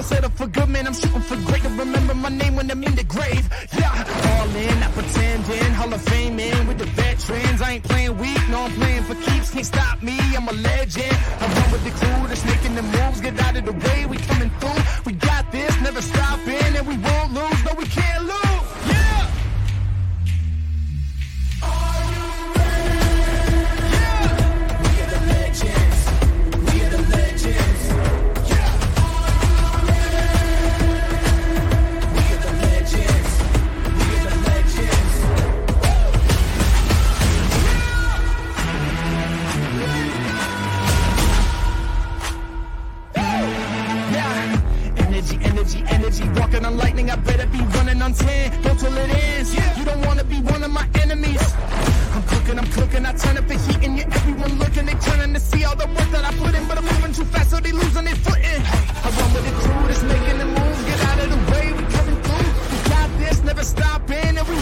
Won't settle for good, man, I'm shooting for great. To remember my name when I'm in the grave. Yeah, all in, not pretending. Hall of Fame in with the veterans. I ain't playing weak, no, I'm playing for keeps. Can't stop me, I'm a legend. I run with the crew that's making the moves. Get out of the way, we coming through. We got this, never stopping, and we won't lose. No, we can't lose. Walking on lightning, I better be running on 10. Go till it ends. You don't wanna be one of my enemies. I'm cooking, I'm cooking. I turn up the heat and you're everyone looking. They turning to see all the work that I put in, but I'm moving too fast, so they losing their footing. I run with the crew that's making the moves. Get out of the way, we coming through. We got this, never stopping, and we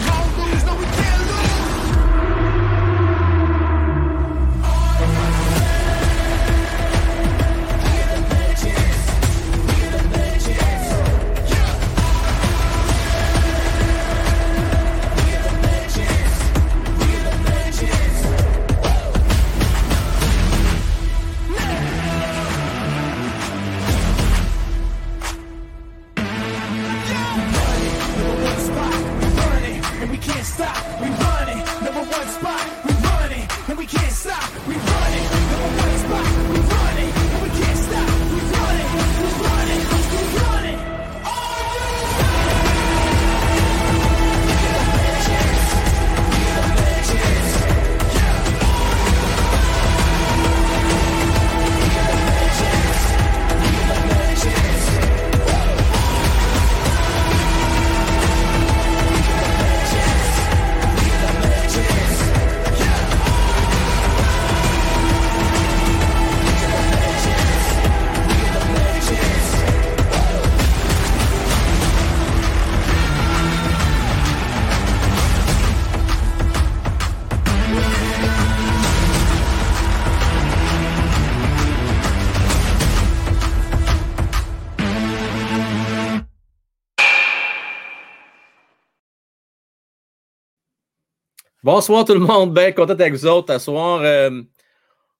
Bonsoir tout le monde, bien content avec vous autres ce soir. Euh,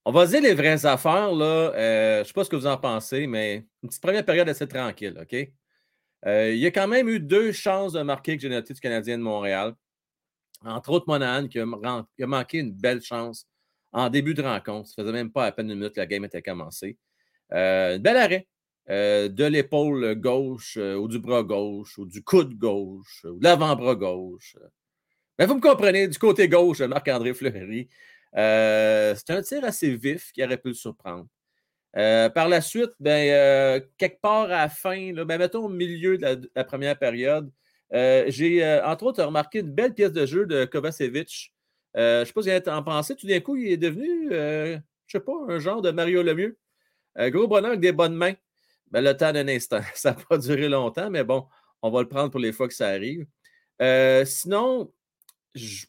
on va dire les vraies affaires. Là. Euh, je ne sais pas ce que vous en pensez, mais une petite première période assez tranquille, OK? Euh, il y a quand même eu deux chances de marquer que j'ai noté du Canadien de Montréal. Entre autres, Monahan qui a, manqué une belle chance en début de rencontre. Ça faisait même pas à peine une minute que la game était commencée. Un bel arrêt de l'épaule gauche ou du bras gauche ou du coude gauche ou de l'avant-bras gauche. Mais vous me comprenez, du côté gauche Marc-André Fleury, euh, c'est un tir assez vif qui aurait pu le surprendre. Euh, par la suite, ben, euh, quelque part à la fin, ben, mettons au milieu de la, première période, j'ai entre autres remarqué une belle pièce de jeu de Kovacevic. Je ne sais pas que vous en pensez. Tout d'un coup, il est devenu, je ne sais pas, un genre de Mario Lemieux. Gros bonheur avec des bonnes mains. Ben, le temps d'un instant. Ça n'a pas duré longtemps, mais bon, on va le prendre pour les fois que ça arrive. Sinon,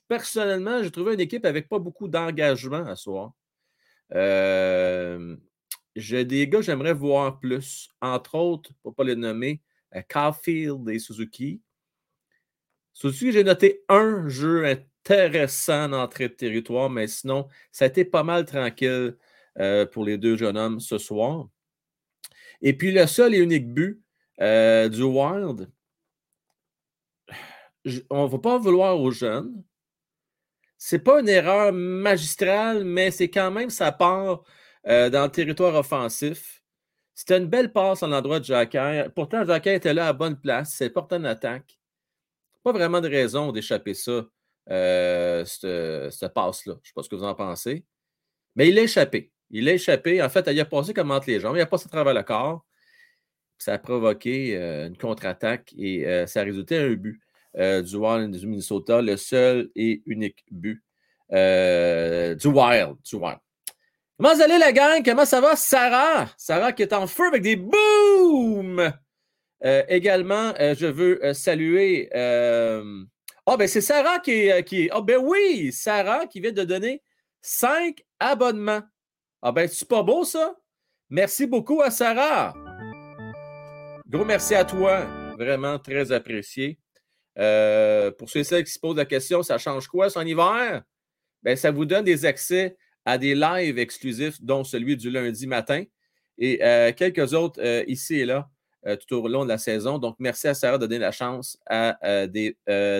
personnellement, j'ai trouvé une équipe avec pas beaucoup d'engagement à soir. J'ai des gars que j'aimerais voir plus. Entre autres, pour ne pas les nommer, euh, Caulfield et Suzuki. Suzuki, j'ai noté un jeu intéressant d'entrée de territoire, mais sinon, ça a été pas mal tranquille euh, pour les deux jeunes hommes ce soir. Et puis, le seul et unique but euh, du Wild, on ne va pas vouloir aux jeunes. C'est pas une erreur magistrale, mais c'est quand même sa part euh, dans le territoire offensif. C'était une belle passe en l'endroit de Jacquet. Pourtant, Jacquet était là à bonne place. C'est porté en attaque. Pas vraiment de raison d'échapper ça, euh, cette, cette passe-là. Je ne sais pas ce que vous en pensez. Mais il a échappé. Il a échappé. En fait, il a passé comme entre les jambes. Il a passé à travers le corps. Ça a provoqué une contre-attaque et ça a résulté à un but du Wild du Minnesota, le seul et unique but du Wild. Du Wild. Comment allez, la gang? Comment ça va? Sarah! Sarah qui est en feu avec des booms! Euh, également, euh, je veux euh, saluer. Ah, ben c'est Sarah qui est. Qui Ah, ben oui! Sarah qui vient de donner cinq abonnements. Ah, ben, c'est pas beau, ça? Merci beaucoup à Sarah. Gros merci à toi. Vraiment très apprécié. Pour ceux et celles qui se posent la question, ça change quoi son hiver? Ben, ça vous donne des accès à des lives exclusifs, dont celui du lundi matin et euh, quelques autres euh, ici et là euh, tout au long de la saison. Donc, merci à Sarah de donner la chance à des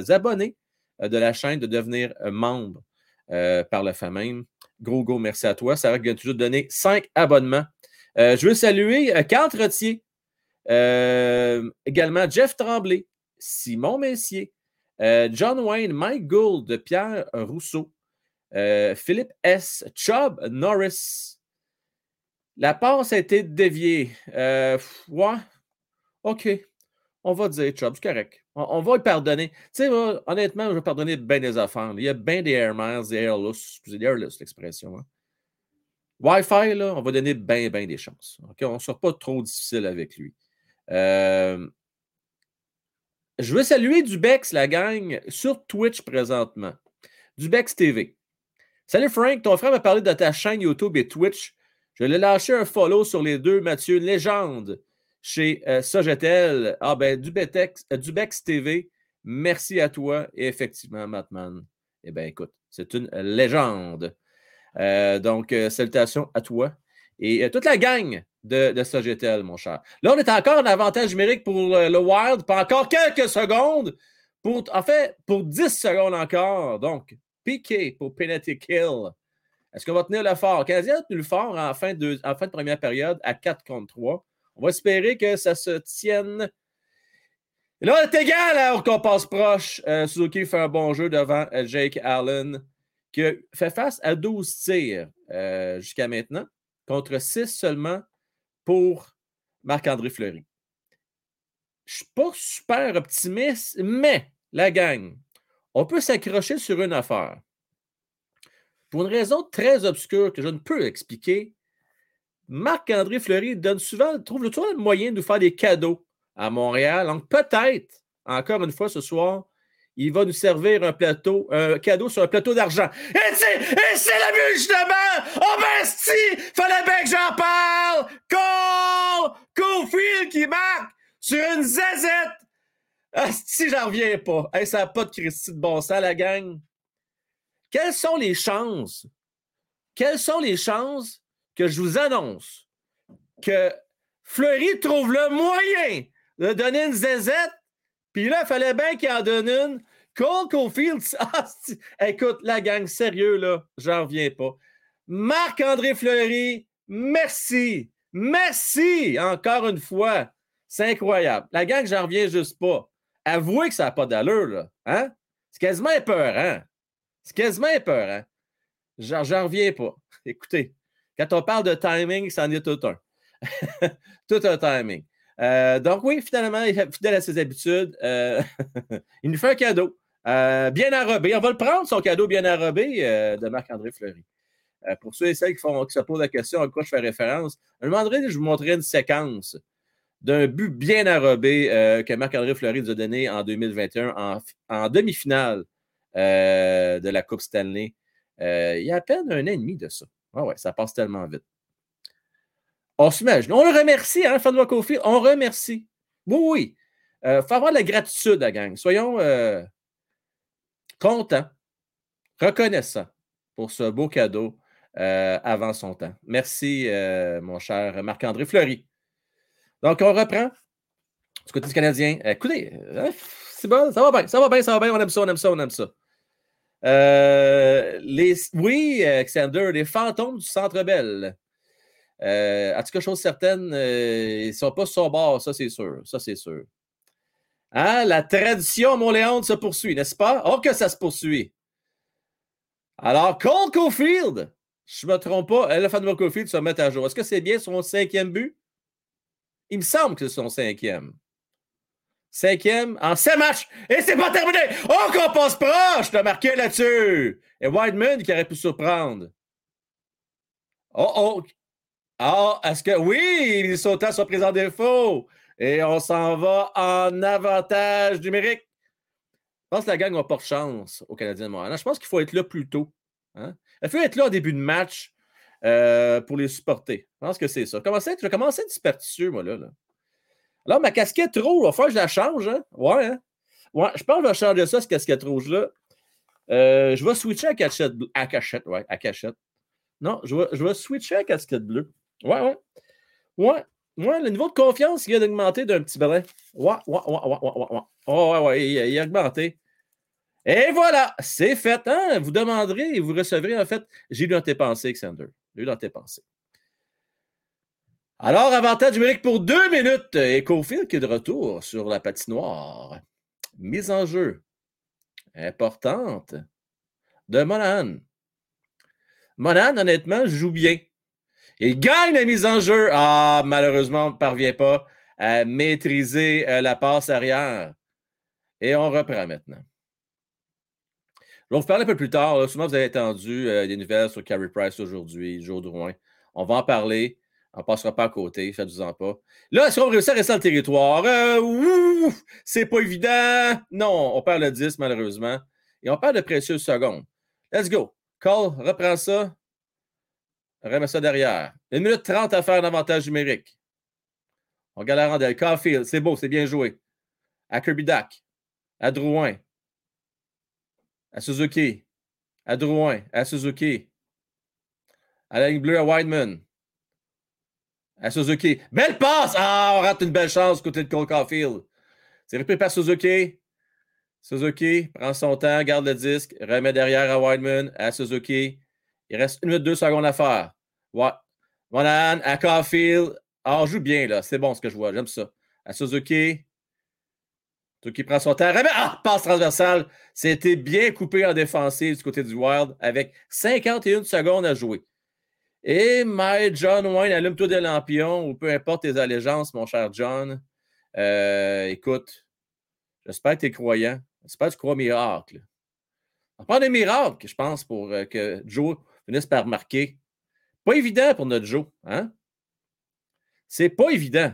abonnés de la chaîne de devenir membre par le fait même. Gros, gros merci à toi. Sarah qui vient toujours de donner cinq abonnements. je veux saluer Carl Trottier, également Jeff Tremblay, Simon Messier, John Wayne, Mike Gould, Pierre Rousseau, euh, Philippe S. Chubb Norris. La passe a été déviée. Euh, ouais. OK. On va dire Chubb, c'est correct. On, va lui pardonner. Tu sais, honnêtement, je vais pardonner bien des affaires. Il y a bien des air miles, des airless. Airless, l'expression. Hein. Wi-Fi, on va donner bien, bien des chances. On ne sera pas trop difficile avec lui. Euh, je veux saluer Dubex, la gang, sur Twitch présentement. Dubex TV. Salut Frank, ton frère m'a parlé de ta chaîne YouTube et Twitch. Je l'ai lâché un follow sur les deux, Mathieu, légende chez euh, Sogetel. Ah ben, Dubex, euh, Dubex TV, merci à toi. Et effectivement, Matman, eh bien écoute, c'est une légende. Euh, donc, salutations à toi et toute la gang de, de mon cher. Là, on est encore en avantage numérique pour le Wild, pas encore quelques secondes. Pour, en fait, pour 10 secondes encore. Donc, Piqué pour penalty kill. Est-ce qu'on va tenir le fort? Le Canadien a tenu le fort en fin, de, première période à 4 contre 3. On va espérer que ça se tienne. Là, c'est égal alors qu'on passe proche. Euh, Suzuki fait un bon jeu devant euh, Jake Allen, qui fait face à 12 tirs euh, jusqu'à maintenant, contre 6 seulement pour Marc-André Fleury. Je ne suis pas super optimiste, mais la gang, on peut s'accrocher sur une affaire. Pour une raison très obscure que je ne peux expliquer, Marc-André Fleury donne souvent, trouve le moyen de nous faire des cadeaux à Montréal. Donc, peut-être, encore une fois ce soir, il va nous servir un plateau, un cadeau sur un plateau d'argent. Et c'est, la le justement! Oh ben, si! Fallait bien que j'en parle! Cole! Cofield qui marque sur une zazette ah, si j'en reviens pas. ça n'a pas de Christy de bon sens, la gang. Quelles sont les chances? Quelles sont les chances que je vous annonce que Fleury trouve le moyen de donner une zézette, puis là, il fallait bien qu'il en donne une. Cole Caulfield, ah, écoute, la gang, sérieux, là, j'en reviens pas. Marc-André Fleury, merci. Merci encore une fois. C'est incroyable. La gang, j'en reviens juste pas. Avouez que ça n'a pas d'allure, là. Hein? C'est quasiment épeurant. C'est quasiment épeurant. J'en, j'en reviens pas. Écoutez, quand on parle de timing, c'en est tout un. tout un timing. Euh, donc, oui, finalement, fidèle à ses habitudes. Euh, il nous fait un cadeau. Euh, bien enrobé. On va le prendre, son cadeau bien enrobé de Marc-André Fleury. pour ceux et celles qui, font, qui se posent la question à quoi je fais référence, je vous montrer une séquence d'un but bien euh, que Marc-André Fleury nous a donné en 2021 en, demi-finale euh, de la Coupe Stanley. Euh, il y a à peine un an et demi de ça. Ah ouais, ça passe tellement vite. On s'imagine. On le remercie, hein, Fanwa Kofi. On remercie. Oui, oui. Il faut avoir de la gratitude, la gang. Soyons contents, reconnaissants pour ce beau cadeau avant son temps. Merci, mon cher Marc-André Fleury. Donc, on reprend du côté du Canadien. Écoutez, hein, c'est bon, ça va bien, ça va bien, ça va bien, on aime ça, on aime ça, on aime ça. Euh, les, oui, Alexander, les fantômes du Centre Bell. Euh, en tout cas, chose certaine, euh, ils ne sont pas sur bord, ça c'est sûr. Ça c'est sûr. Hein? La tradition Montléon se poursuit, n'est-ce pas? Oh, que ça se poursuit. Alors, Cole Cofield, je ne me trompe pas, de Cofield se met à jour. Est-ce que c'est bien son cinquième but? Il me semble que c'est son cinquième. Cinquième en sept matchs. Et c'est pas terminé. Oh, qu'on passe proche de marquer là-dessus. Et Whiteman qui aurait pu surprendre. Oh, oh. Ah, est-ce que. Oui, les sautants sont présents défaut. Et on s'en va en avantage numérique. Je pense que la gang n'a pas de chance au Canadien de Montréal. Je pense qu'il faut être là plus tôt. Hein? Il faut être là au début de match euh, pour les supporter. Je pense que c'est ça. Je vais commencer à être superstitieux, moi, là. là. Alors, ma casquette rouge, il va falloir que je la change. Hein? Ouais, hein? ouais, je pense que je vais changer ça, cette casquette rouge-là. Euh, je vais switcher à cachette. À cachette, ouais, à cachette. Non, je vais, je vais switcher à casquette bleue. Ouais, ouais. Ouais, ouais, le niveau de confiance, il a augmenté d'un petit brin. Ouais, ouais, ouais, ouais, ouais, ouais. Oh, ouais, ouais, il, a augmenté. Et voilà, c'est fait. Hein? Vous demanderez et vous recevrez, en fait, j'ai lu dans tes pensées, Xander. J'ai dans tes pensées. Alors, avantage numérique pour deux minutes. Et Cofield qui est de retour sur la patinoire. Mise en jeu importante de Monahan. Monahan, honnêtement, joue bien. Il gagne la mise en jeu. Ah, malheureusement, on ne parvient pas à maîtriser euh, la passe arrière. Et on reprend maintenant. Je vais vous parler un peu plus tard. Souvent, vous avez entendu euh, des nouvelles sur Carey Price aujourd'hui, Joe Drouin. On va en parler. On ne passera pas à côté, faites-vous-en pas. Là, est-ce qu'on va réussir à rester dans le territoire? Euh, c'est pas évident. Non, on perd le 10, malheureusement. Et on perd de précieuses secondes. Let's go. Cole, reprends ça. Remets ça derrière. Une minute trente à faire d'avantage numérique. On regarde la rondelle. Caulfield, c'est beau, c'est bien joué. À Kirby Duck. À Drouin. À Suzuki. À Drouin. À Suzuki. À la ligne bleue à Wideman. À Suzuki. Belle passe! Ah, on rate une belle chance côté de Cole Caulfield. C'est repris par Suzuki. Suzuki prend son temps, garde le disque, remet derrière à Wideman, à Suzuki. Il reste une minute, deux secondes à faire. Ouais. Monahan à Caulfield. Ah, on joue bien, là. C'est bon ce que je vois. J'aime ça. À Suzuki. Suzuki prend son temps. Ah, passe transversale. C'était bien coupé en défensive du côté du Wild avec 51 secondes à jouer. Et My John Wayne, allume-toi des lampions ou peu importe tes allégeances, mon cher John. Euh, écoute, j'espère que tu es croyant. J'espère que tu crois miracle. On prend des miracles, je pense, pour euh, que Joe finisse par marquer. Pas évident pour notre Joe. Hein? C'est pas évident.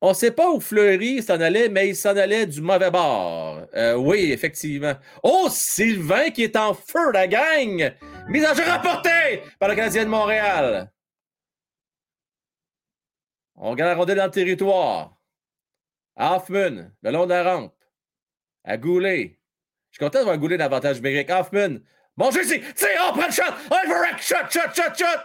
On ne sait pas où Fleury s'en allait, mais il s'en allait du mauvais bord. Euh, oui, effectivement. Oh, Sylvain qui est en feu, la gang! Mise en jeu rapportée par le Canadien de Montréal. On regarde la rondelle dans le territoire. Hoffman, le long de la rampe. À Goulet. Je suis content d'avoir Goulet d'avantage numérique. Hoffman. Bon, je sais. Tiens, on prend le shot. Shot, shot, shot, shot.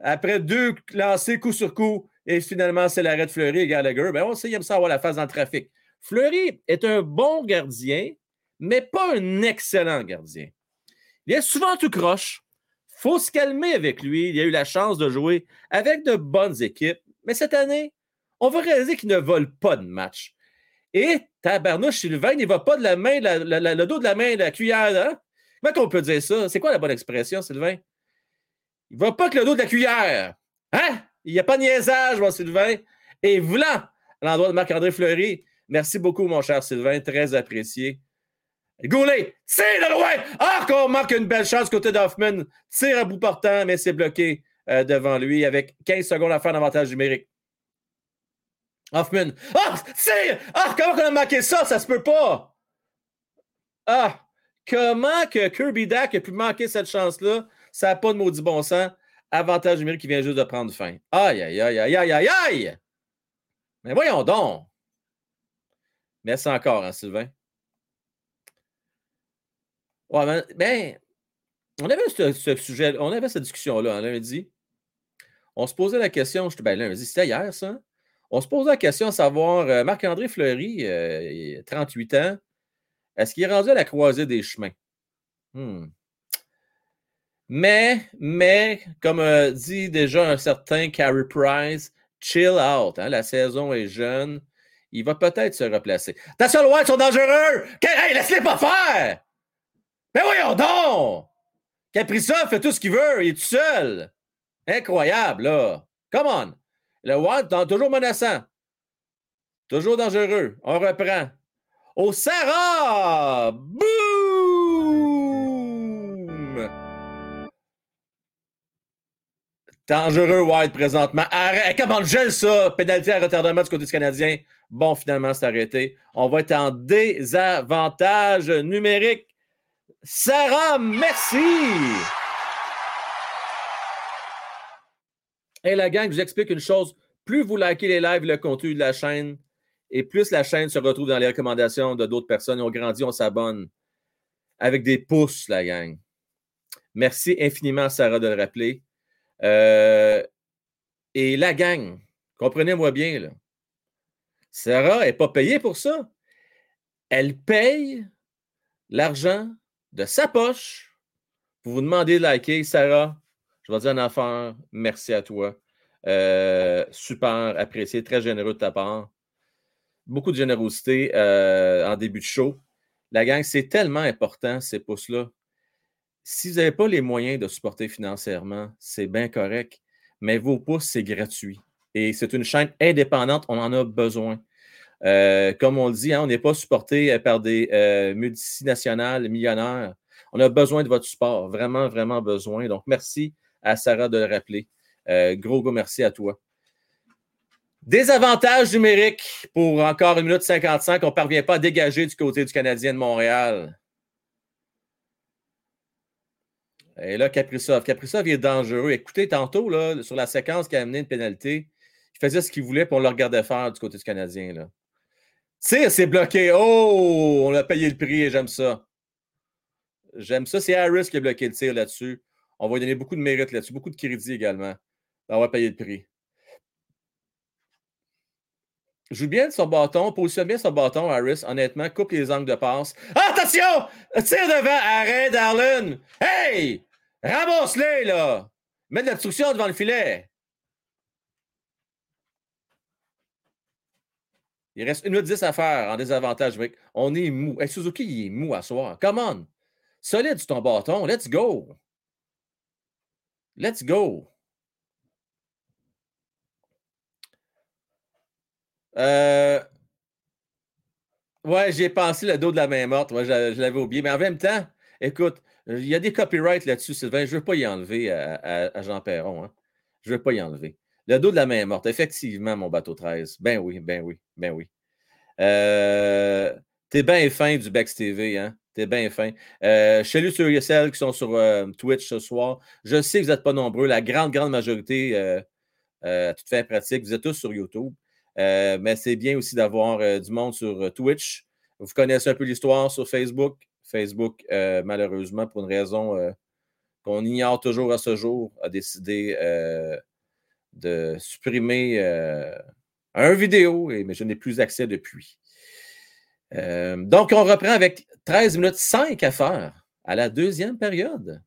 Après deux lancés coup sur coup, et finalement, c'est l'arrêt de Fleury et Gallagher. Ben, on sait, il aime ça avoir la phase dans le trafic. Fleury est un bon gardien, mais pas un excellent gardien. Il est souvent tout croche. Faut se calmer avec lui. Il a eu la chance de jouer avec de bonnes équipes. Mais cette année, on va réaliser qu'il ne vole pas de match. Et Tabarnouche Sylvain, il ne va pas de la main, le dos de la main, la cuillère. Hein? Comment on peut dire ça? C'est quoi la bonne expression, Sylvain? Il va pas que le dos de la cuillère. Hein? Il n'y a pas de niaisage, mon Sylvain. Et voilà l'endroit de Marc-André Fleury. Merci beaucoup, mon cher Sylvain. Très apprécié. Goulet, tire de loin! Ah, qu'on marque une belle chance côté d'Hoffman. Tire à bout portant, mais c'est bloqué euh, devant lui avec 15 secondes à faire d'avantage numérique. Hoffman. Ah, tire! Ah, comment on a marqué ça? Ça se peut pas! Ah, comment que Kirby Dack a pu manquer cette chance-là? Ça n'a pas de maudit bon sens. Avantage numérique qui vient juste de prendre fin. Aïe, aïe, aïe, aïe, aïe, aïe, aïe! Mais voyons donc! Merci encore, hein, Sylvain. Ouais, ben, ben, on avait ce, sujet, on avait cette discussion-là un lundi. On se posait la question, je ben lundi, c'était hier, ça. On se posait la question à savoir, euh, Marc-André Fleury, 38 euh, ans, est-ce qu'il est rendu à la croisée des chemins? Hmm. Mais, mais, comme dit déjà un certain Carey Price, chill out. Hein, la saison est jeune. Il va peut-être se replacer. Attention, loin, ils sont dangereux! Hey, laisse-les pas faire! Mais ben voyons donc! Caprissa fait tout ce qu'il veut, il est tout seul. Incroyable, là. Come on. Le Wild, toujours menaçant. Toujours dangereux. On reprend. Au Sarah! Boom! Dangereux Wild présentement. Arrête! Comment gèle ça? Pénalité à retardement du côté du Canadien. Bon, finalement, c'est arrêté. On va être en désavantage numérique. Sarah, merci! Et la gang, je vous explique une chose. Plus vous likez les lives, le contenu de la chaîne, et plus la chaîne se retrouve dans les recommandations de d'autres personnes. On grandit, on s'abonne. Avec des pouces, la gang. Merci infiniment, Sarah, de le rappeler. Euh, et la gang, comprenez-moi bien. Sarah n'est pas payée pour ça. Elle paye l'argent de sa poche pour vous demander de liker. Sarah, je vais dire une affaire. Merci à toi. Euh, super apprécié, très généreux de ta part. Beaucoup de générosité euh, en début de show. La gang, c'est tellement important, ces pouces-là. Si vous n'avez pas les moyens de supporter financièrement, c'est bien correct. Mais vos pouces, c'est gratuit. Et c'est une chaîne indépendante, on en a besoin. Euh, comme on le dit, hein, on n'est pas supporté par des multinationales millionnaires. On a besoin de votre support, vraiment, vraiment besoin. Donc, merci à Sarah de le rappeler. Euh, gros, gros merci à toi. Désavantage numérique pour encore une minute 55 qu'on ne parvient pas à dégager du côté du Canadien de Montréal. Et là, Kaprizov. Kaprizov est dangereux. Écoutez, tantôt, sur la séquence qui a amené une pénalité, il faisait ce qu'il voulait pour on le regardait faire du côté du Canadien. Tire, c'est bloqué. Oh, on a payé le prix et j'aime ça. J'aime ça. C'est Harris qui a bloqué le tir là-dessus. On va lui donner beaucoup de mérite là-dessus, beaucoup de crédit également. On va payer le prix. Joue bien de son bâton, positionne bien son bâton, Harris. Honnêtement, coupe les angles de passe. Attention! Tire devant! Arrête, Darlene! Hey! Ramasse-les, là! Mets de l'obstruction devant le filet. Il reste 1 minute 10 à faire en désavantage. On est mou. Hey, Suzuki, il est mou à soir. Come on! Solide ton bâton. Let's go! Let's go! Euh... Ouais, j'ai pensé le dos de la main morte. Je, l'avais oublié. Mais en même temps, écoute, il y a des copyrights là-dessus, Sylvain. Je ne veux pas y enlever à, Jean Perron. Hein. Je ne veux pas y enlever. Le dos de la main morte, effectivement, mon bateau 13. Ben oui, ben oui, ben oui. Euh, T'es bien fin du Bex TV, hein? T'es bien fin. Euh, salut sur celles qui sont sur euh, Twitch ce soir. Je sais que vous n'êtes pas nombreux. La grande, grande majorité, euh, euh fin pratique, vous êtes tous sur YouTube. Euh, mais c'est bien aussi d'avoir euh, du monde sur euh, Twitch. Vous connaissez un peu l'histoire sur Facebook? Facebook, malheureusement, pour une raison qu'on ignore toujours à ce jour, a décidé de supprimer un vidéo, mais je n'ai plus accès depuis. donc, on reprend avec 13 minutes 5 à faire à la deuxième période.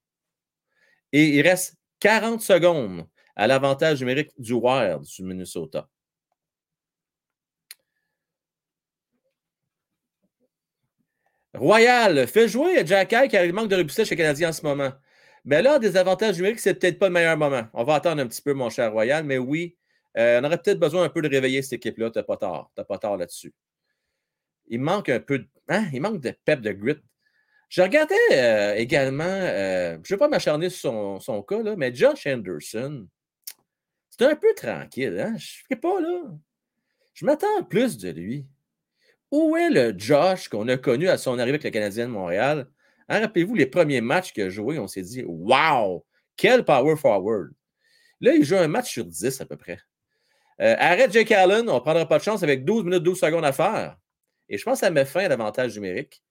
Et il reste 40 secondes à l'avantage numérique du Wild du Minnesota. Royal, fait jouer Jack car il manque de robustesse chez les Canadiens en ce moment. Mais là, des avantages numériques, c'est peut-être pas le meilleur moment. On va attendre un petit peu, mon cher Royal, mais oui, euh, on aurait peut-être besoin un peu de réveiller cette équipe-là. T'as pas tard. T'as pas tard là-dessus. Il manque un peu de. Hein? Il manque de pep, de grit. Je regardais euh, également, euh, je ne vais pas m'acharner sur son, son, cas, mais Josh Anderson, c'est un peu tranquille. Hein? Je ne sais pas, là. Je m'attends plus de lui. Où est le Josh qu'on a connu à son arrivée avec le Canadien de Montréal? Hein, rappelez-vous les premiers matchs qu'il a joué, on s'est dit Wow! Quel power forward! Là, il joue un match sur 10 à peu près. Euh, arrête Jake Allen, on ne prendra pas de chance avec 12 minutes 12 secondes à faire. Et je pense que ça met fin à l'avantage numérique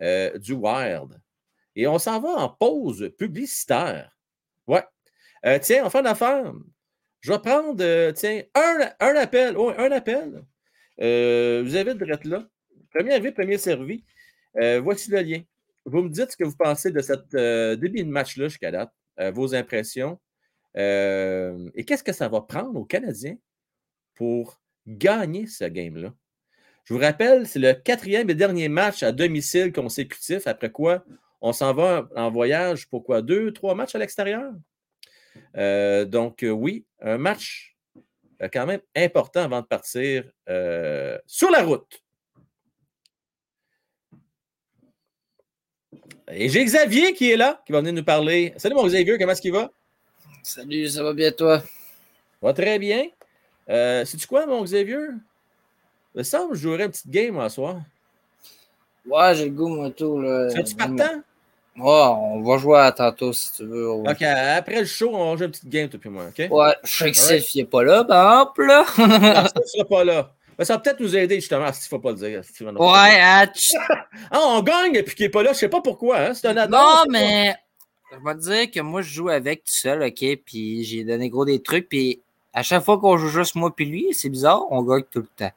euh, du Wild. Et on s'en va en pause publicitaire. Ouais. Euh, tiens, on fait une affaire. Je vais prendre, tiens, un, un appel. Oh, un appel. Euh, vous avez le là. Premier arrivé, premier servi. Euh, voici le lien. Vous me dites ce que vous pensez de cette euh, début de match-là jusqu'à date, vos impressions. et qu'est-ce que ça va prendre aux Canadiens pour gagner ce game-là? Je vous rappelle, c'est le quatrième et dernier match à domicile consécutif, après quoi on s'en va en voyage pour quoi? Deux, trois matchs à l'extérieur? donc, oui, un match euh, quand même important avant de partir euh, sur la route. Et j'ai Xavier qui est là, qui va venir nous parler. Salut mon Xavier, comment est-ce qu'il va? Salut, ça va bien toi? Va très bien. Euh, Sais-tu quoi, mon Xavier? Il me semble que je jouerais une petite game ce soir. Ouais, j'ai le goût, moi, tout. Es-tu partant? On va jouer à tantôt si tu veux. Ok, après le show, on va jouer une petite game, toi et moi, ok? Ouais, je sais que Sylvie n'est pas là, par exemple. Là. non, sera pas là. Mais ça va peut-être nous aider, justement, s'il ne faut pas le dire. ouais, ah, ah, on gagne et puis qu'il n'est pas là, je ne sais pas pourquoi. Hein? C'est un adon, Non, mais je vais te dire que moi, je joue avec tout seul, OK? Puis j'ai donné gros des trucs. Puis à chaque fois qu'on joue juste moi puis lui, c'est bizarre, on gagne tout le temps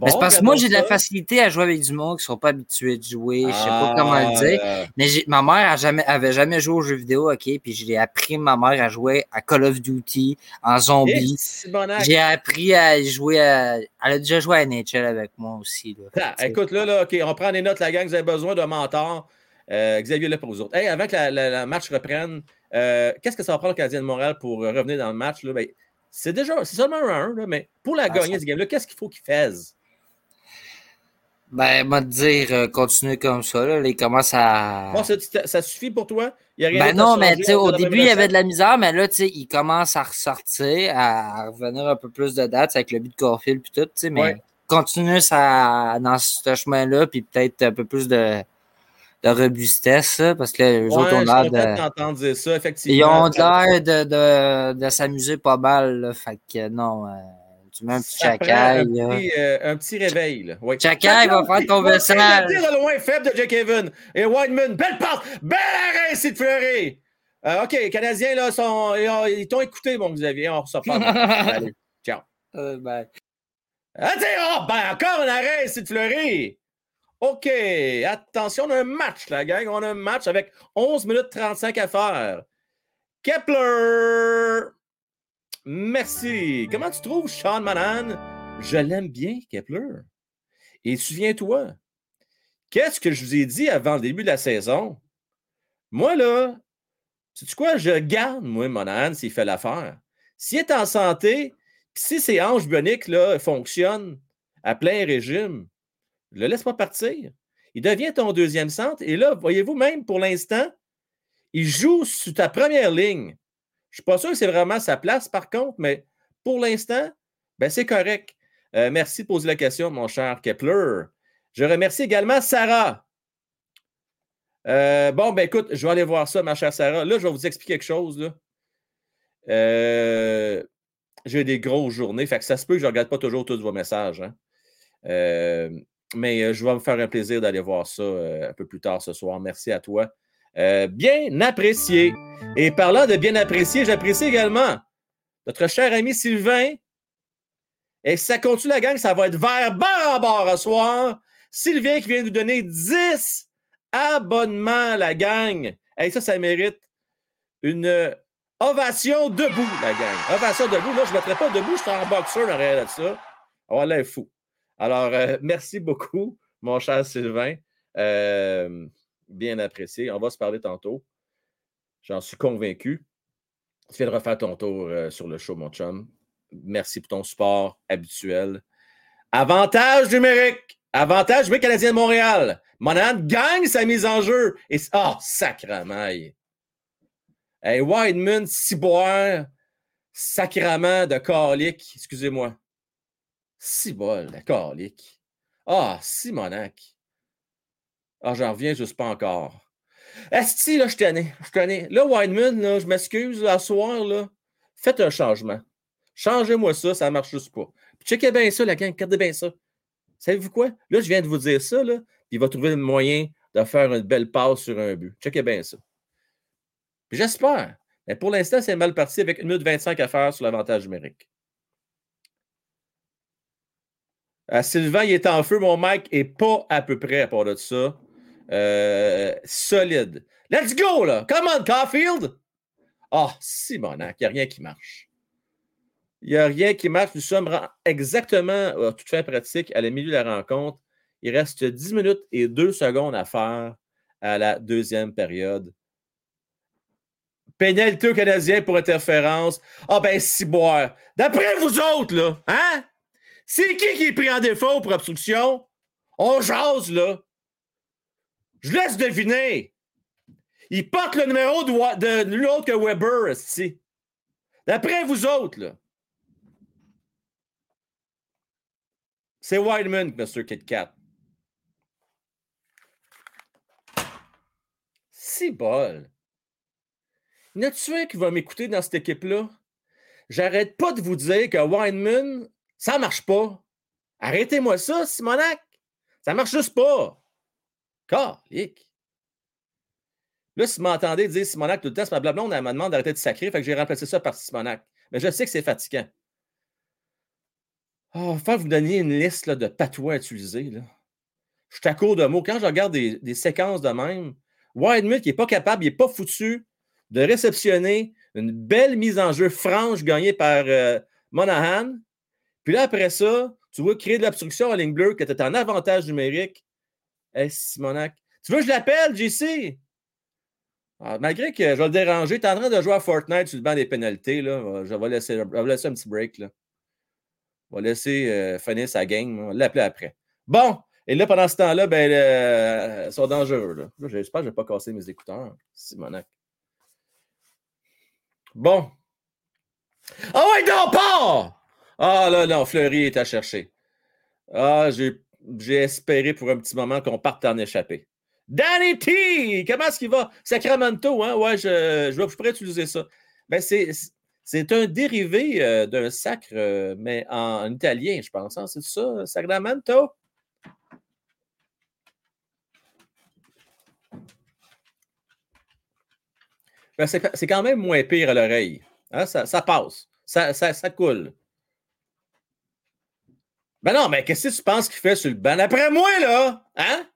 mais c'est parce que moi, j'ai de la facilité à jouer avec du monde qui ne sont pas habitués de jouer. Je ne sais pas comment le dire. Ah. Mais ma mère a jamais, avait jamais joué aux jeux vidéo, OK? Puis j'ai appris ma mère à jouer à Call of Duty, en zombie. J'ai appris à jouer à. Elle a déjà joué à NHL avec moi aussi. Là. Ah, écoute, là, là, OK, on prend des notes, la gang. Vous avez besoin d'un mentor. Euh, Xavier là pour vous autres. Hey, avant que le match reprenne, euh, qu'est-ce que ça va prendre le Canadien de Montréal pour revenir dans le match? Là? Ben, c'est déjà, c'est seulement un 1, mais pour la ah, gagner, ce game-là, qu'est-ce qu'il faut qu'il fasse? Ben, moi, te dire, euh, continuer comme ça, là, il commence à. ça, suffit pour toi? Il y a rien ben non, mais tu sais, au début, il y avait de la misère, mais là, tu sais, il commence à ressortir, à revenir un peu plus de dates avec le but de Corfield puis tout, tu sais, mais continuer ça, dans ce chemin-là, puis peut-être un peu plus de, de robustesse, parce que les autres ont l'air de. ça, effectivement. Ils ont l'air de, de, de s'amuser pas mal, là, fait que non. Euh, tu mets un petit. Un, petit, euh, un petit réveil. Là. Ouais. Va faire ton message. Il de loin faible de Jack Evan. Et Wideman, belle passe, belle arrêt, c'est de fleurer. Euh, OK, les Canadiens, là, sont, ils t'ont écouté, mon Xavier. On ressort pas. Allez, ciao. Euh, bye. Ah, oh, ben, encore un arrêt, c'est de fleurer. OK, attention, on a un match, la gang. On a un match avec 11 minutes 35 à faire. Kepler Merci. Comment tu trouves Sean Manan? Je l'aime bien, Kepler. Et souviens-toi, qu'est-ce que je vous ai dit avant le début de la saison? Moi, là, sais-tu quoi? Je garde, moi, Monahan, s'il fait l'affaire. S'il est en santé, si ses hanches bioniques là, fonctionnent à plein régime, le laisse pas partir. Il devient ton deuxième centre. Et là, voyez-vous, même pour l'instant, il joue sur ta première ligne. Je ne suis pas sûr que c'est vraiment sa place, par contre, mais pour l'instant, ben, c'est correct. Euh, merci de poser la question, mon cher Kepler. Je remercie également Sarah. Euh, bon, ben écoute, je vais aller voir ça, ma chère Sarah. Là, je vais vous expliquer quelque chose. Euh, j'ai des grosses journées, fait que ça se peut que je ne regarde pas toujours tous vos messages. Hein. Mais je vais me faire un plaisir d'aller voir ça un peu plus tard ce soir. Merci à toi. Euh, bien apprécié. Et parlant de bien apprécié, j'apprécie également notre cher ami Sylvain. Et ça continue la gang, ça va être vers bord à bord ce soir. Sylvain qui vient nous donner 10 abonnements, la gang. Et ça, ça mérite une ovation debout, la gang. Ovation debout. Là, je ne mettrai pas debout, je suis en boxeur derrière de ça. On va fou. Alors, euh, merci beaucoup, mon cher Sylvain. Euh, bien apprécié. On va se parler tantôt. J'en suis convaincu. Tu viens de refaire ton tour euh, sur le show, mon chum. Merci pour ton support habituel. Avantage numérique. Avantage numérique Canadien de Montréal. Monahan gagne sa mise en jeu. Et oh, sacrament. Hey, Wideman, Ciboire, sacrament de Carlick. Excusez-moi. Cibol de Carlick. Ah, Simonac. Ah, j'en reviens juste pas encore. Esti, là, je tenais. Je tenais. Là, Wineman, là, je m'excuse, à soir, là, faites un changement. Changez-moi ça, ça marche juste pas. Checkez bien ça, la gang, regardez bien ça. Savez-vous quoi? Là, je viens de vous dire ça, là, il va trouver le moyen de faire une belle passe sur un but. Checkez bien ça. j'espère. Mais pour l'instant, c'est mal parti avec 1 minute 25 à faire sur l'avantage numérique. Euh, Sylvain, il est en feu. Mon mic n'est pas à peu près à part de ça. Euh, solide. Let's go, là! Come on, Caulfield! Ah, oh, Simonac, il n'y a rien qui marche. Il n'y a rien qui marche. Nous sommes exactement, oh, tout fait pratique, à la milieu de la rencontre. Il reste 10 minutes et 2 secondes à faire à la deuxième période. Pénalité canadien pour interférence. Ah ben, si boire. D'après vous autres, là, hein? C'est qui qui est pris en défaut pour obstruction? On jase, là. Je laisse deviner. Il porte le numéro de, l'autre que Weber, ici. D'après vous autres, là. C'est Wideman, Mr. Kit Kat. C'est bol. Y en a-tu un qui va m'écouter dans cette équipe-là? J'arrête pas de vous dire que Wineman, ça marche pas. Arrêtez-moi ça, Simonac. Ça marche juste pas. Calique. Là, si vous m'entendez dire Simonac tout le temps, c'est ma blabla, on m'a demandé d'arrêter de sacrer, fait que j'ai remplacé ça par Simonac. Mais je sais que c'est fatigant. Faut que vous donniez une liste de patois à utiliser. Je suis à court de mots. Quand je regarde des, séquences de même, Wildmuth, qui n'est pas capable, il n'est pas foutu de réceptionner une belle mise en jeu franche gagnée par euh, Monahan. Puis là, après ça, tu vois créer de l'obstruction en ligne bleue, que tu es en avantage numérique. Hey, Simonac. Tu veux que je l'appelle, JC? Ah, malgré que je vais le déranger, tu es en train de jouer à Fortnite sur le banc des pénalités. Là. Je, vais laisser, je vais laisser un petit break. Là. On va laisser euh, finir sa game. On va l'appeler après. Bon, et là, pendant ce temps-là, ben, euh, ils sont dangereux. Là. J'espère que je ne vais pas casser mes écouteurs. Simonac. Bon. Ah ouais, non, pas! Ah là, non, Fleury est à chercher. Ah, j'ai espéré pour un petit moment qu'on parte en échappée. Danny T! Comment est-ce qu'il va? Sacramento, hein? Ouais, je, je, je pourrais utiliser ça. Ben, c'est un dérivé euh, d'un sacre, euh, mais en, en, italien, je pense. Hein? C'est ça, Sacramento? Ben, c'est quand même moins pire à l'oreille. Hein? Ça, ça, passe. Ça, ça, coule. Ben non, mais qu'est-ce que tu penses qu'il fait sur le banc? Après moi, là, hein?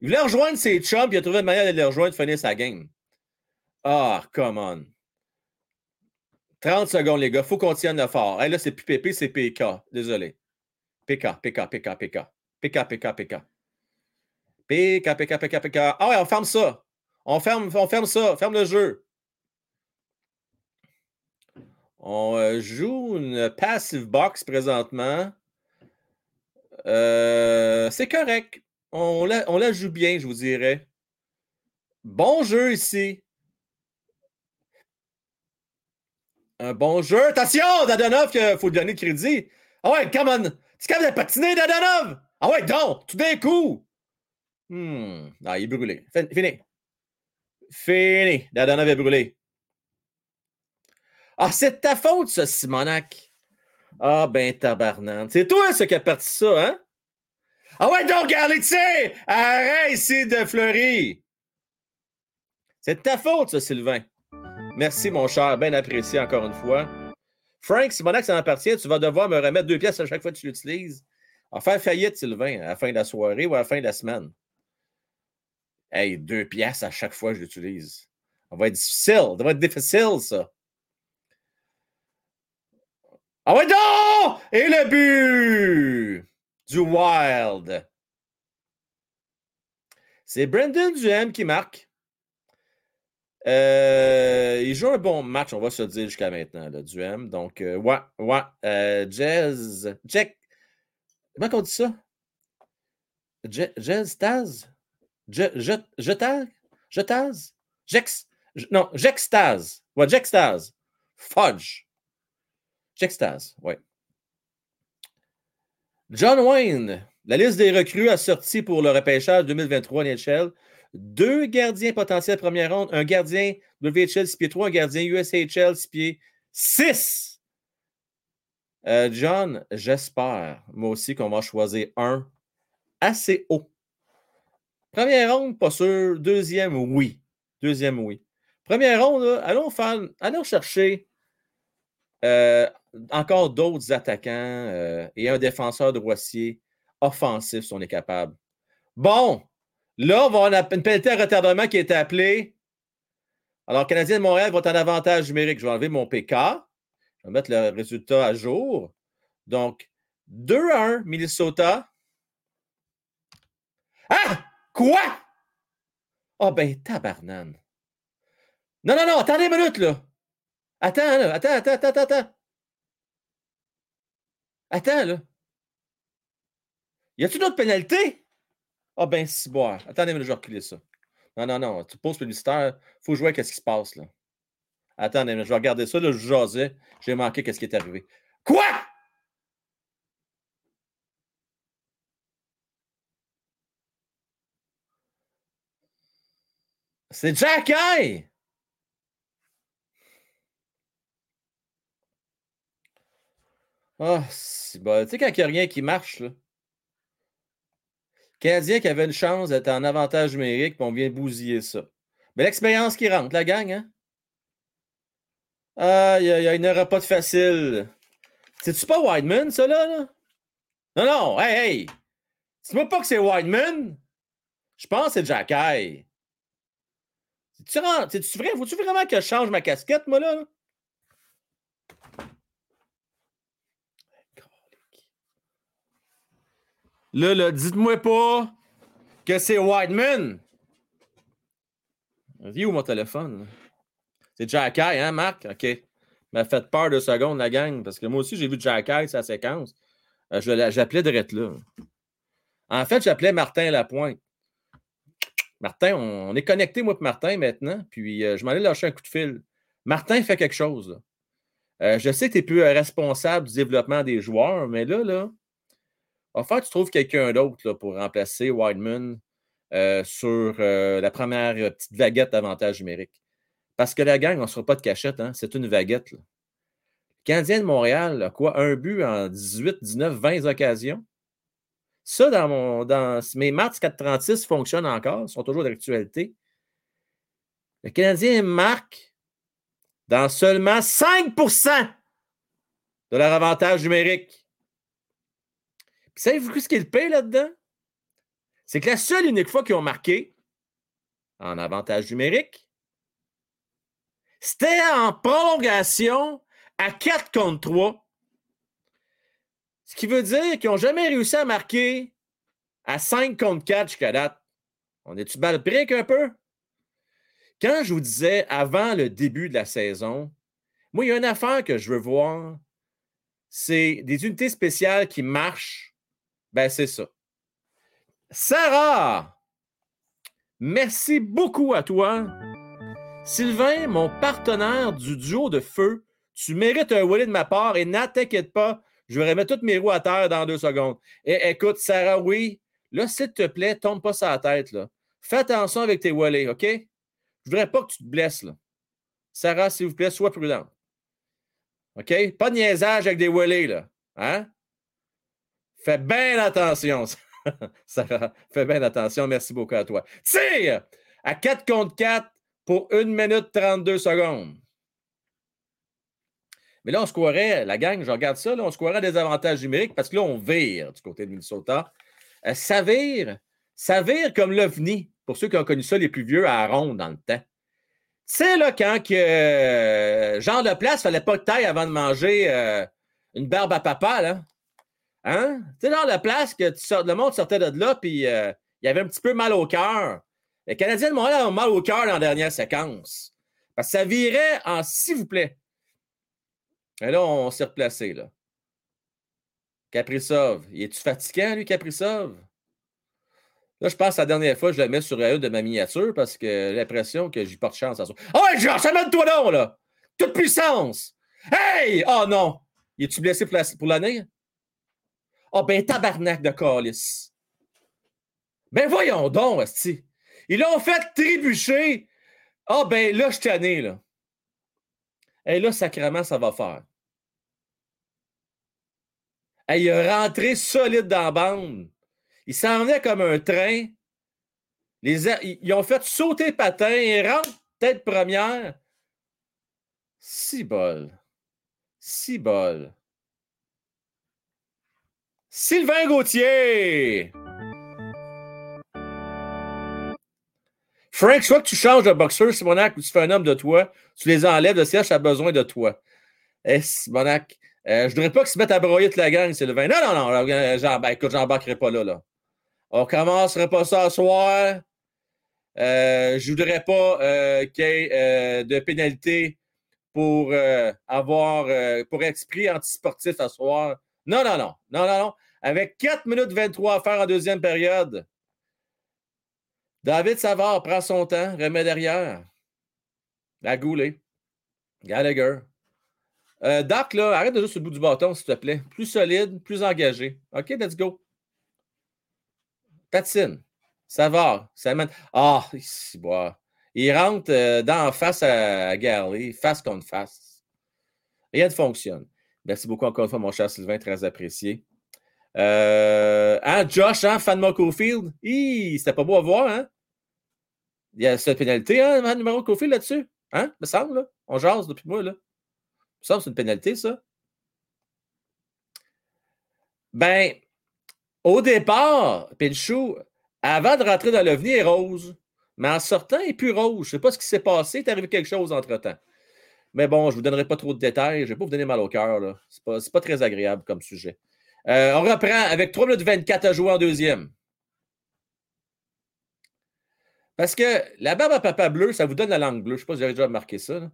Il voulait rejoindre ses chums, il a trouvé une manière de les rejoindre, finir sa game. Ah, come on. 30 secondes, les gars. Faut qu'on tienne le fort. Hey, là, c'est plus PP, c'est PK. Désolé. PK, PK, PK, PK. PK, PK, PK. PK, PK, PK, PK. Ah ouais, on ferme ça. On ferme, on ferme ça. Ferme le jeu. On euh, joue une passive box présentement. Euh, c'est correct. On la, joue bien, je vous dirais. Bon jeu ici. Un bon jeu. Attention, Dadonov, il faut donner le crédit. Ah ouais, come on. Tu capable de patiner, Dadonov? Ah ouais, donc, tout d'un coup. Hmm. Ah, il est brûlé. Fini. Fini. Dadonov est brûlé. Ah, c'est ta faute, ça, Simonac. Ah, ben, tabarnane. C'est toi, ce qui a parti ça, hein? Ah ouais, donc, sais, arrête ici de fleurir. C'est de ta faute, ça, Sylvain. Merci, mon cher. Bien apprécié encore une fois. Frank, Simonac, ça en appartient. Tu vas devoir me remettre deux pièces à chaque fois que tu l'utilises. En faire faillite, Sylvain, à la fin de la soirée ou à la fin de la semaine. Hey, deux pièces à chaque fois que je l'utilise. Ça va être difficile. Ça va être difficile, ça. Ah ouais, non! Et le but du Wild. C'est Brendan Duhem qui marque. Euh, il joue un bon match, on va se dire jusqu'à maintenant, le Duhem. Donc, euh, ouais, ouais. Euh, Jazz. Jack. Comment on dit ça? Jazz Taz? Je, je, je, Jetaz? Jex. Non, Jextaz. Ouais, Jextaz. Fudge. John Wayne, la liste des recrues a sorti pour le repêchage 2023 NHL. Deux gardiens potentiels première ronde, un gardien WHL 6 pieds 3, un gardien USHL 6 pieds 6. Euh, John, j'espère, moi aussi, qu'on va choisir un assez haut. Première ronde, pas sûr. Deuxième, oui. Deuxième, oui. Première ronde, allons, faire, allons chercher euh, encore d'autres attaquants euh, et un défenseur droitier offensif si on est capable. Bon, là, on va avoir une pénalité à retardement qui est appelée. Alors, Canadien de Montréal va être en avantage numérique. Je vais enlever mon PK. Je vais mettre le résultat à jour. Donc, 2 à 1, Minnesota. Ah! Quoi? Ah, oh, ben, tabarnane. Non, non, non, attendez une minute, là. Attends, là. Attends, attends, attends, attends. Attends, là. Y a-t-il une autre pénalité? Ah, ben, si, boire. Attendez, mais je vais reculer ça. Non, non, non. Tu poses publicitaire. Faut jouer qu'est-ce qui se passe, là. Attendez, mais je vais regarder ça. Là, je jasais. J'ai manqué qu'est-ce qui est arrivé. Quoi? C'est Jack Eye! Ah, c'est bon. Tu sais, quand il n'y a rien qui marche, là. Canadien qui avait une chance d'être en avantage numérique, puis on vient bousiller ça. Mais l'expérience qui rentre, la gang, hein? Ah, il n'y aura pas de facile. C'est-tu pas Whiteman, ça, là? Non, non, hey, hey! Dis-moi pas que c'est Whiteman. Je pense que c'est Jack Eye. C'est-tu vrai? Faut-tu vraiment que je change ma casquette, moi? Là, là, dites-moi pas que c'est Whiteman. Viens où mon téléphone? C'est Jack Eye, hein, Marc? OK. M'a fait peur de secondes, la gang, parce que moi aussi, j'ai vu Jack Eye, sa séquence. Euh, j'appelais Drette là. En fait, j'appelais Martin Lapointe. Martin, on, est connecté, moi et Martin, maintenant. Puis euh, je m'en ai lâché un coup de fil. Martin fait quelque chose. Euh, je sais que tu es plus euh, responsable du développement des joueurs, mais là, là, que tu trouves quelqu'un d'autre pour remplacer Wideman sur la première petite vaguette d'avantage numérique. Parce que la gang, on ne sera pas de cachette, hein? c'est une vaguette. Le Canadien de Montréal a quoi? Un but en 18, 19, 20 occasions? Ça, dans, mon, dans mes maths 436 fonctionnent encore, sont toujours d'actualité. Le Canadien marque dans seulement 5% de leur avantage numérique. Savez-vous ce qui est le là-dedans? C'est que la seule unique fois qu'ils ont marqué en avantage numérique, c'était en prolongation à 4 contre 3 ce qui veut dire qu'ils n'ont jamais réussi à marquer à 5 contre 4 jusqu'à date. On est-tu brique un peu? Quand je vous disais avant le début de la saison, moi, il y a une affaire que je veux voir, c'est des unités spéciales qui marchent. Ben, c'est ça. Sarah, merci beaucoup à toi. Sylvain, mon partenaire du duo de feu, tu mérites un wallet de ma part et n'inquiète pas, je vais remettre toutes mes roues à terre dans deux secondes. Et écoute, Sarah, oui, là, s'il te plaît, tombe pas sur la tête. Là. Fais attention avec tes wallets, OK? Je voudrais pas que tu te blesses. Là. Sarah, s'il vous plaît, sois prudent. OK? Pas de niaisage avec des wallets, là. Hein? Fais bien attention. Sarah, fais bien attention. Merci beaucoup à toi. Tire à 4 contre 4 pour 1 minute 32 secondes. Mais là, on se croirait, la gang, je regarde ça, là, on se croirait des avantages numériques parce que là, on vire du côté de Minnesota. Euh, ça vire, ça vire comme l'OVNI, pour ceux qui ont connu ça, les plus vieux, à ronde dans le temps. Tu sais, là, quand que, euh, Jean de place, il fallait pas que taille avant de manger euh, une barbe à papa, là. Hein? Tu sais, de place, que tu le monde sortait de là, puis il y avait un petit peu mal au cœur. Les Canadiens de Montréal ont mal au cœur dans la dernière séquence. Parce que ça virait en s'il vous plaît. Et là, on s'est replacé, là. Caprisov. Il est-tu fatiguant, lui, Caprisov? Là, je pense que la dernière fois, je le mets sur une de ma miniature parce que l'impression que j'y porte chance à ça. Oh, ouais, Georges, amène-toi donc, là! Toute puissance! Hey! Oh non! Il est-tu blessé pour l'année? Oh, ben, tabarnak de calice. Ben, voyons donc, Asti. Ils l'ont fait trébucher. Ah, ben, là, je suis là. Et là, sacrément, ça va faire il a rentré solide dans la bande. Il s'en venait comme un train. Ils ont fait sauter patin. Il rentre tête première. Six bol. Sylvain Gauthier. Frank, soit que tu changes de boxeur, Simonac, ou tu fais un homme de toi, tu les enlèves, le siège a besoin de toi. Eh, Simonac, euh, je ne voudrais pas qu'ils se mettent à broyer toute la gang, Sylvain. Non, non, non. Euh, ben, écoute, j'embarquerai pas là, là. On commencerait pas ça ce soir. Euh, je ne voudrais pas qu'il y ait de pénalité pour avoir pour esprit antisportif à soir. Non, non. Non, non, non. Avec 4 minutes 23 à faire en deuxième période, David Savard prend son temps, remet derrière. La goulée. Gallagher. Euh, Doc, là, arrête de jouer sur le bout du bâton, s'il te plaît. Plus solide, plus engagé. OK, let's go. Patine. Savard. Mène. Ah, ici, bois. Il rentre euh, dans face à, à Garley, face contre face. Rien ne fonctionne. Merci beaucoup encore une fois, mon cher Sylvain, très apprécié. Euh, hein, Josh, hein, fan de Cofield? C'était pas beau à voir, hein? Il y a cette pénalité, hein, numéro Cofield là-dessus? Hein? Me semble. On jase depuis moi, là. Me semble c'est une pénalité, ça. Ben, au départ, Pinchou, avant de rentrer dans l'OVNI, est rose. Mais en sortant, il est plus rose. Je ne sais pas ce qui s'est passé. Il est arrivé quelque chose entre-temps. Mais bon, je ne vous donnerai pas trop de détails. Je ne vais pas vous donner mal au cœur. Ce n'est pas, très agréable comme sujet. Euh, on reprend avec 3 minutes 24 à jouer en deuxième. Parce que la barbe à papa bleu, ça vous donne la langue bleue. Je ne sais pas si avez déjà remarqué ça.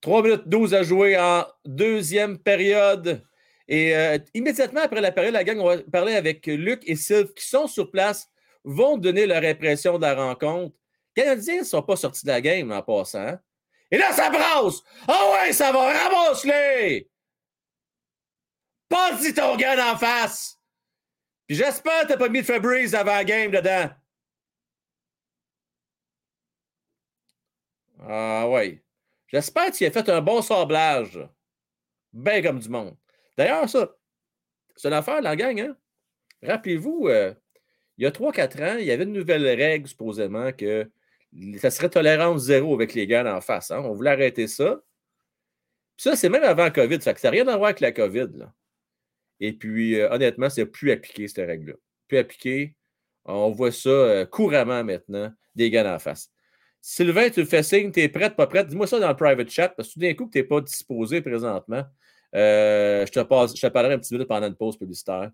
3 minutes 12 à jouer en deuxième période. Et euh, immédiatement après la période, la gang, on va parler avec Luc et Sylve qui sont sur place, vont donner leur impression de la rencontre. Les Canadiens ne sont pas sortis de la game en passant. Hein. Et là, ça brasse! Ah oh ouais, ça va, ramasse-les! Pas ton gars en face! Puis j'espère que tu n'as pas mis de Fabrice avant la game dedans. Ah ouais. J'espère que tu as fait un bon sablage. Bien comme du monde. D'ailleurs, ça, c'est une affaire, la gang. Hein? Rappelez-vous, euh, il y a 3-4 ans, il y avait une nouvelle règle, supposément, que ça serait tolérance zéro avec les gars en face. Hein? On voulait arrêter ça. Puis ça, c'est même avant la COVID. Ça n'a rien à voir avec la COVID. Là. Et puis, euh, honnêtement, c'est plus appliqué, cette règle-là. Plus appliqué. On voit ça euh, couramment maintenant, des gars en face. Sylvain, tu fais signe, tu es prête, pas prête? Dis-moi ça dans le private chat, parce que tout d'un coup, tu n'es pas disposé présentement. Euh, je, te parlerai un petit peu pendant une pause publicitaire.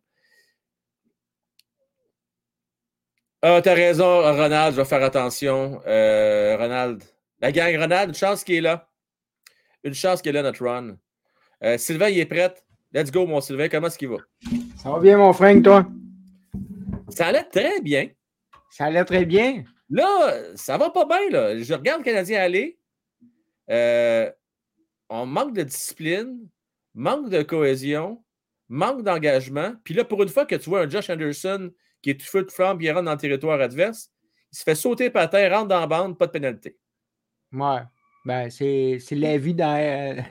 Ah, t'as raison, Ronald, je vais faire attention. Ronald. La gang Ronald, une chance qu'il est là. Une chance qu'il est là, notre run. Sylvain, il est prêt? Let's go, mon Sylvain. Comment est-ce qu'il va? Ça va bien, mon frère, toi? Ça allait très bien. Ça allait très bien? Là, ça va pas bien. Là. Je regarde le Canadien aller. Euh, on manque de discipline, manque de cohésion, manque d'engagement. Puis là, pour une fois que tu vois un Josh Anderson qui est tout feu de flamme, il rentre dans le territoire adverse, il se fait sauter par terre, rentre dans la bande, pas de pénalité. Ouais. Ben, c'est la vie dans. Euh,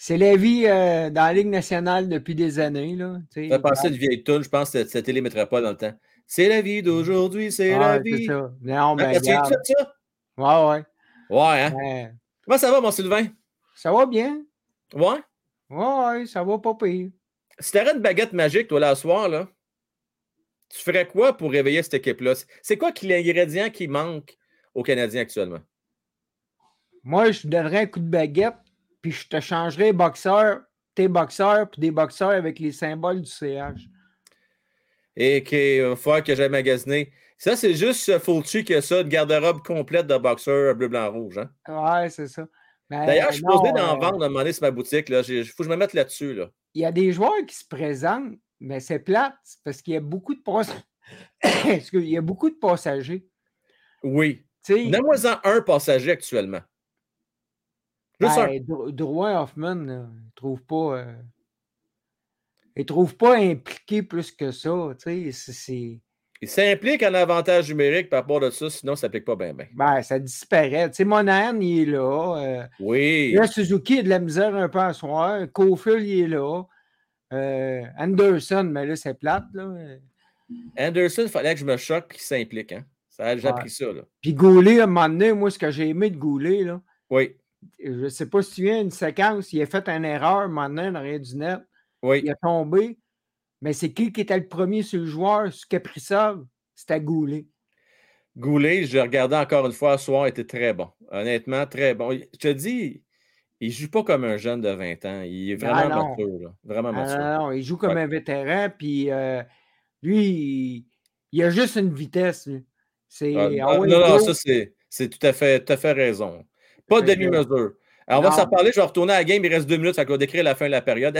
c'est la vie euh, dans la Ligue nationale depuis des années. Là, tu as passé de vieille tune, je pense que télé ne mettrait pas dans le temps. C'est la vie d'aujourd'hui, c'est la vie. Ça. Non, ben, tu ça? Ouais, ouais. Ouais, hein? Comment ça va, mon Sylvain? Ça va bien. Ouais? Ouais, ça va pas pire. Si t'avais une baguette magique, toi, là, ce soir, là, tu ferais quoi pour réveiller cette équipe-là? C'est quoi l'ingrédient qui manque aux Canadiens actuellement? Moi, je te donnerais un coup de baguette, puis je te changerais boxeur, tes boxeurs, puis des boxeurs avec les symboles du CH et qu'il va falloir que j'aille magasiner. Ça, c'est juste qui a ça, une garde-robe complète de boxeur bleu, blanc, rouge. Hein? Ouais, c'est ça. D'ailleurs, je suis posé d'en euh, vendre à un moment donné sur ma boutique. Il faut que je me mette là-dessus. Là. Il y a des joueurs qui se présentent, mais c'est plate parce qu'il y a beaucoup de il y a beaucoup de passagers. Oui. Donne-moi-en un passager actuellement. Juste ben, Drouin Hoffman, ne trouve pas. Euh, ne trouve pas impliqué plus que ça. Il s'implique en avantage numérique par rapport à ça, sinon ça s'applique pas bien. Ben, ça disparaît. Tu Monahan, il est là. Euh, oui. Là, Suzuki a de la misère un peu à soir. Cofield, il est là. Euh, Anderson, mais là, c'est plate. Là. Anderson, il fallait que je me choque et qu'il s'implique. Hein? Ça a déjà pris ça. Là. Puis Goulet, à un moment donné, moi, ce que j'ai aimé de Goulet, là. Oui. Je ne sais pas si tu viens une séquence, il a fait une erreur, donné, dans rien du net. Oui. Il a tombé. Mais c'est qui qui était le premier sur le joueur, ce qui a pris ça? C'était Goulet. Goulet, je regardais encore une fois ce soir, était très bon. Honnêtement, très bon. Je te dis, il ne joue pas comme un jeune de 20 ans. Il est vraiment mature. Vraiment mature. non, il joue comme un vétéran. Puis euh, lui, il, a juste une vitesse. C'est. Ah, non, non, ça, c'est tout à fait, tout à fait raison. Pas de demi-mesure. Alors, on va s'en parler. Je vais retourner à la game. Il reste deux minutes. Ça va décrire la fin de la période.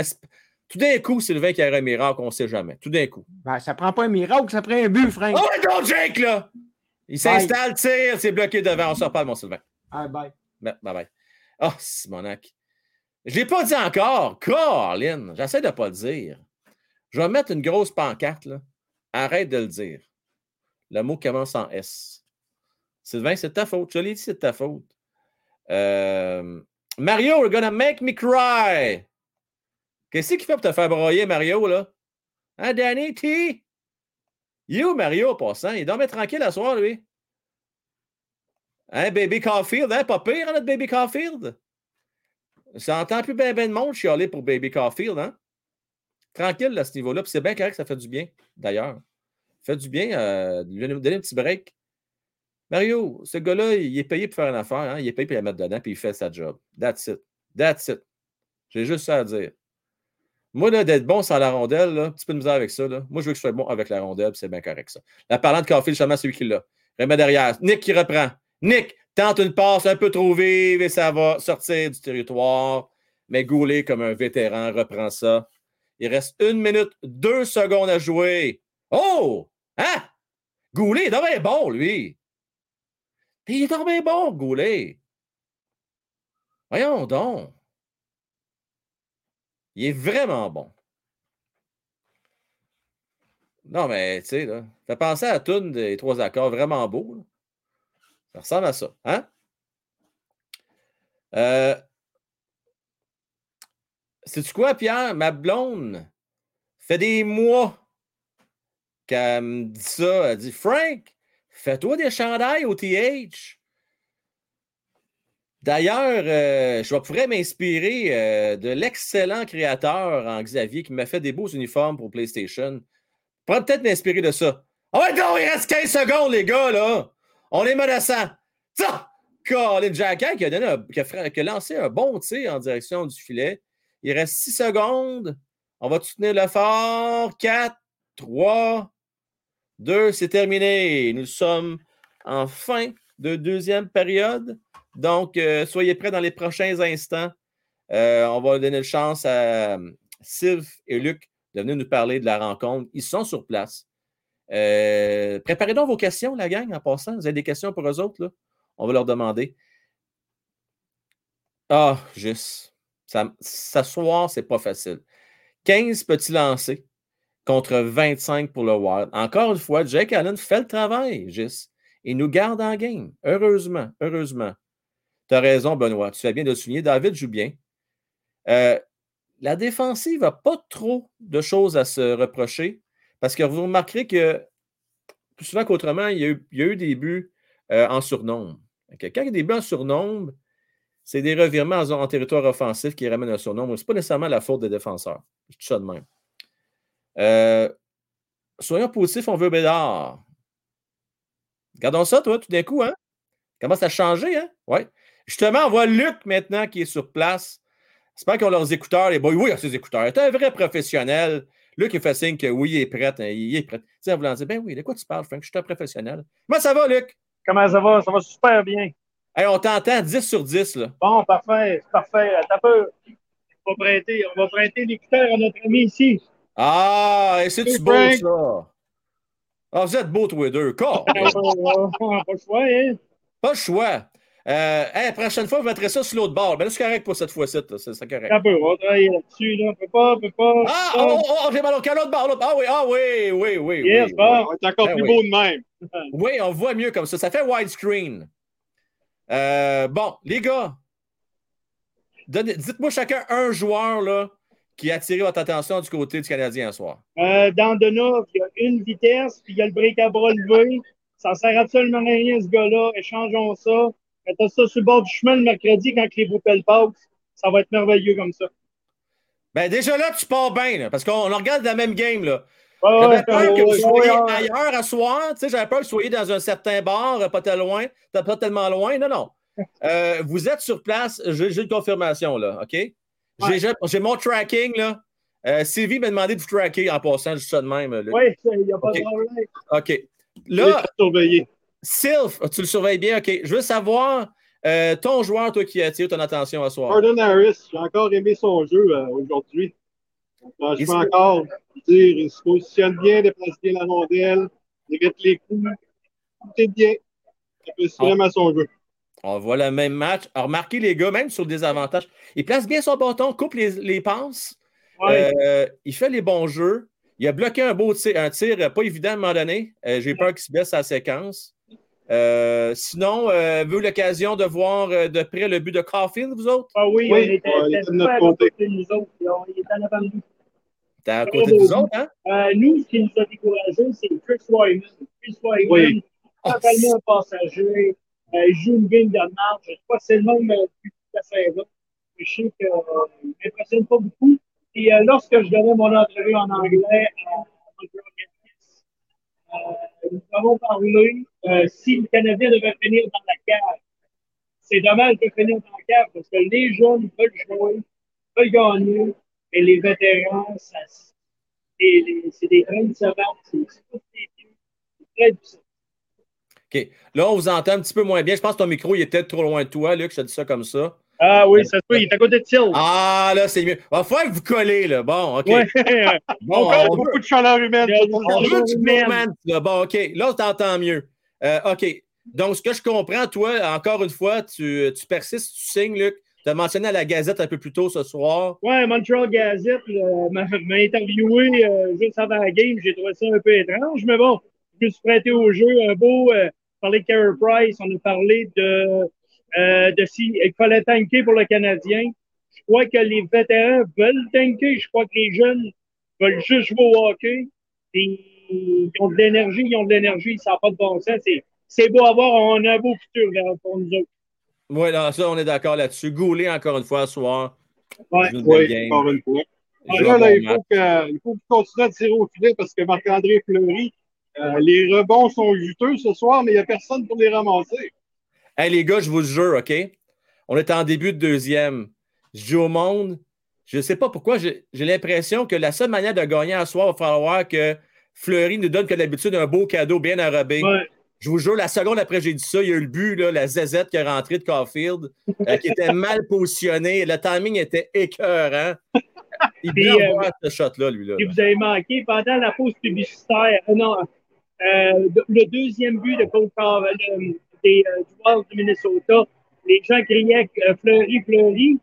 Tout d'un coup, Sylvain qui a un miracle, on ne sait jamais. Tout d'un coup. Ben, ça prend pas un miracle, ça prend un but, Frank. Oh, non, Jake, là! Il s'installe, tire, c'est bloqué devant. On se reparle, mon Sylvain. Ah, bye. Bye bye. Oh, Simonac. Je ne l'ai pas dit encore. Caroline, j'essaie de ne pas le dire. Je vais mettre une grosse pancarte, là. Arrête de le dire. Le mot commence en S. Sylvain, c'est ta faute. Je l'ai dit, c'est ta faute. Euh, Mario, you're gonna make me cry. Qu'est-ce qu'il fait pour te faire broyer, Mario, là? Hein, Danny T? You, Mario, passant. Il dormait tranquille à soir, lui. Hein, Baby Caulfield, hein? Pas pire, hein, notre Baby Caulfield? Ça entend plus bien ben de monde chialer pour Baby Caulfield, hein? Tranquille à ce niveau-là. Puis c'est bien correct, ça fait du bien, d'ailleurs. Fait du bien euh, donner un petit break. Mario, ce gars-là, il est payé pour faire une affaire, hein? il est payé pour la mettre dedans, puis il fait sa job. That's it. That's it. J'ai juste ça à dire. Moi, d'être bon sans la rondelle, un petit peu de misère avec ça. Là. Moi, je veux que je sois bon avec la rondelle, c'est bien correct ça. La parlant de Caulfield, c'est lui qui l'a. Remet derrière. Nick qui reprend. Nick tente une passe un peu trop vive et ça va sortir du territoire. Mais Goulet, comme un vétéran, reprend ça. Il reste une minute, deux secondes à jouer. Oh! Hein? Goulet, il être bon, lui. Il est tombé bon, Goulet. Voyons donc. Il est vraiment bon. Non, mais tu sais, là, fait penser à la des trois accords, vraiment beau. Ça ressemble à ça. Hein? Euh, C'est-tu quoi, Pierre? Ma blonde fait des mois qu'elle me dit ça. Elle dit Frank, fais-toi des chandails au TH. D'ailleurs, euh, je pourrais m'inspirer euh, de l'excellent créateur en Xavier qui m'a fait des beaux uniformes pour PlayStation. Je pourrais peut-être m'inspirer de ça. Ah ouais, non, il reste 15 secondes, les gars, là. On est menaçant. Ça! Colin Jack qui a, donné qui, a, lancé un bon tir en direction du filet. Il reste 6 secondes. On va tenir le fort. 4, 3, 2, c'est terminé. Nous sommes en fin de deuxième période. Donc, euh, soyez prêts dans les prochains instants. Euh, on va donner une chance à euh, Sylve et Luc de venir nous parler de la rencontre. Ils sont sur place. préparez donc vos questions, la gang, en passant. Vous avez des questions pour eux autres? Là? On va leur demander. Ah, juste. S'asseoir, c'est pas facile. 15 petits lancers contre 25 pour le Wild. Encore une fois, Jake Allen fait le travail, juste. Il nous garde en game. Heureusement, heureusement. Tu as raison, Benoît. Tu fais bien de le souligner. David joue bien. Euh, la défensive n'a pas trop de choses à se reprocher parce que vous remarquerez que plus souvent qu'autrement, il, y a eu des buts euh, en surnombre. Quand il y a des buts en surnombre, c'est des revirements en, territoire offensif qui ramènent un surnombre. Ce n'est pas nécessairement la faute des défenseurs. Je dis ça de même. Euh, soyons positifs, on veut Bédard. Regardons ça, toi, tout d'un coup, hein? Comment ça a changé, hein? Oui. Justement, on voit Luc maintenant qui est sur place. J'espère qu'ils ont leurs écouteurs, les boys. Oui, il a ses écouteurs. Il est un vrai professionnel. Luc, il fait signe que oui, il est prêt. Hein, il est prêt. Tu sais, dire, ben oui, de quoi tu parles, Frank? Je suis un professionnel. Comment ça va, Luc? Comment ça va? Ça va super bien. Hey, on t'entend 10 sur 10, là. Bon, parfait, parfait. T'as peu. On va prêter, on va prêter l'écouteur à notre ami ici. Ah, et c'est-tu beau, ça? Ah, vous êtes beaux, tous les deux. Corps. pas le choix, hein? Pas le choix. Euh, la prochaine fois, vous mettrez ça sur l'autre bord. Ben c'est correct pour cette fois-ci. C'est correct. Un peu, on va travailler là-dessus. Là. On peut pas, on peut pas. Ah, oh, oh, oh, j'ai mal au cœur, l'autre bord. Ah oui, ah oui, oui, oui. Yes, oui, bon. On est encore ben plus beau de même. oui, on voit mieux comme ça. Ça fait widescreen. Euh, bon, les gars, dites-moi chacun un joueur là, qui a attiré votre attention du côté du Canadien ce soir? Euh, dans Denov, il y a une vitesse, puis il y a le break à bras levé. Ça ne sert absolument à rien, ce gars-là. Échangeons ça. Mettez ça sur le bord du chemin le mercredi quand les poupelles passent. Ça va être merveilleux comme ça. Ben déjà là, tu pars bien, parce qu'on regarde la même game. là. j'avais peur que vous soyez ailleurs à soir. J'avais peur que vous soyez dans un certain bar, pas tellement loin, pas tellement loin. Non, non. Euh, vous êtes sur place. J'ai une confirmation, là. OK? J'ai mon tracking, là. Euh, Sylvie m'a demandé de vous tracker en passant juste ça de même. Oui, il n'y a pas de problème. OK. Là, Sylph, tu le surveilles bien, OK. Je veux savoir euh, ton joueur, toi, qui attire ton attention à soir. Jordan Harris, j'ai encore aimé son jeu euh, aujourd'hui. je peux encore dire, il se positionne bien, déplace bien la rondelle, il évite les coups. Tout est bien. C'est vraiment son jeu. On voit le même match. Alors, remarquez les gars, même sur le désavantage, il place bien son bâton, coupe les, les passes. Euh, il fait les bons jeux. Il a bloqué un beau tir, un tir pas évident à un moment donné. Euh, j'ai peur qu'il se baisse sa séquence. Euh, sinon, euh, vous l'occasion de voir de près le but de Caulfield, vous autres? Ah oui, oui. était, il était de notre côté. nous autres. Il était en avant de nous. T'es à côté de vous autres, hein? nous, ce qui nous a découragés, c'est Chris Wyman. Chris Wyman, oui. totalement un passager. Il joue une game de. Je crois que c'est le même but de la saison. Je sais qu'il ne m'impressionne pas beaucoup. Et euh, lorsque je donnais mon entrevue en anglais à euh, nous avons parlé euh, si le Canadien devait finir dans la cave. C'est dommage de finir dans la cave parce que les jeunes veulent jouer, veulent gagner, et les vétérans, c'est des trains de c'est tout très difficile. OK. Là, on vous entend un petit peu moins bien. Je pense que ton micro il était trop loin de toi, Luc. Je te dis ça comme ça. Ah oui, ça se peut, il est à côté de Till. Ah, là, c'est mieux. Il va falloir que vous collez, là. Bon, OK. Ouais. bon, on, beaucoup de chaleur humaine. On veut du moment, là. Bon, OK. Là, on t'entend mieux. Euh, OK. Donc, ce que je comprends, toi, encore une fois, tu, tu persistes, tu signes, Luc. Tu as mentionné à la Gazette un peu plus tôt ce soir. Oui, Montreal Gazette m'a interviewé euh, juste avant la game. J'ai trouvé ça un peu étrange, mais bon, je me suis prêté au jeu. Un beau, euh, parler de Carey Price, on a parlé de euh, de s'il fallait tanker pour le Canadien. Je crois que les vétérans veulent tanker. Je crois que les jeunes veulent juste jouer au hockey. ils ont de l'énergie, ils ont de l'énergie, ça n'a pas de bon sens. C'est beau à voir, on a un beau futur pour nous autres. Oui, ça, on est d'accord là-dessus. Goulet, encore une fois, ce soir. Ouais. Oui, encore une fois. là, il, faut que, il faut continuer à tirer au filet parce que Marc-André Fleury, euh, les rebonds sont juteux ce soir, mais il n'y a personne pour les ramasser. Hey, les gars, je vous jure, OK? On est en début de deuxième. Je dis au monde, je ne sais pas pourquoi, j'ai l'impression que la seule manière de gagner à soir, il va falloir que Fleury nous donne que d'habitude un beau cadeau bien enrobé. Je vous jure, la seconde après j'ai dit ça, il y a eu le but, là, la ZZ qui est rentrée de Caulfield, euh, qui était mal positionné. Le timing était écœurant. Il vient euh, voir ce shot-là, lui. Là. Et vous avez manqué pendant la pause publicitaire. Euh, non, euh, le deuxième but de Paul des, euh, du Minnesota. Les gens criaient euh, Fleury, Fleury.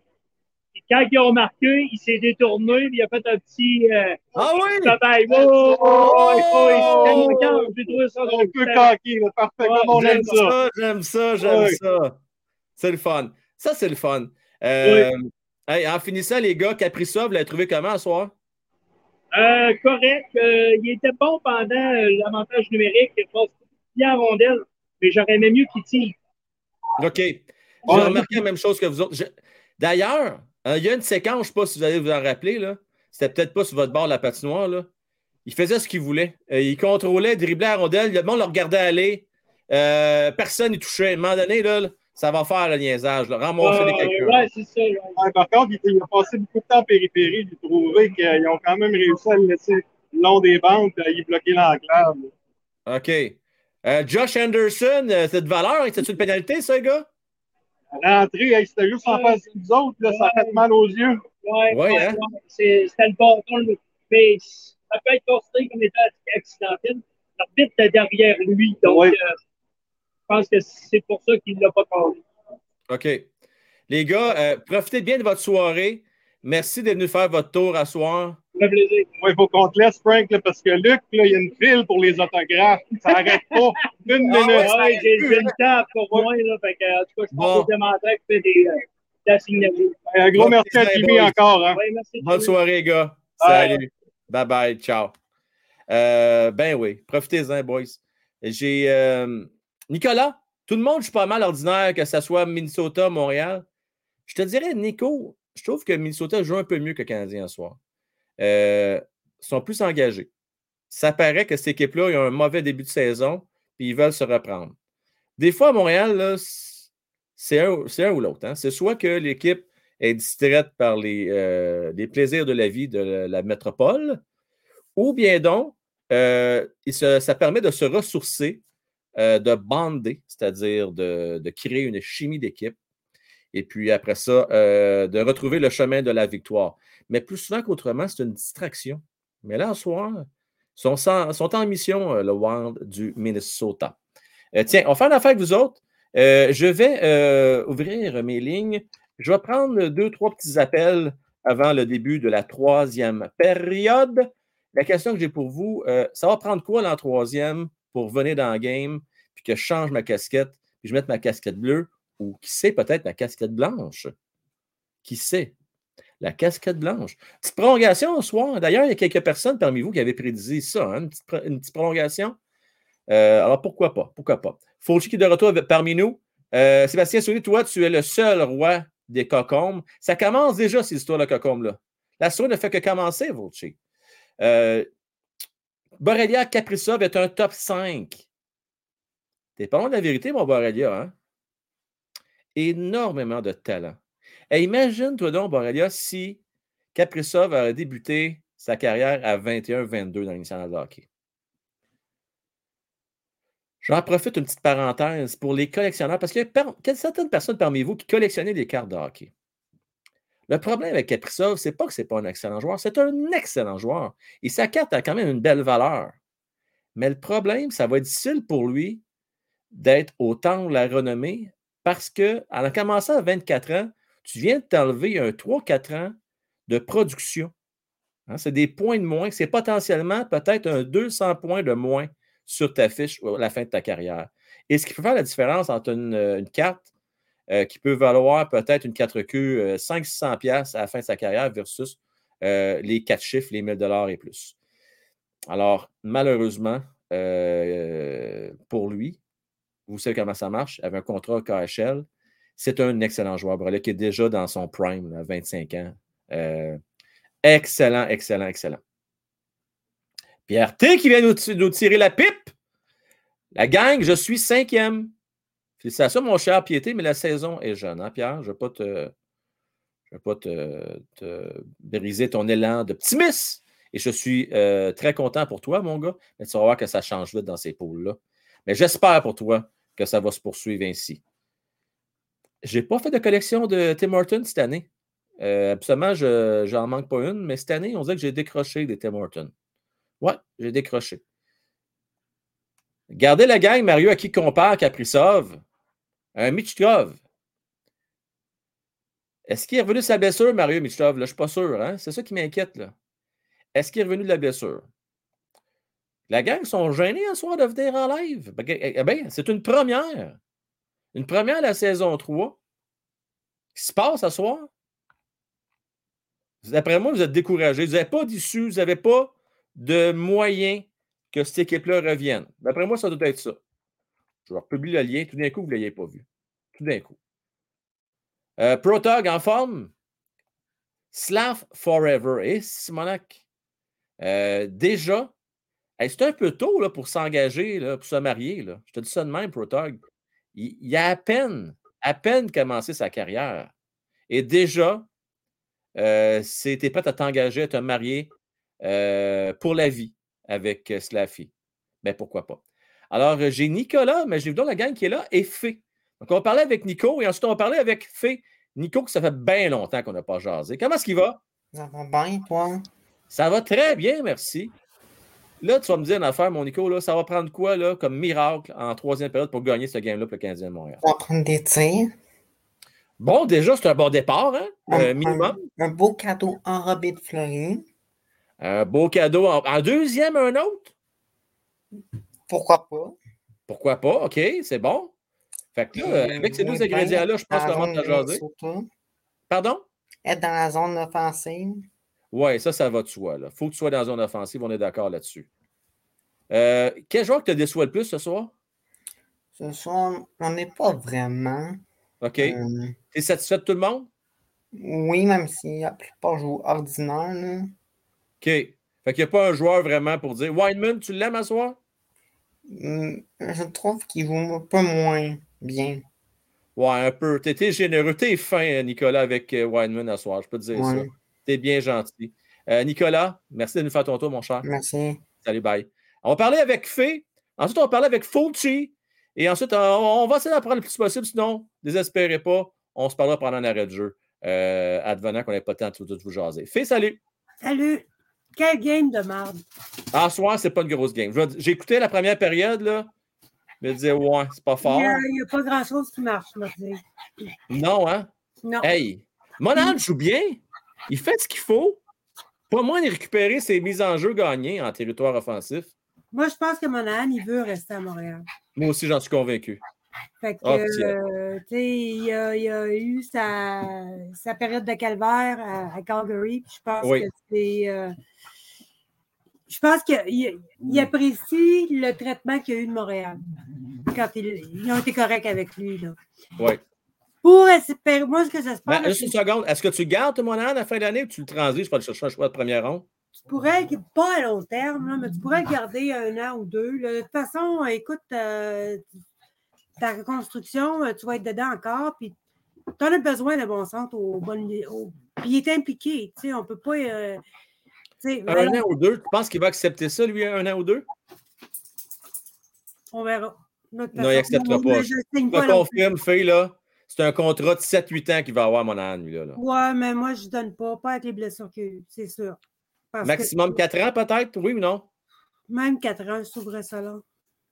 Et quand ils ont marqué, il s'est détourné, il a fait un petit. Euh, ah oui! Travail. Oh, oh, oh, oh, J'ai trouvé ça. Un peu coquille, parfait. on j'aime ça. J'aime ça, j'aime ça. C'est le fun. Ça, c'est le fun. Euh, hey, en finissant, les gars, Caprissa, vous l'avez trouvé comment ce soir? Euh, correct. Euh, il était bon pendant l'avantage numérique. Il passe bien rondelle mais j'aurais aimé mieux qu'il tire. OK. J'ai remarqué la même chose que vous autres. D'ailleurs, il y a une séquence, je ne sais pas si vous allez vous en rappeler, là. C'était peut-être pas sur votre bord la patinoire, là. Il faisait ce qu'il voulait. Euh, il contrôlait, driblait la rondelle, le monde le regardait aller. Euh, personne n'y touchait. À un moment donné, là, ça va faire le niaisage, là, ramasser euh, les calculs. Ouais, c'est ça. Ouais. par contre, il, a passé beaucoup de temps en périphérie. J'ai trouvé qu'ils ont quand même réussi à le laisser le long des bandes et à y bloquer l'enclave. OK. Euh, Josh Anderson, euh, c'est de valeur. C'est une pénalité, ça, gars? À l'entrée, c'était juste en face des autres. Là, Ça fait mal aux yeux. Oui, ouais, hein? c'était le bâton. Mais ça peut être considéré comme étant accidentel. L'arbitre était derrière lui. Donc, euh, je pense que c'est pour ça qu'il ne l'a pas parlé. OK. Les gars, profitez bien de votre soirée. Merci d'être venu faire votre tour à soir. plaisir. il faut qu'on te laisse, Frank, parce que Luc, là, il y a une file pour les autographes. Ça n'arrête pas. Une ah minute. Ouais, j'ai une table pour moi. Là, fait que, en tout cas, je pense bon. que demander que des, euh, signatures. Un gros merci à Jimmy encore. Hein. Ouais, merci, Bonne soirée, gars. Salut. Bye bye. Ciao. Euh, ben oui, profitez-en, boys. J'ai euh, Nicolas, tout le monde, je pas mal ordinaire, que ce soit Minnesota, Montréal. Je te dirais, Nico, je trouve que Minnesota joue un peu mieux que Canadien ce soir. Euh, sont plus engagés. Ça paraît que cette équipe-là a un mauvais début de saison, puis ils veulent se reprendre. Des fois, à Montréal, c'est un, ou l'autre. Hein. C'est soit que l'équipe est distraite par les, euh, plaisirs de la vie de la, métropole, ou bien donc, euh, ça permet de se ressourcer de bander, c'est-à-dire de, créer une chimie d'équipe. Et puis après ça, de retrouver le chemin de la victoire. Mais plus souvent qu'autrement, c'est une distraction. Mais là, ce soir, ils sont, en mission, le Wild du Minnesota. tiens, on faire une affaire avec vous autres. je vais ouvrir mes lignes. Je vais prendre deux, trois petits appels avant le début de la troisième période. La question que j'ai pour vous, euh, ça va prendre quoi l'an troisième? Pour venir dans le game, puis que je change ma casquette, puis je mette ma casquette bleue, ou qui sait, peut-être ma casquette blanche? Qui sait? La casquette blanche. Petite prolongation ce soir. D'ailleurs, il y a quelques personnes parmi vous qui avaient prédit ça, hein, une, petite, prolongation. Euh, alors pourquoi pas? Pourquoi pas? Fauci qui est de retour parmi nous. Euh, Sébastien Soulier, toi, tu es le seul roi des cocombes. Ça commence déjà, cette histoire de cocombe-là. La story ne fait que commencer, Volchi. Euh, Borrelia Caprissov est un top 5. T'es pas loin de la vérité, mon Borrelia. Hein? Énormément de talent. Et imagine-toi donc, Borrelia, si Caprissov avait débuté sa carrière à 21-22 dans l'initial de hockey. J'en profite une petite parenthèse pour les collectionneurs, parce qu'il y a certaines personnes parmi vous qui collectionnent des cartes de hockey? Le problème avec Kaprizov, c'est pas que ce n'est pas un excellent joueur, c'est un excellent joueur. Et sa carte a quand même une belle valeur. Mais le problème, ça va être difficile pour lui d'être autant la renommée parce que, en commençant à 24 ans, tu viens de t'enlever un 3-4 ans de production. Hein, c'est des points de moins. C'est potentiellement peut-être un 200 points de moins sur ta fiche à la fin de ta carrière. Et ce qui peut faire la différence entre une, euh, carte euh, qui peut valoir peut-être une 4Q 500-600$ à la fin de sa carrière versus euh, les 4 chiffres, les 1000 dollars et plus. Alors, malheureusement, pour lui, vous savez comment ça marche, avec un contrat KHL, c'est un excellent joueur, Brelet, qui est déjà dans son prime, à 25 ans. excellent, excellent, excellent. Pierre T qui vient nous, tirer la pipe. La gang, je suis cinquième. Félicitations, mon cher Piété, mais la saison est jeune, hein, Pierre? Je ne vais pas te. Je vais pas te, briser ton élan d'optimisme. Et je suis euh, très content pour toi, mon gars. Mais tu vas voir que ça change vite dans ces pôles-là. Mais j'espère pour toi que ça va se poursuivre ainsi. Je n'ai pas fait de collection de Tim Hortons cette année. Euh, absolument, je n'en manque pas une, mais cette année, on dirait que j'ai décroché des Tim Hortons. Ouais, j'ai décroché. Gardez la gang, Mario, à qui compare Kaprizov. Un Michkov. Est-ce qu'il est revenu de sa blessure, Mario Michkov? je ne suis pas sûr. Hein? C'est ça qui m'inquiète. Est-ce qu'il est revenu de la blessure? La gang sont gênés un soir de venir en live. Ben, eh, eh bien, c'est une première. Une première à la saison 3. Qu'est-ce qui se passe ce soir? D'après moi, vous êtes découragés. Vous n'avez pas d'issue, vous n'avez pas de moyens que cette équipe-là revienne. D'après moi, ça doit être ça. Je vais republier le lien. Tout d'un coup, vous ne l'ayez pas vu. Tout d'un coup. Euh, Protog en forme. Slav Forever. Et Simonac. Euh, déjà, c'est un peu tôt là, pour s'engager, pour se marier. Là. Je te dis ça de même, Protog. Il, il, a à peine, à peine commencé sa carrière. Et déjà, euh, c'était prêt à t'engager, à te marier euh, pour la vie avec Slaffy. Mais ben, pourquoi pas? Alors, euh, j'ai Nicolas, mais j'ai vu la gang qui est là, et Fé. Donc, on va parler avec Nico et ensuite on va parler avec Fé. Nico, que ça fait bien longtemps qu'on n'a pas jasé. Comment est-ce qu'il va? Ça va bien, toi? Ça va très bien, merci. Là, tu vas me dire une affaire, mon Nico, là, ça va prendre quoi là, comme miracle en troisième période pour gagner ce game-là pour le 15e de Montréal? Ça va prendre des tirs. Bon, déjà, c'est un bon départ, hein? Un, minimum. Un, beau cadeau enrobé de Florine. Un beau cadeau. En, deuxième, un autre? Pourquoi pas? Pourquoi pas? OK, c'est bon. Fait que là, avec ces deux ingrédients-là, je pense qu'on va jaser. Pardon? Être dans la zone offensive. Oui, ça, ça va de soi. Il faut que tu sois dans la zone offensive, on est d'accord là-dessus. Euh, quel joueur te déçoit le plus ce soir? Ce soir, on n'est pas vraiment. OK. Euh... Tu es satisfait de tout le monde? Oui, même si la plupart jouent ordinaire. Là. OK. Fait qu'il n'y a pas un joueur vraiment pour dire Wineman, tu l'aimes à soir? Hmm, je trouve qu'il joue un peu moins bien. Ouais, un peu. T'étais généreux. T'es fin, Nicolas, avec euh, Wineman à soir. Je peux te dire ça. T'es bien gentil. Euh, Nicolas, merci de nous faire ton tour, mon cher. Merci. Salut, bye. On va parler avec Fé. Ensuite, on va parler avec Fulci, Et ensuite, on, va essayer d'en prendre le plus possible. Sinon, désespérez pas. On se parlera pendant un arrêt de jeu. Euh, advenant qu'on n'ait pas le temps de tout, vous jaser. Fais salut! Salut! Quel game de merde! En soir, c'est pas une grosse game. J'ai écouté la première période, là. Je me disais, ouais, c'est pas fort. Il n'y a, pas grand-chose qui marche, je me Non, hein? Non. Hey, Monan joue bien. Il fait ce qu'il faut. Pas moins de récupérer ses mises en jeu gagnées en territoire offensif. Moi, je pense que Monahan, il veut rester à Montréal. Moi aussi, j'en suis convaincu. Fait que, euh, il, a, il, a, eu sa, sa, période de calvaire à, Calgary. je pense que c'est. Euh, je pense qu'il il apprécie le traitement qu'il a eu de Montréal. Quand ils ont été corrects avec lui. Oui. Pour espérer, moi, ce que ça se passe. juste une seconde. Est-ce que tu gardes ton an à la fin de l'année ou tu le transiges pour le chercher un choix de première ronde? Tu pourrais, pas à long terme, mais tu pourrais le garder un an ou deux. De toute façon, écoute, euh, ta reconstruction, euh, tu vas être dedans encore, puis tu en as besoin de bon centre au bon au... Puis il est impliqué, tu sais, on peut pas. Euh, un an ou deux, tu penses qu'il va accepter ça, lui, un an ou deux? On verra. Non, il n'acceptera pas. Je, te confirme, fille, là. C'est un contrat de 7-8 ans qu'il va avoir, mon âne, lui. Là, Ouais, mais moi, je ne donne pas. Pas avec les blessures qu'il c'est sûr. Maximum 4 ans, peut-être, oui ou non? Même 4 ans, je trouverais ça là.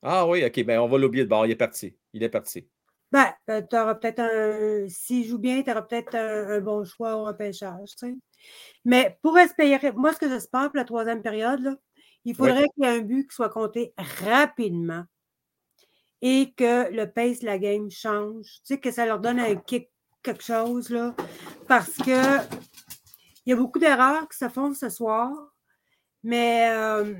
Ah oui, OK, ben on va l'oublier de bord. Il est parti. Il est parti. Ben, euh, tu auras peut-être un. S'il joue bien, tu auras peut-être un, bon choix au repêchage. Tu sais. Mais pour espérer, moi, ce que j'espère pour la troisième période, là, il faudrait qu'il y ait un but qui soit compté rapidement et que le pace de la game change. Tu sais, que ça leur donne un kick, quelque chose, là. Parce que il y a beaucoup d'erreurs qui se font ce soir, mais. Euh,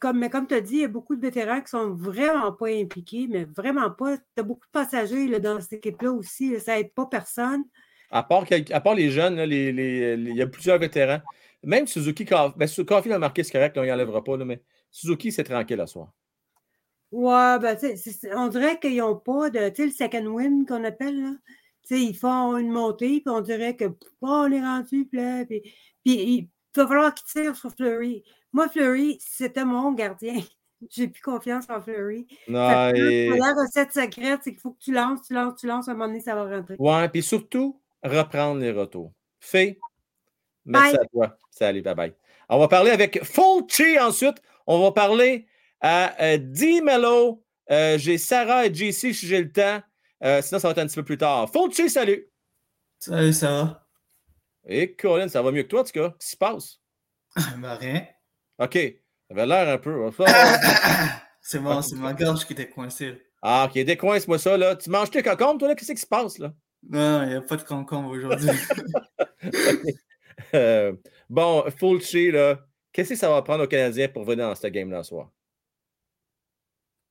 comme, mais comme tu as dit, il y a beaucoup de vétérans qui sont vraiment pas impliqués, mais vraiment pas. Tu as beaucoup de passagers là, dans cette équipe-là aussi. ça n'aide pas personne. À part, à part les jeunes, il y a plusieurs vétérans. Même Suzuki, ben, Coffee a marqué, c'est correct, on n'y enlèvera pas, mais Suzuki, c'est tranquille à soir. Ouais, ben, on dirait qu'ils n'ont pas de. Tu sais, le second win qu'on appelle, là. Ils font une montée, puis on dirait que, oh, on est rendu, puis, puis, puis il va falloir qu'ils tirent sur Fleury. Moi, Fleury, c'était mon gardien. J'ai plus confiance en Fleury. Non, La recette secrète, c'est qu'il faut que tu lances, tu lances, tu lances, à un moment donné, ça va rentrer. Ouais, puis surtout, reprendre les retours. Fait, merci à toi. Salut, bye bye. On va parler avec Fulci ensuite. On va parler à euh, D. Mello. Euh, j'ai Sarah et JC si j'ai le temps. Euh, sinon, ça va être un petit peu plus tard. Fulci, salut. Salut, Sarah. Et Colin, ça va mieux que toi, en tout cas? Qu'est-ce qui se passe? ben, rien. OK. Ça avait l'air un peu. c'est bon, c'est ma gorge qui était coincée. Ah, OK. Décoince-moi ça, là. Tu manges tes concombres, toi, là? Qu'est-ce qui se passe, là? Non, il n'y a pas de concombre aujourd'hui. euh, bon, Fulci, là. Qu'est-ce que ça va prendre aux Canadiens pour venir dans ce game-là ce soir?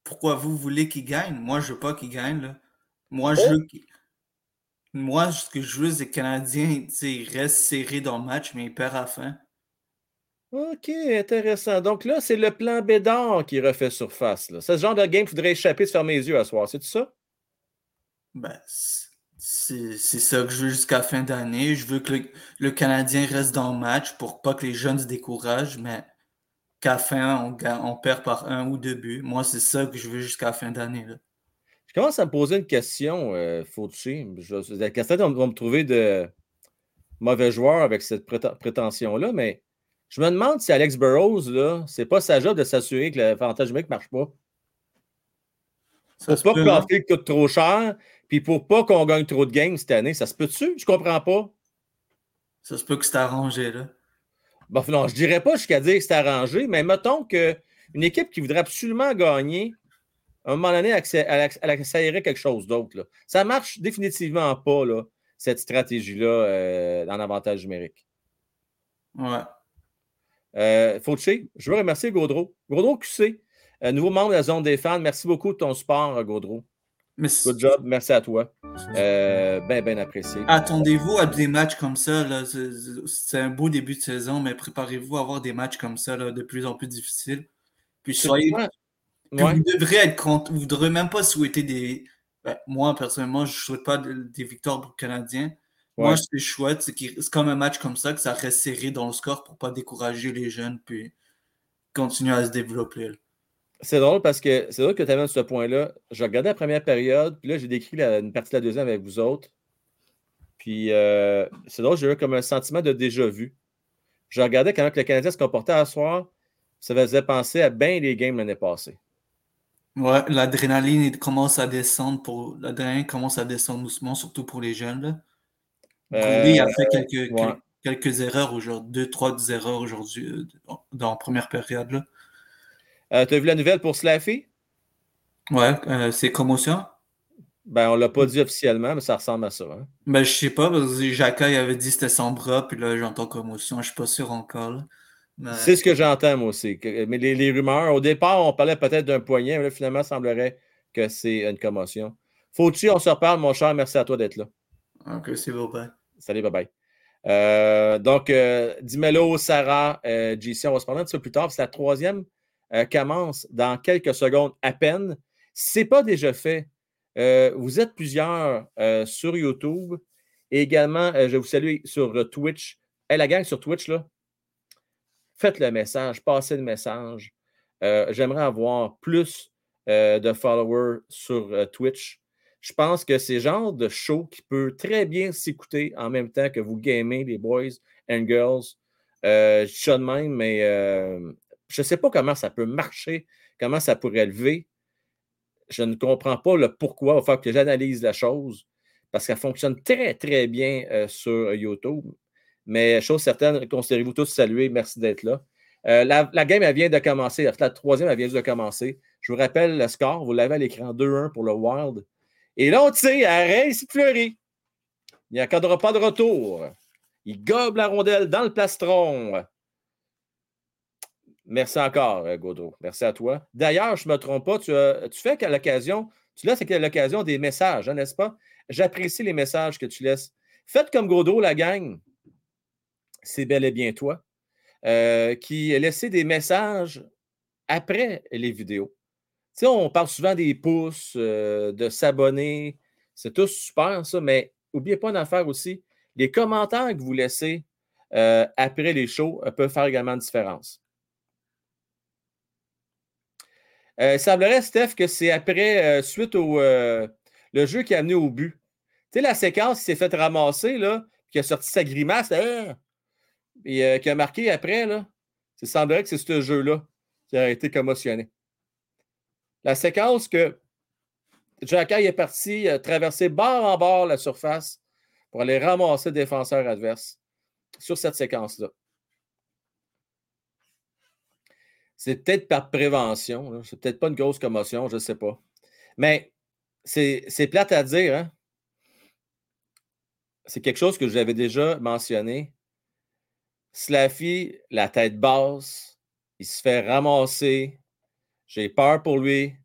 Pourquoi vous voulez qu'il gagne? Moi, je veux pas qu'il gagne, là. Moi, je veux Moi, ce que je veux, c'est que les Canadiens restent serrés dans le match, mais ils perdent à la fin. OK, intéressant. Donc là, c'est le plan Bédard qui refait surface. Là. Ce genre de game, il faudrait échapper de fermer les yeux à soir. C'est tout ça? Ben, c'est ça que je veux jusqu'à la fin d'année. Je veux que le, Canadien reste dans le match pour pas que les jeunes se découragent, mais qu'à la fin, on, on, perd par un ou deux buts. Moi, c'est ça que je veux jusqu'à la fin d'année. Je commence à me poser une question, euh, Fauci. La question, on va me trouver de mauvais joueur avec cette prétention-là, mais je me demande si Alex Burrows, là, c'est pas sa job de s'assurer que l'avantage numérique ne marche pas. Ça pour pas que coûte trop cher, puis pour pas qu'on gagne trop de games cette année, ça se peut-tu? Je comprends pas. Ça se peut que c'est arrangé, là. Bon, non, je dirais pas jusqu'à dire que c'est arrangé, mais mettons qu'une équipe qui voudrait absolument gagner, à un moment donné, elle essayerait quelque chose d'autre. Ça marche définitivement pas, là, cette stratégie-là euh, en avantage numérique. Ouais. Euh, Fauché, je veux remercier Gaudreau. Gaudreau QC, euh, nouveau membre de la zone des fans. Merci beaucoup de ton support, Gaudreau. Merci. Good job. Merci à toi. Euh, ben, ben apprécié. Attendez-vous à des matchs comme ça. C'est un beau début de saison, mais préparez-vous à avoir des matchs comme ça de plus en plus difficiles. Puis soyez. Vous devrez être contre. Vous ne devrez même pas souhaiter des. Ben, moi, personnellement, je ne souhaite pas des victoires pour les Canadiens. Moi, c'est chouette. C'est comme un match comme ça, que ça reste serré dans le score pour pas décourager les jeunes puis continuer à se développer. C'est drôle parce que c'est drôle que tu amènes ce point-là. Je regardais la première période, puis là, j'ai décrit une partie de la deuxième avec vous autres. Puis euh, c'est drôle, j'ai eu comme un sentiment de déjà-vu. Je regardais comment le Canadien se comportait à soir. Ça faisait penser à bien les games l'année passée. Ouais, l'adrénaline commence à descendre pour l'adrénaline commence à descendre doucement, surtout pour les jeunes. Là. Il a fait quelques, quelques erreurs aujourd'hui, deux, trois erreurs aujourd'hui euh, dans la première période. Là. Euh, tu as vu la nouvelle pour Slaffy? Ouais, euh, c'est commotion. Ben, on l'a pas dit officiellement, mais ça ressemble à ça. Hein? Ben, je sais pas, parce que Jacques avait dit que c'était sans bras, puis là, j'entends commotion. Je suis pas sûr encore. C'est ce que j'entends, moi aussi. Mais les, rumeurs, au départ, on parlait peut-être d'un poignet, mais là, finalement, il semblerait que c'est une commotion. Faut-tu, on se reparle, mon cher. Merci à toi d'être là. Ok, c'est beau, bye. Salut, bye bye. Euh, donc, euh, Dimelo, Sarah, euh, JC, on va se parler de ça plus tard. C'est la troisième euh, commence dans quelques secondes à peine. Ce n'est pas déjà fait. vous êtes plusieurs sur YouTube. Et également, je vous salue sur Twitch. Hey, la gang sur Twitch, là, faites le message, passez le message. J'aimerais avoir plus de followers sur Twitch je pense que c'est genre de show qui peut très bien s'écouter en même temps que vous gamez, les boys and girls. Euh, je de même, mais euh, je ne sais pas comment ça peut marcher, comment ça pourrait lever. Je ne comprends pas le pourquoi. Il va falloir que j'analyse la chose parce qu'elle fonctionne très, très bien euh, sur YouTube. Mais chose certaine, considérez-vous tous salués. Merci d'être là. la, game, elle vient de commencer. La troisième, elle vient de commencer. Je vous rappelle le score. Vous l'avez à l'écran 2-1 pour le Wild. Et là, on tire, arrête, ici Fleury. Il n'y accordera pas de retour. Il gobe la rondelle dans le plastron. Merci encore, euh, Gaudreau. Merci à toi. D'ailleurs, je ne me trompe pas, tu, fais qu'à l'occasion, tu laisses à l'occasion des messages, hein, n'est-ce pas? J'apprécie les messages que tu laisses. Faites comme Gaudreau, la gang. C'est bel et bien toi. Euh, qui laissé des messages après les vidéos sais, on parle souvent des pouces, euh, de s'abonner. C'est tout super, ça, mais n'oubliez pas une affaire aussi. Les commentaires que vous laissez euh, après les shows euh, peuvent faire également une différence. il semblerait, Steph, que c'est après, suite au jeu qui a amené au but. Tu la séquence qui s'est faite ramasser, là, qui a sorti sa grimace, hein, et qui a marqué après, là, il semblerait que c'est ce jeu-là qui a été commotionné. La séquence que Jacky est parti traverser bord en bord la surface pour aller ramasser le défenseur adverse sur cette séquence-là. C'est peut-être par prévention, c'est peut-être pas une grosse commotion, je ne sais pas. Mais c'est plate à dire, hein? C'est quelque chose que j'avais déjà mentionné. Slaffy, la tête basse, il se fait ramasser, j'ai peur pour lui. Il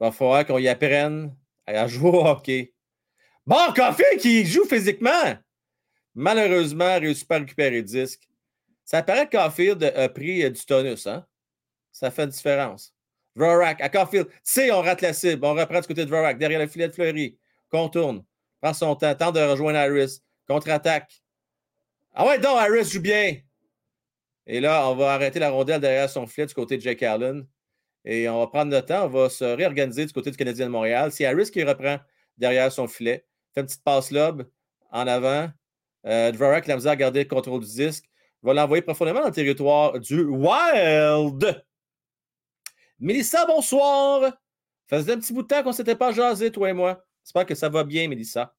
va falloir qu'on y apprenne à jouer au hockey. Bon, Coffee qui joue physiquement. Malheureusement, il réussit pas à récupérer le disque. Ça paraît que Caulfield a pris euh, du tonus. Hein? Ça fait une différence. Vorak à Caulfield. Tu sais, on rate la cible. On reprend du côté de Vorak, derrière le filet de Fleury. Contourne. Prend son temps. Tente de rejoindre Harris. Contre-attaque. Ah ouais, donc, Harris joue bien. Et là, on va arrêter la rondelle derrière son filet du côté de Jake Allen. Et on va prendre notre temps, on va se réorganiser du côté du Canadien de Montréal. C'est Harris qui reprend derrière son filet. Fait une petite passe lobe en avant. Euh, Dvorak, la misère à garder le contrôle du disque. Va l'envoyer profondément dans le territoire du Wild. Mélissa, bonsoir. Faisait un petit bout de temps qu'on ne s'était pas jasé, toi et moi. J'espère que ça va bien, Mélissa.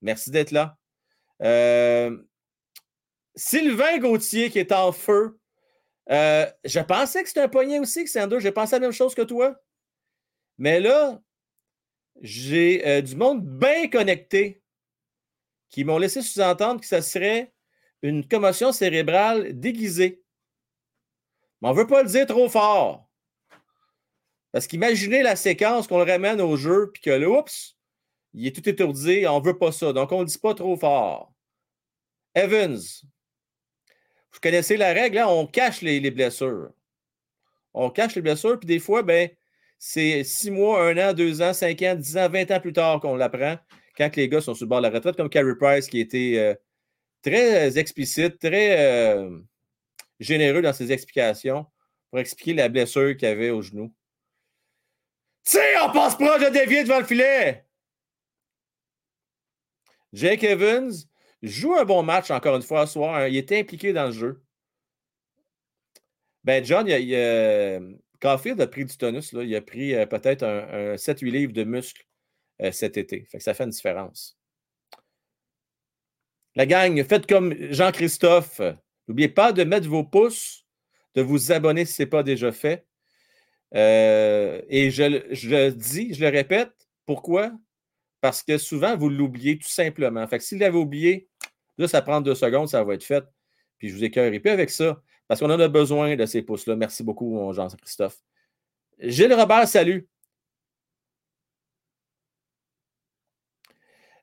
Merci d'être là. Euh, Sylvain Gauthier qui est en feu. Euh, je pensais que c'était un poignet aussi, que c'est. J'ai pensé la même chose que toi. Mais là, j'ai euh, du monde bien connecté qui m'ont laissé sous-entendre que ça serait une commotion cérébrale déguisée. Mais on ne veut pas le dire trop fort. Parce qu'imaginez la séquence qu'on le ramène au jeu, puis que là, oups, il est tout étourdi, on ne veut pas ça. Donc, on ne le dit pas trop fort. Evans, vous connaissez la règle, hein? on cache les, blessures. On cache les blessures, puis des fois, ben, c'est six mois, un an, deux ans, cinq ans, dix ans, vingt ans plus tard qu'on l'apprend, quand les gars sont sur le bord de la retraite, comme Carey Price, qui était euh, très explicite, très euh, généreux dans ses explications pour expliquer la blessure qu'il avait au genou. sais, on passe proche de dévier devant le filet. Jake Evans joue un bon match encore une fois ce soir. Il était impliqué dans le jeu. Ben, John, il a, a pris du tonus. Il a pris euh, peut-être un, 7-8 livres de muscles euh, cet été. Ça fait une différence. La gang, faites comme Jean-Christophe. N'oubliez pas de mettre vos pouces, de vous abonner si ce n'est pas déjà fait. Euh, et je, le dis, je le répète, pourquoi? Parce que souvent, vous l'oubliez tout simplement. Fait que s'il l'avait oublié, là, ça prend deux secondes, ça va être fait. Puis je vous écœurerai plus avec ça, parce qu'on en a besoin de ces pouces-là. Merci beaucoup, Jean-Christophe. Gilles Robert, salut.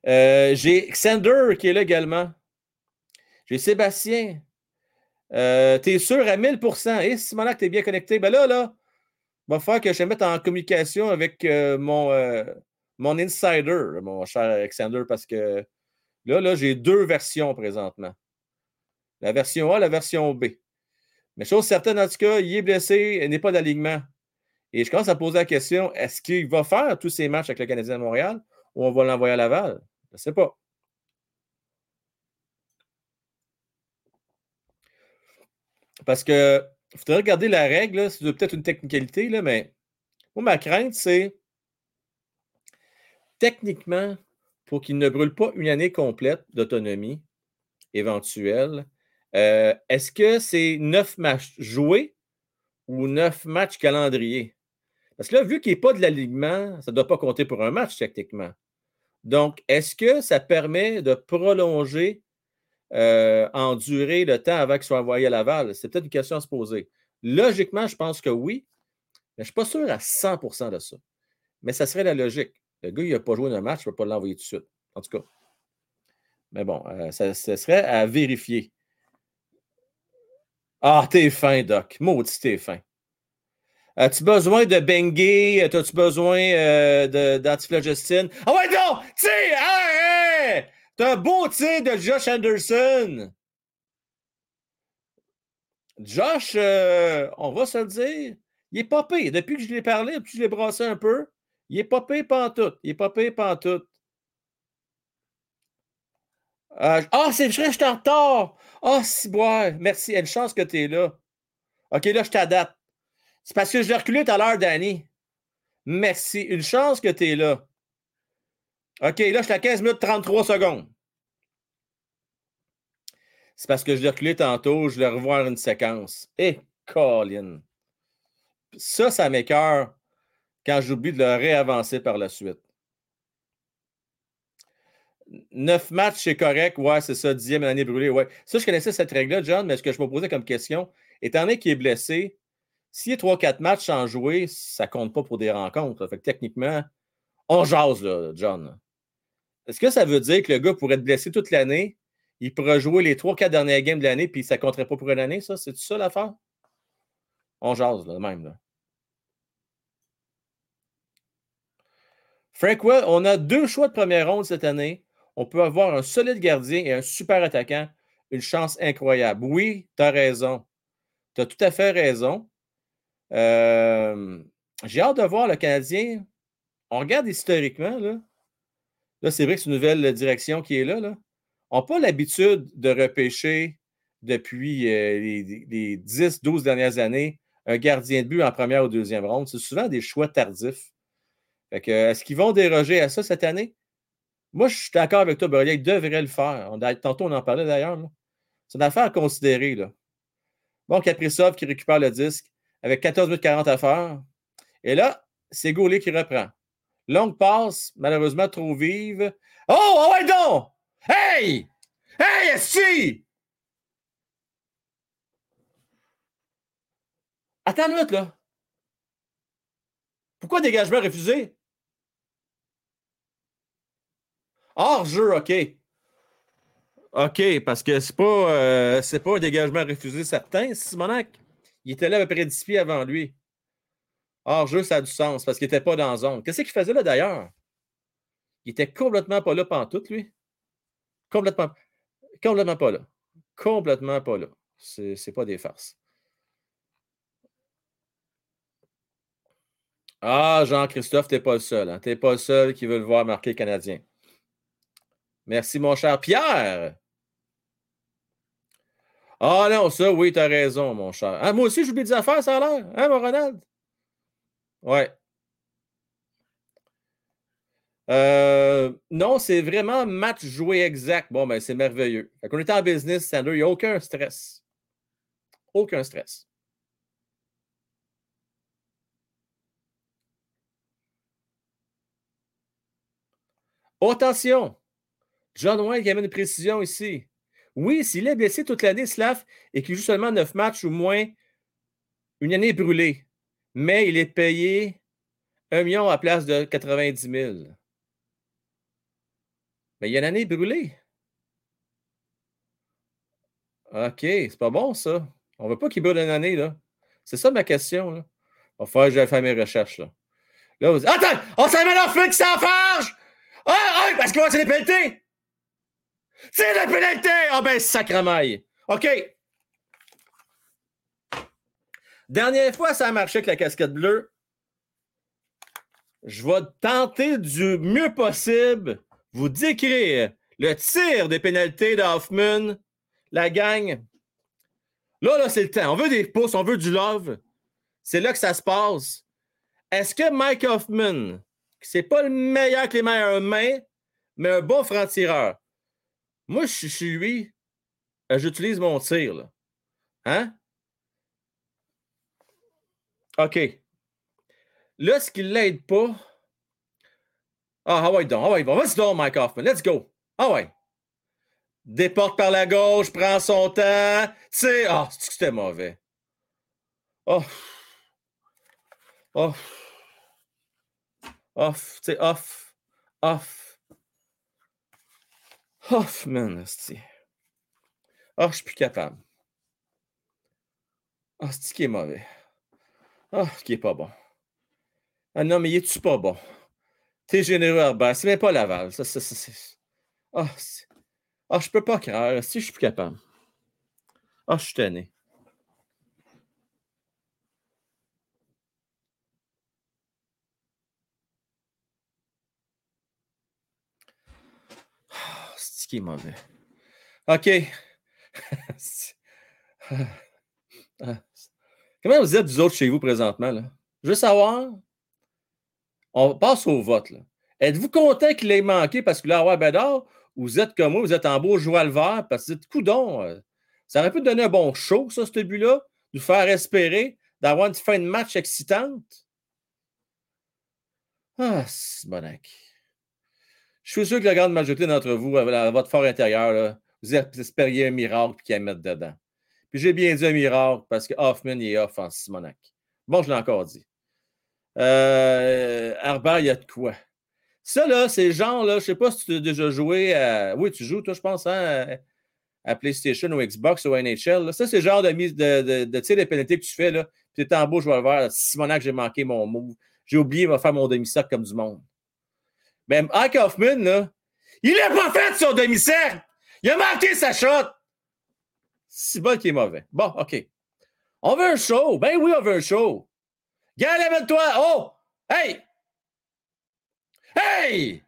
Euh, j'ai Xander qui est là également. J'ai Sébastien. Euh, T'es sûr à 1000% Et si que tu es bien connecté, ben là, là, va falloir que je te mette en communication avec euh, mon, mon insider, mon cher Alexander, parce que là, là j'ai deux versions présentement. La version A, la version B. Mais chose certaine, en tout cas, il est blessé, il n'est pas d'alignement. Et je commence à poser la question est-ce qu'il va faire tous ces matchs avec le Canadien de Montréal ou on va l'envoyer à Laval? Je ne sais pas. Parce que il faudrait regarder la règle, c'est peut-être une technicalité, mais moi, ma crainte, c'est techniquement, pour qu'il ne brûle pas une année complète d'autonomie éventuelle, euh, est-ce que c'est neuf matchs joués ou neuf matchs calendrier? Parce que là, vu qu'il n'est pas de l'alignement, ça ne doit pas compter pour un match techniquement. Donc, est-ce que ça permet de prolonger euh, en durée le temps avant qu'il soit envoyé à Laval? C'est peut-être une question à se poser. Logiquement, je pense que oui, mais je ne suis pas sûr à 100% de ça. Mais ça serait la logique. Le gars, il n'a pas joué un match, je ne peux pas l'envoyer tout de suite. En tout cas. Mais bon, euh, ça, serait à vérifier. Ah, t'es fin, Doc. Maudit, t'es fin. As-tu besoin de Bengay? As-tu besoin euh? Ah ouais, non! Tu sais, T'as un beau tir de Josh Anderson. Josh, euh, on va se le dire, il est pas pire. Depuis que je l'ai parlé, depuis que je l'ai brassé un peu, il est pas pire pantoute. Il est pas pire pantoute. Euh, ah, c'est vrai, je suis en retard. Ah, si, bois. Merci. Une chance que tu es là. OK, là, je t'adapte. C'est parce que je l'ai reculé tout à l'heure, Danny. Merci. Une chance que tu es là. OK, là, je suis à 15 minutes 33 secondes. C'est parce que je l'ai reculé tantôt, je vais revoir une séquence. Et Colin. Ça, ça m'écœure quand j'oublie de le réavancer par la suite. Neuf matchs, c'est correct. Ouais, c'est ça, dixième année brûlée. Ouais. Ça, je connaissais cette règle-là, John, mais ce que je me posais comme question, étant donné qu'il est blessé, s'il y a trois, quatre matchs sans jouer, ça compte pas pour des rencontres. Fait que techniquement, on jase, John. Est-ce que ça veut dire que le gars pourrait être blessé toute l'année? Il pourrait jouer les trois, quatre dernières games de l'année, puis ça compterait pas pour une année, ça? C'est ça l'affaire? On jase, là, même. Là. Frank on a deux choix de première ronde cette année. On peut avoir un solide gardien et un super attaquant. Une chance incroyable. Oui, tu as raison. Tu as tout à fait raison. Euh, j'ai hâte de voir le Canadien. On regarde historiquement, là. Là, c'est vrai que c'est une nouvelle direction qui est là. On n'a pas l'habitude de repêcher depuis euh, les, 10-12 dernières années un gardien de but en première ou deuxième ronde. C'est souvent des choix tardifs. Est-ce qu'ils vont déroger à ça cette année? Moi, je suis d'accord avec toi, Borrelia. Ils devraient le faire. tantôt, on en parlait d'ailleurs. C'est une affaire à considérer. Là. Bon, Kaprizov qui récupère le disque avec 14 minutes 40 à faire. Et là, c'est Gaulet qui reprend. Longue passe, malheureusement trop vive. Oh, oh ouais donc! Hey! Hey, si! Attends une minute, là. Pourquoi dégagement refusé? Hors jeu, OK. OK, parce que c'est pas, euh, c'est pas un dégagement refusé certain. Simonac, il était là à peu près 10 pieds avant lui. Hors jeu, ça a du sens parce qu'il n'était pas dans la zone. Qu'est-ce qu'il faisait là d'ailleurs? Il était complètement pas là pendant tout, lui. Complètement, complètement pas là. Complètement pas là. C'est pas des farces. Ah, Jean-Christophe, t'es pas le seul. Hein? T'es pas le seul qui veut le voir marquer Canadien. Merci, mon cher Pierre. Ah non, ça, oui, t'as raison, mon cher. Ah, moi aussi, j'oublie des affaires, ça a l'air. Hein, mon Ronald? Ouais. Euh, non, c'est vraiment match joué exact. Bon, ben, c'est merveilleux. Fait qu'on est en business, Sander, il n'y a aucun stress. Aucun stress. attention! John White qui amène une précision ici. Oui, s'il est blessé toute l'année, Slav, et qu'il joue seulement 9 matchs ou moins, une année brûlée. Mais il est payé 1 million à place de 90 000. Mais il y a une année brûlée. OK, c'est pas bon, ça. On veut pas qu'il brûle une année, là. C'est ça ma question, là. Il va falloir faire mes recherches, là. Là, vous dites, Attends! On s'en met qui s'en farge! Ah, ah, parce que c'est des pénalités! C'est des pénalités! Ah, ben, sacremaille! OK. Dernière fois, ça a marché avec la casquette bleue. Je vais tenter du mieux possible vous décrire le tir des pénalités d'Hoffman, la gang. Là, là, c'est le temps. On veut des pouces, on veut du love. C'est là que ça se passe. Est-ce que Mike Hoffman, c'est pas le meilleur que les meilleures mains, mais un bon franc-tireur. Moi, je suis lui, euh, j'utilise mon tir. Là. Hein? OK. Là, ce qui ne l'aide pas. Ah, ah ouais, donc, ah ouais, vas-y Mike Hoffman, let's go. Ah ouais. Déporte par la gauche, prend son temps. Sais, ah, c'était mauvais? Oh. Oh. Off, tu sais, off, off. Oh, je suis plus capable. Ah, c'est qui est mauvais. Ah, qui est pas bon. Ah non, mais il est-tu pas bon? T'es généreux, Herbert. C'est même pas Laval. Ça, ça, ça, ah, ah, je peux pas croire. Si je suis plus capable. Ah, je suis tanné. Mauvais. OK. Comment vous êtes, vous autres, chez vous présentement? Là? Je veux savoir. On passe au vote. Êtes-vous content qu'il ait manqué parce que là, ouais, ou vous êtes comme moi, vous êtes en beau joie le vert parce que vous êtes coudon. Euh, ça aurait pu donner un bon show, ça, ce but-là, de vous faire espérer d'avoir une fin de match excitante. Ah, c'est bonac. Je suis sûr que la grande majorité d'entre vous, à votre fort intérieur, vous espériez un miracle qui à mettre dedans. Puis j'ai bien dit un miracle parce que Hoffman est off en Simonac. Bon, je l'ai encore dit. Euh, il y a de quoi? Ça, là, ces gens-là, je ne sais pas si tu as déjà joué à. Oui, tu joues, toi, je pense, hein, à PlayStation ou Xbox ou NHL. Ça, c'est le genre de mise de, de, pénalité que tu fais. Là. Puis tu es en beau, je vais le voir. Simonac, j'ai manqué mon move. J'ai oublié, de faire mon demi-sac comme du monde. Ben, Ike Hoffman, là, il n'a pas fait son demi-cercle. Il a manqué sa shot. C'est bon qui est mauvais. Bon, OK. On veut un show. Ben oui, on veut un show. Gars, lève-toi. Oh! Hey! Hey!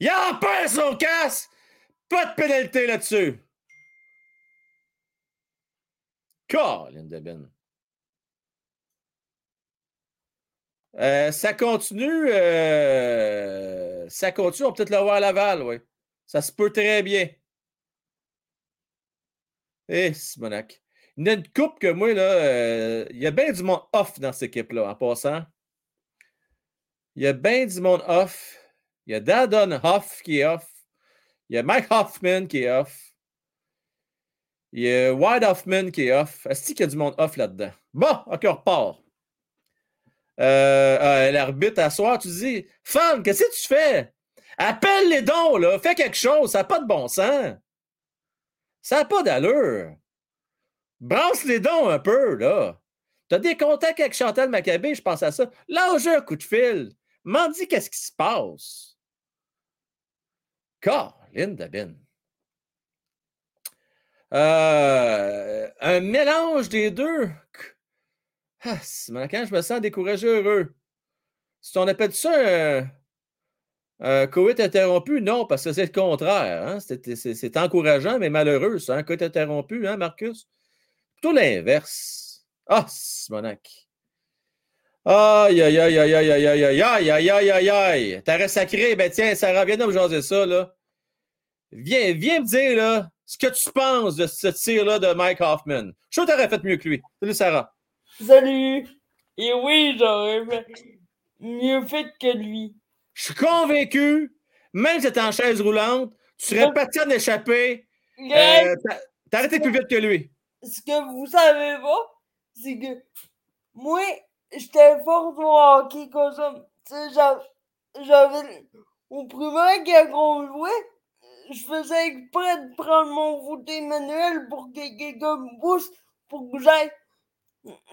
Il a pas son casse. Pas de pénalité là-dessus. Colin de. Euh, ça continue. Euh, ça continue. On va peut-être le voir à Laval, oui. Ça se peut très bien. Eh, Simonac. Il y a une coupe que moi, là, euh, il y a bien du monde off dans cette équipe-là, en passant. Il y a bien du monde off. Il y a Dadon Hoff qui est off. Il y a Mike Hoffman qui est off. Il y a Wide Hoffman qui est off. Est-ce qu'il y a du monde off là-dedans? Bon, OK, on repart. Euh, euh, l'arbitre à soir, tu dis Femme, qu'est-ce que tu fais? Appelle les dons, là, fais quelque chose, ça n'a pas de bon sens. Ça n'a pas d'allure. Brasse les dons un peu, là. Tu as des contacts avec Chantal Maccabé, je pense à ça. Lâche un coup de fil. M'en dis qu'est-ce qui se passe. Caroline Dabin. Euh, un mélange des deux? Ah, quand je me sens découragé heureux. Si on appelle ça un, un coït interrompu, non, parce que c'est le contraire. Hein? C'est encourageant, mais malheureux, ça, un interrompu, hein, Marcus? Plutôt l'inverse. Ah, Simonac. Aïe, aïe, aïe, aïe, aïe, aïe, aïe, aïe, aïe, aïe, aïe, aïe. T'aurais sacré, ben tiens, Sarah, viens de me jaser ça, là. Viens, viens me dire, là, ce que tu penses de ce tir-là de Mike Hoffman. Je suis que t'aurais fait mieux que lui. Salut, Sarah. Salut. Et oui, j'aurais fait mieux fait que lui. Je suis convaincu, même si t'es en chaise roulante, tu serais pas de d'échapper. Euh, T'as arrêté plus vite que lui. Ce que vous savez pas, c'est que moi, j'étais fort au hockey comme ça. J'avais. Au primaire, quand on jouait, je faisais exprès de prendre mon fauteuil manuel pour que quelqu'un me pousse pour que j'aille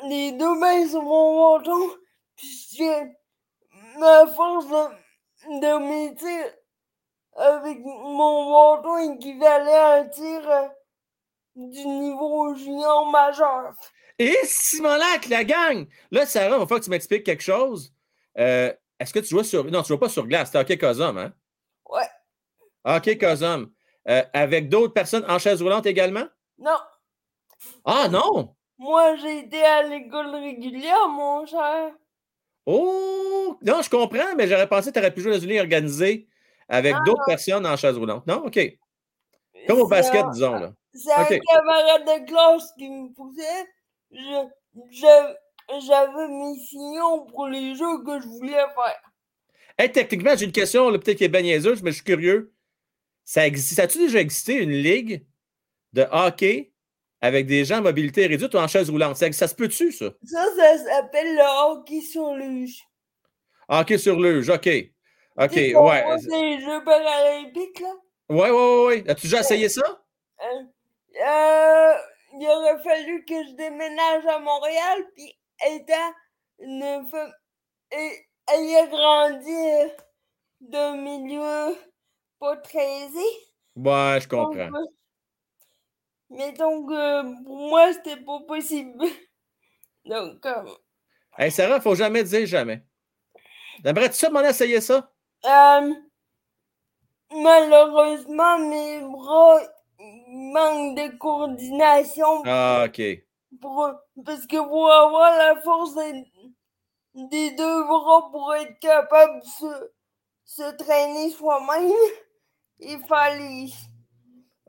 les deux mains sur mon menton. Puis je ma force de, de mes tirs avec mon menton équivalait à un tir euh, du niveau junior majeur. Et Simon-Lac, la gang! Là, Sarah, il va falloir que tu m'expliques quelque chose. Euh, est-ce que tu jouais sur. Non, tu jouais pas sur glace, c'était OK Cosum, hein? Ouais. OK Cosum. Euh, avec d'autres personnes en chaise roulante également? Non. Ah non? Moi, j'ai été à l'école régulière, mon cher. Oh! Non, je comprends, mais j'aurais pensé que tu aurais pu jouer dans une ligne organisée avec d'autres personnes en chaise roulante. Non? OK. Comme au basket, disons. là. C'est un camarade de classe qui me poussait j'avais mes signaux pour les jeux que je voulais faire. Hey, techniquement, j'ai une question, peut-être qui est bien niaiseuse, mais je suis curieux. Ça existe, ça a-tu déjà existé une ligue de hockey avec des gens à mobilité réduite ou en chaise roulante? Ça, ça se peut-tu, ça? Ça, ça s'appelle le hockey sur luge. Hockey sur luge, OK. OK, ouais. les Jeux paralympiques, là? Ouais, ouais, ouais. ouais. As-tu déjà essayé ça? Euh, euh, il aurait fallu que je déménage à Montréal, puis étant une femme, et ayant grandi euh, d'un milieu pas très aisé. Ouais, je comprends. Mais donc, euh, pour moi, c'était pas possible. donc, comme. Euh, hey, Sarah, faut jamais dire jamais. T'aimerais-tu ça m'en essayer ça? malheureusement, mes bras manque de coordination. Ah, OK. Pour, parce que pour avoir la force des, deux bras pour être capable de se, traîner soi-même, il fallait.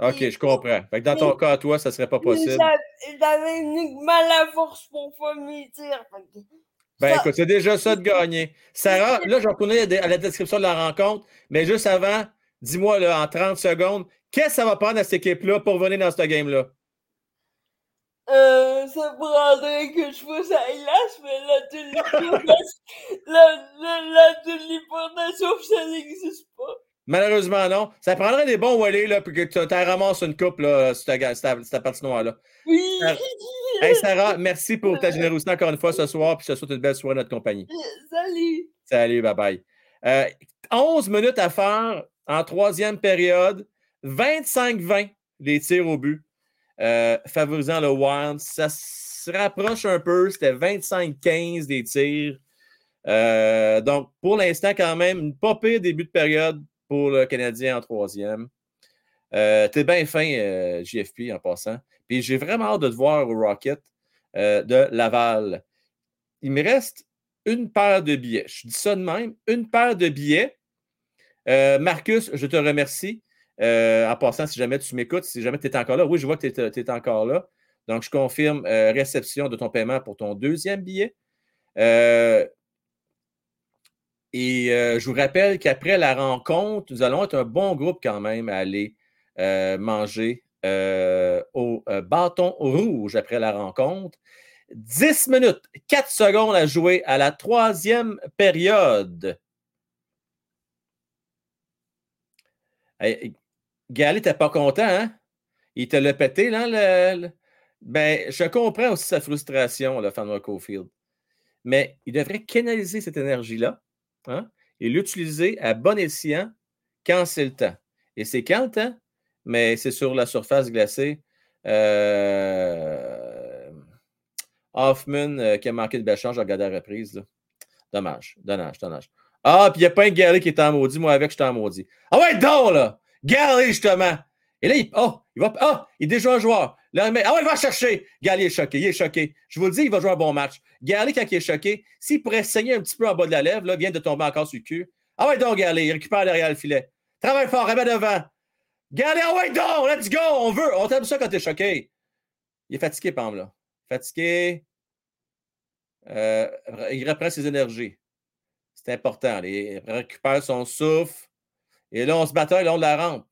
OK, je comprends. Fait que dans ton cas, à toi, ça serait pas possible. J'avais uniquement la force pour faire mes tirs. Ben écoute, c'est déjà ça de gagner. Sarah, là, je vais à la description de la rencontre, mais juste avant, dis-moi en 30 secondes, Qu'est-ce que ça va prendre à cette équipe-là pour venir dans ce game-là? Euh, ça prendrait que je fasse un ILAS, mais la téléportation, la, la, téléportation, ça n'existe pas. Malheureusement, non. Ça prendrait des bons wallets, là, pour que tu ramasses une coupe, là, sur ta, ta, patinoire, là. Oui! Hey, Sarah, merci pour ta générosité encore une fois ce soir, puis je te souhaite une belle soirée à notre compagnie. Salut! Salut, bye-bye. Euh, 11 minutes à faire en troisième période. 25-20 les tirs au but, euh, favorisant le Wild. Ça se rapproche un peu. C'était 25-15 des tirs. Euh, donc, pour l'instant, quand même, une pas pire début de période pour le Canadien en troisième. Euh, T'es bien fin, JFP, en passant. Puis j'ai vraiment hâte de te voir au Rocket de Laval. Il me reste une paire de billets. Je dis ça de même, une paire de billets. Marcus, je te remercie. Euh, en passant, si jamais tu m'écoutes, si jamais tu es encore là, oui, je vois que tu es, encore là. Donc, je confirme euh, réception de ton paiement pour ton deuxième billet. Euh, et je vous rappelle qu'après la rencontre, nous allons être un bon groupe quand même à aller manger au bâton rouge après la rencontre. 10 minutes, 4 secondes à jouer à la troisième période. Gali t'es pas content, hein? Il te l'a pété, là. Le, Ben, je comprends aussi sa frustration, le fan de Cofield. Mais il devrait canaliser cette énergie-là hein, et l'utiliser à bon escient quand c'est le temps. Et c'est quand le temps? Mais c'est sur la surface glacée. Euh... Hoffman euh, qui a manqué de belle chance, j'ai regardé la reprise. Dommage, dommage, dommage. Ah, puis il n'y a pas un Gary qui est en maudit. Moi, avec, je suis en maudit. Ah ouais, donc, là! Gary, justement! Et là, il, oh, il va. Ah, il est déjà un joueur. Là, mais, ah ouais, il va chercher. Gary est choqué. Il est choqué. Je vous le dis, il va jouer un bon match. Gary, quand il est choqué, s'il pourrait saigner un petit peu en bas de la lèvre, là, vient de tomber encore sur le cul. Ah ouais, donc, Gary, il récupère derrière le filet. Travaille fort, remet devant. Gary, ah ouais, donc, let's go, on veut. On t'aime ça quand t'es choqué. Il est fatigué, Pam, là. Fatigué. Euh, il reprend ses énergies. C'est important. Il récupère son souffle. Et là, on se bataille le long de la rampe.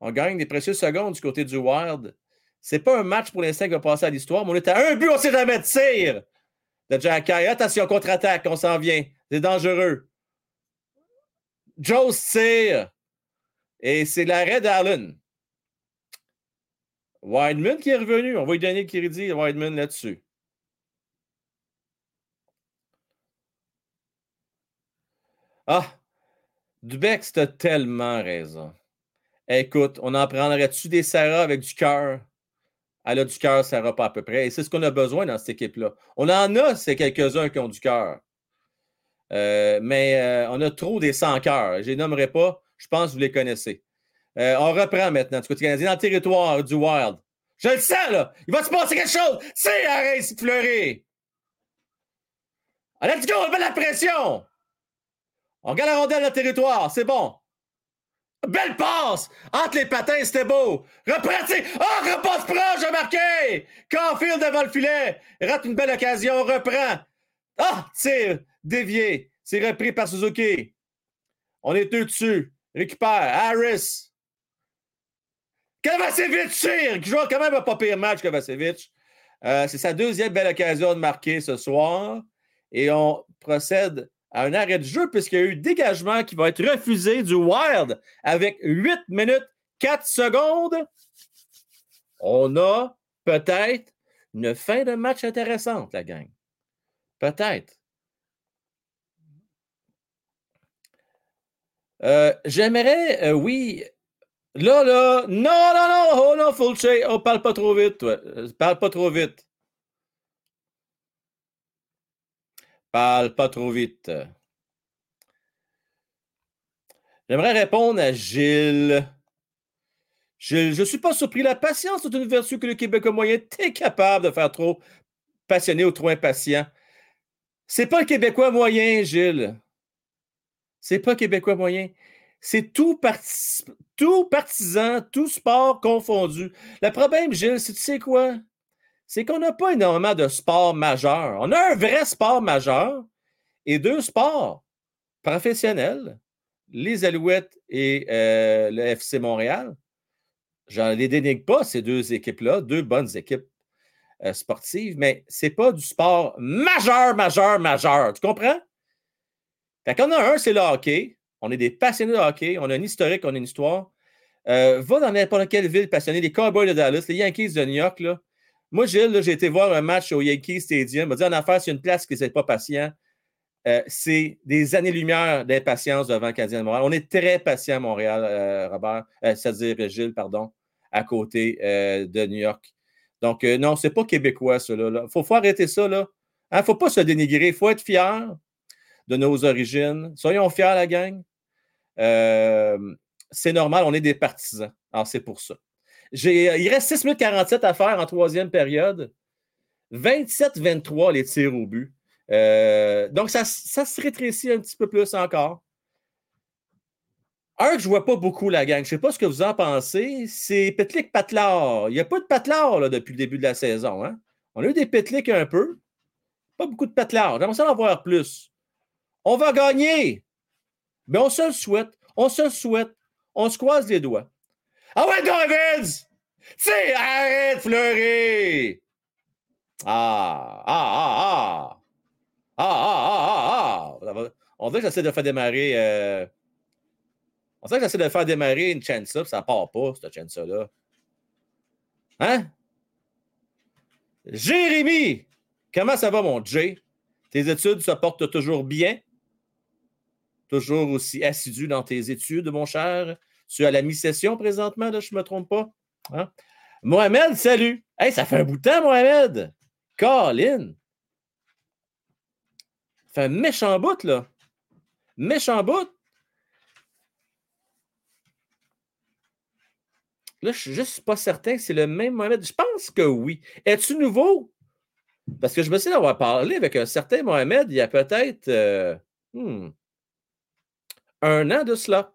On gagne des précieuses secondes du côté du Wild. C'est pas un match pour l'instant qui va passer à l'histoire, mais on est à un but, on sait jamais de tir de Jack Attention, contre-attaque, on s'en vient. C'est dangereux. Joe tire. Et c'est l'arrêt d'Allen. Wideman qui est revenu. On va lui donner le crédit, Wideman, là-dessus. Ah, Dubex, tu as tellement raison. Écoute, on en prendrait-tu des Sarah avec du cœur? Elle a du cœur, Sarah, pas à peu près. Et c'est ce qu'on a besoin dans cette équipe-là. On en a, c'est quelques-uns qui ont du cœur. Euh, mais euh, on a trop des sans cœur. Je ne les nommerai pas. Je pense que vous les connaissez. Euh, on reprend maintenant du côté canadien dans le territoire du Wild. Je le sens, là. Il va se passer quelque chose. C'est arrête de pleurer. Allez, let's go, on met la pression. On regarde la rondelle dans le territoire. C'est bon. Belle passe! Entre les patins, c'était beau! Reprends, Oh, repasse proche, j'ai marqué! Caulfield devant le filet! Rate une belle occasion, reprend! Ah, tire! Dévié! C'est repris par Suzuki. On est deux dessus. Récupère. Harris. Kovacevic tire! Qui joue quand même un pas pire match, Kovacevic. Euh, c'est sa deuxième belle occasion de marquer ce soir. Et on procède à un arrêt de jeu puisqu'il y a eu dégagement qui va être refusé du Wild avec 8 minutes 4 secondes. On a peut-être une fin de match intéressante, la gang. Peut-être. Euh, j'aimerais, euh, oui. Là, là, non, non, non, oh non, full check. Oh, parle pas trop vite, toi. Euh, parle pas trop vite. Parle pas trop vite. J'aimerais répondre à Gilles. Gilles, je ne suis pas surpris. La patience est une vertu que le Québécois moyen est capable de faire trop passionné ou trop impatient. C'est pas le Québécois moyen, Gilles. C'est pas le Québécois moyen. C'est tout, tout partisan, tout sport confondu. Le problème, Gilles, c'est tu sais quoi? C'est qu'on n'a pas énormément de sports majeurs. On a un vrai sport majeur et deux sports professionnels, les Alouettes et euh, le FC Montréal. Je ne les dénigre pas, ces deux équipes-là, deux bonnes équipes euh, sportives, mais ce n'est pas du sport majeur, majeur, majeur. Tu comprends? Fait qu'on a un, c'est le hockey. On est des passionnés de hockey. On a un historique, on a une histoire. Euh, va dans n'importe quelle ville passionnée, les Cowboys de Dallas, les Yankees de New York, là, moi, Gilles, j'ai été voir un match au Yankee Stadium. M'a dit en affaire, c'est une place qui n'est pas patient. Euh, c'est des années-lumière d'impatience devant le Canadien de Montréal. On est très patient à Montréal, euh, Robert, euh, c'est-à-dire Gilles, pardon, à côté de New York. Donc, non, c'est pas québécois, ça. Il faut, faut, arrêter ça. Il ne hein, faut pas se dénigrer. Il faut être fier de nos origines. Soyons fiers, la gang. c'est normal, on est des partisans. Alors, c'est pour ça. Euh, il reste 6 minutes 47 à faire en troisième période. 27-23 les tirs au but. Euh, donc, ça, se rétrécit un petit peu plus encore. Un que je ne vois pas beaucoup, la gang, je ne sais pas ce que vous en pensez, c'est Petlik Patlar. Il n'y a pas de Patlar depuis le début de la saison. Hein. On a eu des Petlik un peu. Pas beaucoup de Patlar. J'aimerais ça en voir plus. On va gagner. Mais on se le souhaite. On se le souhaite. On se croise les doigts. Ah ouais, Davids! Tu arrête, Fleury! Ah, ah, ah, ah! Ah, ah, ah, ah, ah! On dirait que j'essaie de faire démarrer. Euh... On dirait que j'essaie de faire démarrer une chance up, ça part pas, cette chance-là. Hein? Jérémy! Comment ça va, mon Jay? Tes études se portent toujours bien? Toujours aussi assidu dans tes études, mon cher? Tu es à la mi-session présentement, là, je ne me trompe pas. Hein? Mohamed, salut. Hey, ça fait un bout de temps, Mohamed. Colin. fait un méchant bout, là. Méchant bout. Là, je suis juste pas certain que c'est le même Mohamed. Je pense que oui. Es-tu nouveau? Parce que je me souviens d'avoir parlé avec un certain Mohamed il y a peut-être euh, hmm, un an de cela.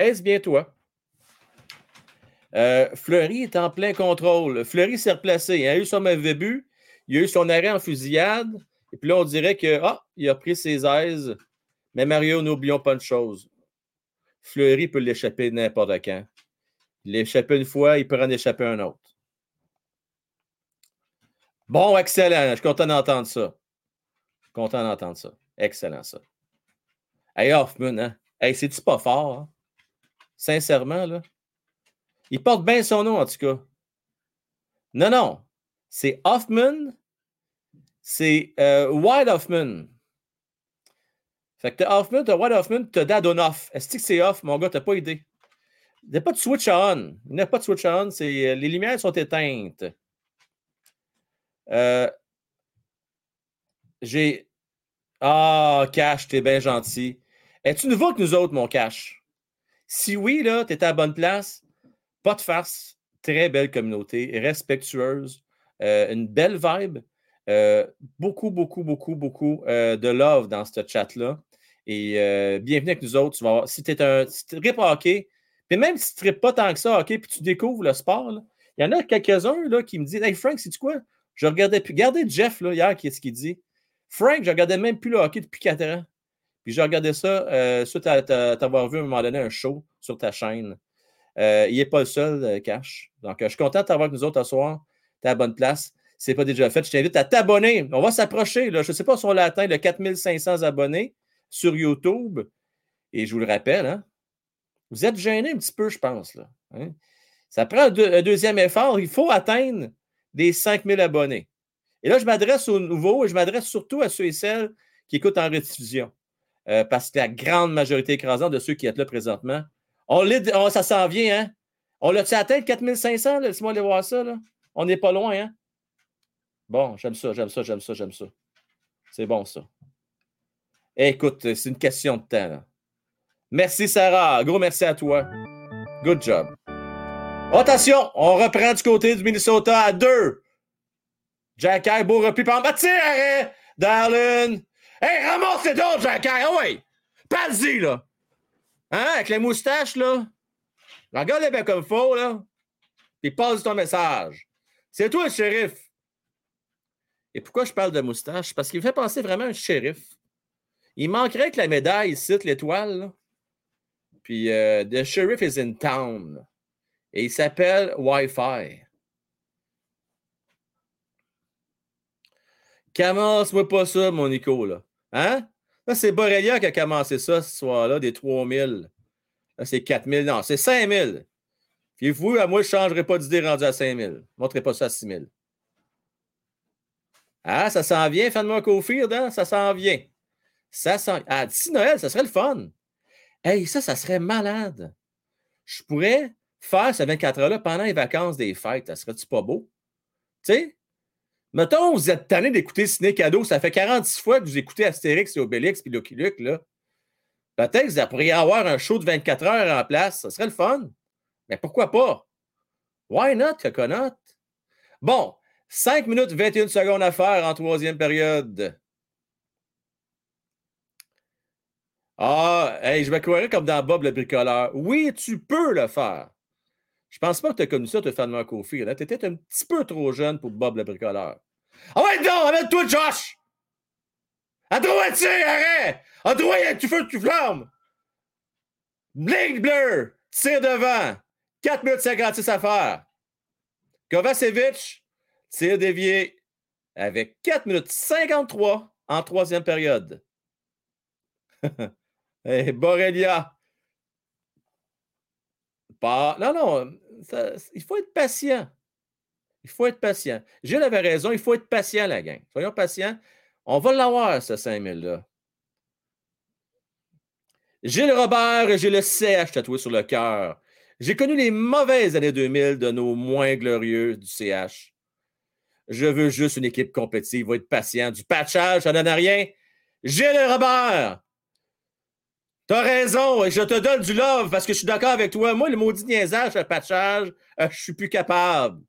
Est-ce bien toi? Euh, Fleury est en plein contrôle. Fleury s'est replacé. Il a eu son mauvais but. Il a eu son arrêt en fusillade. Et puis là, on dirait que ah, il a pris ses aises. Mais Mario, n'oublions pas une chose. Fleury peut l'échapper n'importe quand. Il l'échappe une fois, il peut en échapper un autre. Bon, excellent. Je suis content d'entendre ça. Content d'entendre ça. Excellent, ça. Hey, Hoffman, hein? Hey, c'est-tu pas fort? Hein? Sincèrement, là. Il porte bien son nom, en tout cas. Non, non. C'est Hoffman. C'est euh, White Hoffman. Fait que t'as Hoffman, t'as White Hoffman, t'as Dadonoff. Est-ce que c'est off, mon gars? T'as pas idée. Il n'y a pas de switch on. Il n'y a pas de switch on. C'est, les lumières sont éteintes. Euh, j'ai. Ah, Cash, t'es bien gentil. Es-tu nouveau que nous autres, mon Cash? Si oui, là, t'es à la bonne place, pas de farce, très belle communauté, respectueuse, euh, une belle vibe, euh, beaucoup, beaucoup, beaucoup, beaucoup de love dans ce chat-là. Et bienvenue avec nous autres. Tu si tu es un si trip hockey, puis même si tu ne pas tant que ça, OK, puis tu découvres le sport, il y en a quelques-uns qui me disent Hey Frank, c'est quoi? Je regardais plus. Regardez Jeff là, hier, qu'est-ce qu'il dit? Frank, je regardais même plus le hockey depuis 4 ans. Puis j'ai regardé ça euh, suite à t'avoir vu à un moment donné un show sur ta chaîne. Euh, il n'est pas le seul, euh, Cash. Donc, euh, je suis content de t'avoir avec nous autres ce soir. Tu à la bonne place. Ce n'est pas déjà fait. Je t'invite à t'abonner. On va s'approcher. Je ne sais pas si on l'a atteint le 4500 abonnés sur YouTube. Et je vous le rappelle, hein, vous êtes gêné un petit peu, je pense. Là, hein. Ça prend un, deuxième effort. Il faut atteindre les 5000 abonnés. Et là, je m'adresse aux nouveaux et je m'adresse surtout à ceux et celles qui écoutent en rediffusion. Euh, parce que la grande majorité écrasante de ceux qui sont là présentement, on, ça s'en vient, hein? On l'a-tu atteint le 4500? Laisse-moi aller voir ça. Là. On n'est pas loin, hein? Bon, j'aime ça, j'aime ça, j'aime ça, j'aime ça. C'est bon, ça. écoute, c'est une question de temps. Merci, Sarah. Gros merci à toi. Good job. Attention, on reprend du côté du Minnesota à deux. Jack beau repli par. Tire, Darlin. Hey, ramasse les d'autres, Jack Ah ouais. Pas-y, là. Hein, avec les moustaches, là. Regarde-les bien comme faut, là. Puis passe ton message. C'est toi le shérif. Et pourquoi je parle de moustache? Parce qu'il fait penser vraiment à un shérif. Il manquerait que la médaille cite l'étoile. Puis euh, The Sheriff is in Town. Et il s'appelle Wi-Fi. Commence-moi pas ça, mon Nico, là. Hein? Là, c'est Borrelia qui a commencé ça ce soir-là, des 3000. Là, c'est 4000. Non, c'est 5000. Puis vous, à moi, je ne changerai pas d'idée rendu à 5000. Je ne montrerai pas ça à 6000. Ah, ça s'en vient, fin de moi Cofield, hein? Ça s'en vient. Ça s'en Ah, d'ici Noël, ça serait le fun. Hey, ça, ça serait malade. Je pourrais faire ces 24 heures-là pendant les vacances des fêtes. Ça serait-tu pas beau? Tu sais? Mettons, vous êtes tanné d'écouter Ciné Cadeau. Ça fait 46 fois que vous écoutez Astérix et Obélix puis Lucky Luke, là. Peut-être que vous pourriez avoir un show de 24 heures en place. Ça serait le fun. Mais pourquoi pas? Why not, Coconut? Bon, 5 minutes 21 secondes à faire en troisième période. Ah, hey, je me croirais comme dans Bob le bricoleur. Oui, tu peux le faire. Je pense pas que tu as connu ça, tu fan Kofi. Tu étais un petit peu trop jeune pour Bob le bricoleur. Ah ouais, non, amène-toi, Josh! À droite, tiens, arrête! À droite, tu fais, tu flammes! Blink bleu! Tire devant! 4 minutes 56 à faire. Kovacevic, tire dévié avec 4 minutes 53 en troisième période. Hey, Borrelia. Non, non, il faut être patient. Il faut être patient. Gilles avait raison, il faut être patient, la gang. Soyons patients. On va l'avoir, ce 5000-là. Gilles Robert, j'ai le CH tatoué sur le cœur. J'ai connu les mauvaises années 2000 de nos moins glorieux du CH. Je veux juste une équipe compétitive, va être patient. Du patchage, ça ne donne rien. Gilles Robert, t'as raison et je te donne du love parce que je suis d'accord avec toi. Moi, le maudit niaisage, le patchage, euh, je suis plus capable.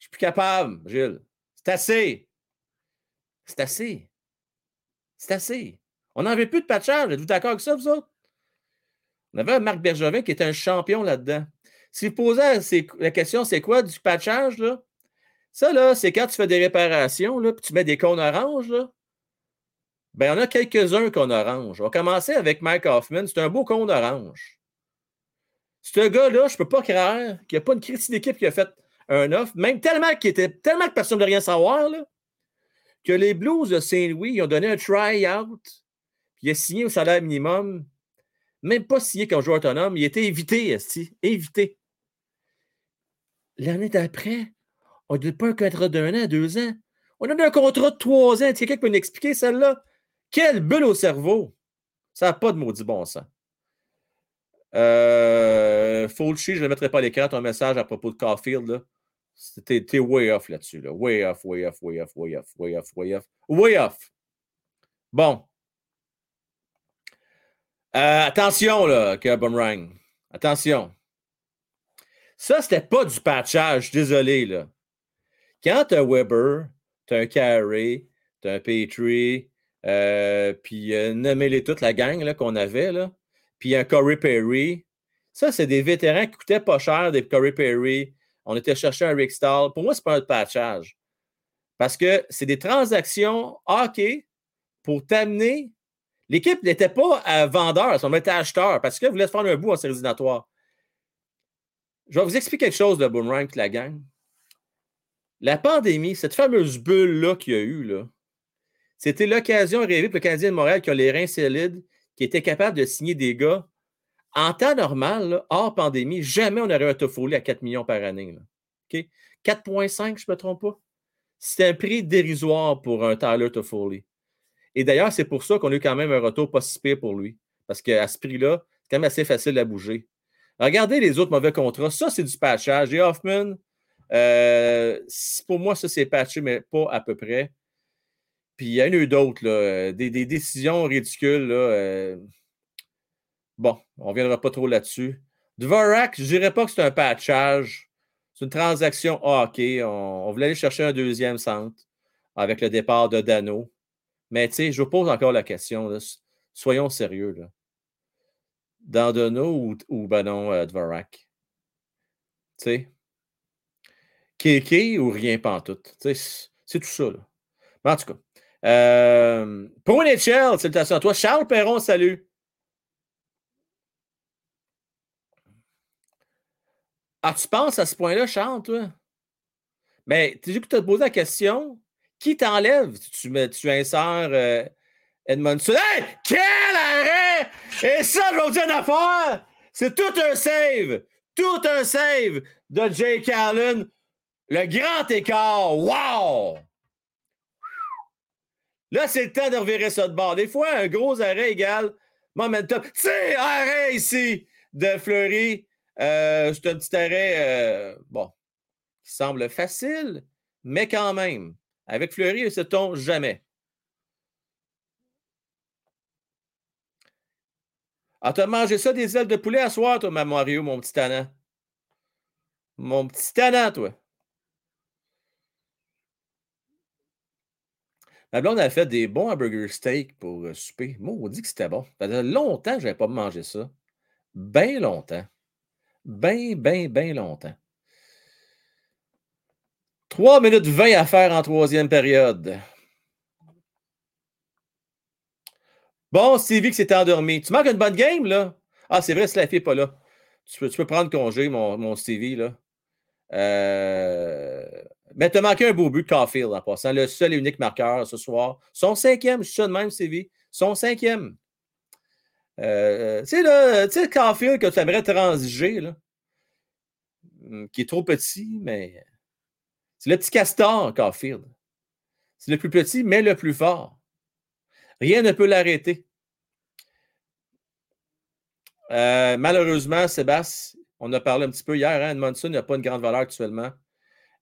Je suis plus capable, Gilles. C'est assez. C'est assez. C'est assez. On n'en veut plus de patchage. Êtes-vous d'accord avec ça, vous autres? On avait Marc Bergevin qui était un champion là-dedans. Si vous posez la question, c'est quoi du patchage, là? Ça, là, c'est quand tu fais des réparations, là, puis tu mets des cônes oranges, là. Ben, il y en a quelques-uns qu'on orange. On va commencer avec Mike Hoffman. C'est un beau cône orange. Ce gars-là, je ne peux pas croire qu'il n'y a pas une critique d'équipe qui a fait un offre, même tellement qu'il était tellement que personne ne rien savoir, là, que les Blues de Saint-Louis ont donné un try-out, puis il a signé au salaire minimum, même pas signé comme joueur autonome, il était évité, esti, évité. L'année d'après, on ne donne pas un contrat d'un an, deux ans. On a un contrat de trois ans. Quelqu'un peut m'expliquer celle-là? Quelle bulle au cerveau! Ça n'a pas de maudit bon sens. Euh, je ne mettrai pas à l'écran ton message à propos de Caulfield. T'es way off là-dessus. Là. Way off, way off, way off, way off, way off, way off. Way off. Bon. Euh, attention, là, Boomerang. Attention. Ça, c'était pas du patchage, désolé, là. Quand tu as Weber, tu as un Carey, tu as un Petrie, euh, puis euh, nommez-les toutes, la gang qu'on avait, là. Puis un Corey Perry. Ça, c'est des vétérans qui coûtaient pas cher, des Corey Perry, on était chercher un Rick Stall. Pour moi, ce n'est pas un patchage. Parce que c'est des transactions hockey pour t'amener. L'équipe n'était pas à vendeur, on était acheteur parce que vous voulez faire un bout en série éliminatoire. Je vais vous expliquer quelque chose de Boomerang et la gang. La pandémie, cette fameuse bulle-là qu'il y a eu, là, c'était l'occasion rêvée pour le Canadien de Montréal qui a les reins solides, qui était capable de signer des gars en temps normal, hors pandémie, jamais on aurait un Toffoli à 4 millions par année. 4,5, je ne me trompe pas. C'est un prix dérisoire pour un Tyler Toffoli. Et d'ailleurs, c'est pour ça qu'on a eu quand même un retour pas si pire pour lui. Parce qu'à ce prix-là, c'est quand même assez facile à bouger. Regardez les autres mauvais contrats. Ça, c'est du patchage. Et Hoffman, euh, pour moi, ça, c'est patché, mais pas à peu près. Puis il y en a eu d'autres, des, décisions ridicules. Là, euh, Bon, on ne reviendra pas trop là-dessus. Dvorak, je ne dirais pas que c'est un patchage. C'est une transaction OK. On, voulait aller chercher un deuxième centre avec le départ de Dano. Mais tu sais, je vous pose encore la question. Soyons sérieux. Là. Dandano ou, ou ben non, euh, Dvorak? Tu sais? Kéké ou rien pantoute? Tu sais, c'est tout ça. Là. Mais en tout cas. Euh, pour NHL, salutations à toi. Charles Perron, salut. Ah, tu penses à ce point-là, Charles, toi? Mais tu dis que tu as posé la question. Qui t'enlève? Tu, tu insères euh, Edmondson? Hey! Quel arrêt! Et ça, je vais vous dire une! C'est tout un save! Tout un save de Jake Allen. Le grand écart. Wow! Là, c'est le temps de revirer ça de bord. Des fois, un gros arrêt égale momentum. sais, arrêt ici de Fleury. Euh, c'est un petit arrêt, euh, bon, qui semble facile, mais quand même. Avec Fleury, ne sait-on jamais. Ah, t'as mangé ça des ailes de poulet à soir, toi, ma Mario, mon petit tannant? Mon petit tannant, toi. Ma blonde a fait des bons hamburger steak pour euh, souper. On dit que c'était bon. Ça faisait longtemps que je n'avais pas mangé ça. Bien longtemps bien, bien, bien longtemps. 3 minutes 20 à faire en troisième période. Bon, Stevie qui s'est endormi. Tu manques une bonne game, là? Ah, c'est vrai, Slaffy n'est pas là. Tu peux, tu peux, prendre congé, mon, mon Stevie, là. Euh... Mais tu as manqué un beau but de Caulfield en passant. Le seul et unique marqueur ce soir. Son cinquième, je suis ça de même, Stevie. Son cinquième. Euh, tu sais, sais, Caulfield que tu aimerais transiger, là, hum, qui est trop petit, mais c'est le petit castor, Caulfield. C'est le plus petit, mais le plus fort. Rien ne peut l'arrêter. Euh, malheureusement, Sébastien, on a parlé un petit peu hier, hein, Edmondson n'a pas une grande valeur actuellement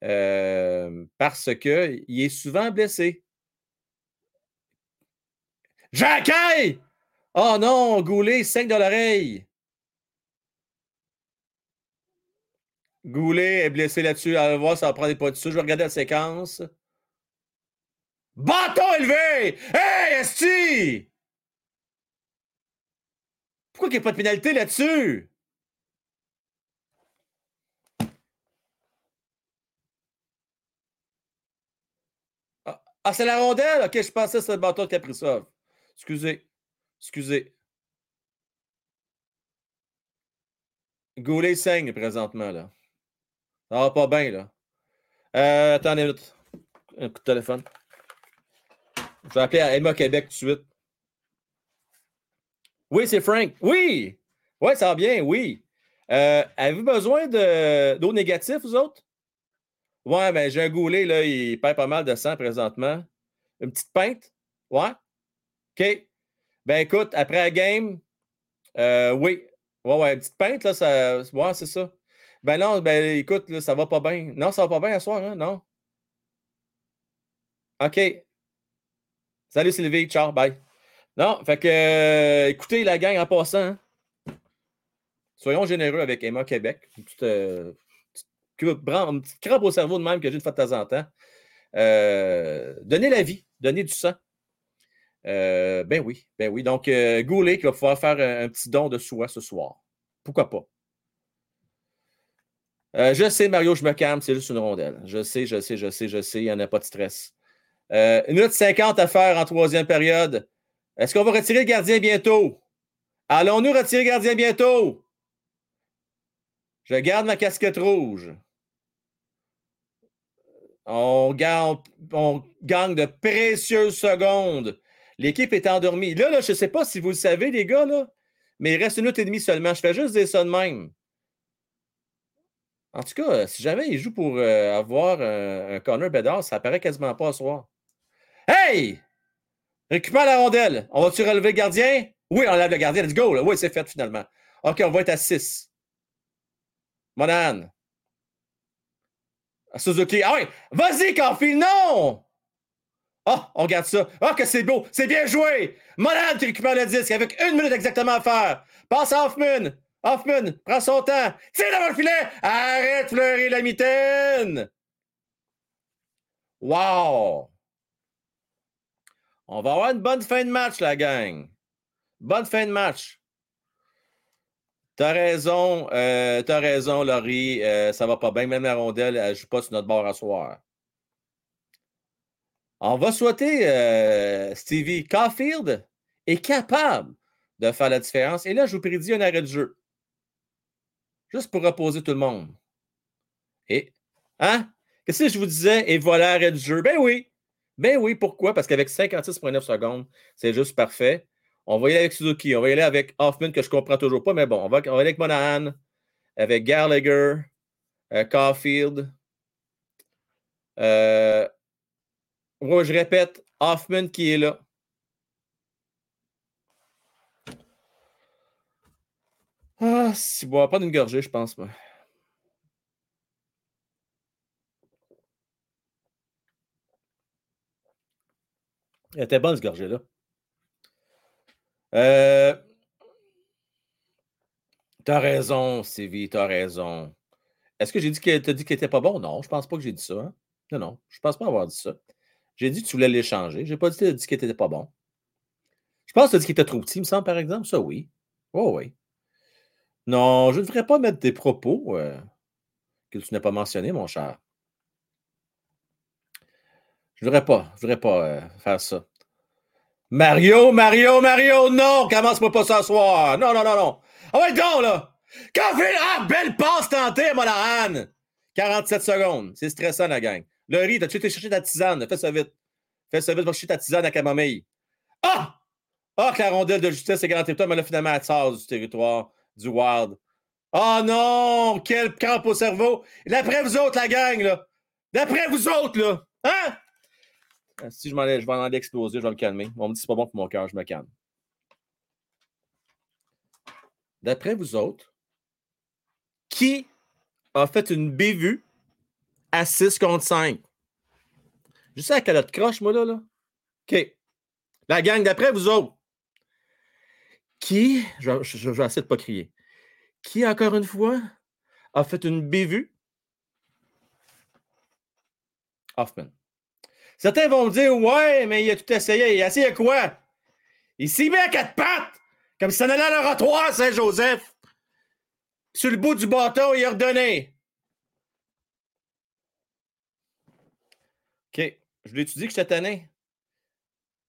euh, parce qu'il est souvent blessé. Jacquet! Oh non, Goulet, 5 de l'oreille. Goulet est blessé là-dessus. Allez voir, ça va prendre des pas dessus. Je vais regarder la séquence. Bâton élevé! Hey, Esti! Pourquoi il n'y a pas de pénalité là-dessus? Ah, c'est la rondelle? Ok, je pensais que c'était le bâton de Kaprizov. Excusez. Excusez. Goulet saigne présentement, là. Ça va pas bien, là. Euh, attendez une Un coup de téléphone. Je vais appeler à Emma Québec tout de suite. Oui, c'est Frank. Oui! Oui, ça va bien, oui. Euh, Avez-vous besoin d'eau négative, vous autres? Ouais, ben, j'ai un goulet, là, il perd pas mal de sang présentement. Une petite pinte? Ouais? OK. Ben écoute, après la game, euh, oui. Ouais, ouais, une petite pinte, là, ça. Ouais, c'est ça. Ben non, ben écoute, là, ça va pas bien. Non, ça va pas bien ce soir, hein? Non? OK. Salut Sylvie, ciao, bye. Non, fait que, euh, écoutez la gang en passant. Hein. Soyons généreux avec Emma Québec. Une petite, euh, crampe au cerveau de même que j'ai une fois de temps en temps. Euh, donnez la vie, donnez du sang. ben oui, ben oui. Donc, Goulet qui va pouvoir faire un, petit don de soi ce soir. Pourquoi pas? je sais, Mario, je me calme, c'est juste une rondelle. Je sais, je sais, je sais, je sais, il n'y en a pas de stress. une minute 50 à faire en troisième période. Est-ce qu'on va retirer le gardien bientôt? Allons-nous retirer le gardien bientôt? Je garde ma casquette rouge. On gagne, on de précieuses secondes. L'équipe est endormie. Là, je ne sais pas si vous le savez, les gars, mais il reste une minute et demie seulement. Je fais juste dire ça de même. En tout cas, si jamais il joue pour euh, avoir un, un corner Bedard, ça apparaît quasiment pas ce soir. Hey! Récupère la rondelle. On va-tu relever le gardien? Oui, on lève le gardien. Let's go. Oui, c'est fait finalement. OK, on va être à 6. Monahan. Suzuki. Ah oui, vas-y, Caulfield, non! Ah, oh, on regarde ça. Ah, que c'est beau. C'est bien joué. Monahan qui récupère le disque avec une minute exactement à faire. Passe à Hoffman. Hoffman, prends son temps. Tire devant le filet. Arrête fleurir la mitaine. Wow! On va avoir une bonne fin de match, la gang. Bonne fin de match. T'as raison, euh, t'as raison, Laurie. Euh, ça va pas bien. Même la rondelle, elle joue pas sur notre bord à soir. On va souhaiter, euh, Stevie, Caulfield est capable de faire la différence. Et là, je vous prédis un arrêt de jeu. Juste pour reposer tout le monde. Et, hein? Qu'est-ce que je vous disais? Et voilà l'arrêt de jeu. Ben oui. Ben oui, pourquoi? Parce qu'avec 56,9 secondes, c'est juste parfait. On va y aller avec Suzuki, on va y aller avec Hoffman, que je ne comprends toujours pas, mais bon, on va, y aller avec Monahan, avec Gallagher, euh, Caulfield. Euh, je répète, Hoffman qui est là. Ah, si, bon, pas d'une gorgée, je pense. pas. Elle était bonne, ce gorgée-là. Euh... T'as raison, Sylvie, t'as raison. Est-ce que j'ai dit qu'elle t'a dit qu'elle n'était pas bon? Non, je pense pas que j'ai dit ça. Hein. Non, non, je pense pas avoir dit ça. J'ai dit que tu voulais l'échanger. J'ai pas dit, dit qu'elle n'était pas bon. Je pense que tu as dit qu'il était trop petit, me semble, par exemple. Ça, oui. Oh, oui. Non, je ne devrais pas mettre des propos euh, que tu n'as pas mentionnés, mon cher. Je ne voudrais pas, je voudrais pas euh, faire ça. Mario, Mario, Mario, non, commence-moi pas ce soir. Non, non, non, non. Ah ouais, donc, là. Fait, ah, belle passe tentée, Monahan. 47 secondes. C'est stressant, la gang. Le riz, t'as-tu été chercher ta tisane? Fais ça vite. Fais ça vite, va chercher ta tisane à camomille. Ah! Ah, que la rondelle de justice est garantie toi, mais là, finalement, elle sort du territoire du Wild. Oh non! Quel camp au cerveau! D'après vous autres, la gang, là! D'après vous autres, là! Hein? Euh, si je, je vais en aller exploser, je vais me calmer. On me dit c'est pas bon pour mon cœur, je me calme. D'après vous autres, qui a fait une bévue à 6 contre 5? Je sais à quelle autre croche, moi, là, là. OK. La gang d'après, vous autres. Qui, je, vais essayer de ne pas crier, qui, encore une fois, a fait une bévue? Hoffman. Certains vont dire Ouais, mais il a tout essayé. Il a essayé quoi? Il s'y met à quatre pattes, comme si ça allait à l'oratoire, Saint-Joseph. Sur le bout du bâton, il a redonné. OK. Je dit que j'étais tanné.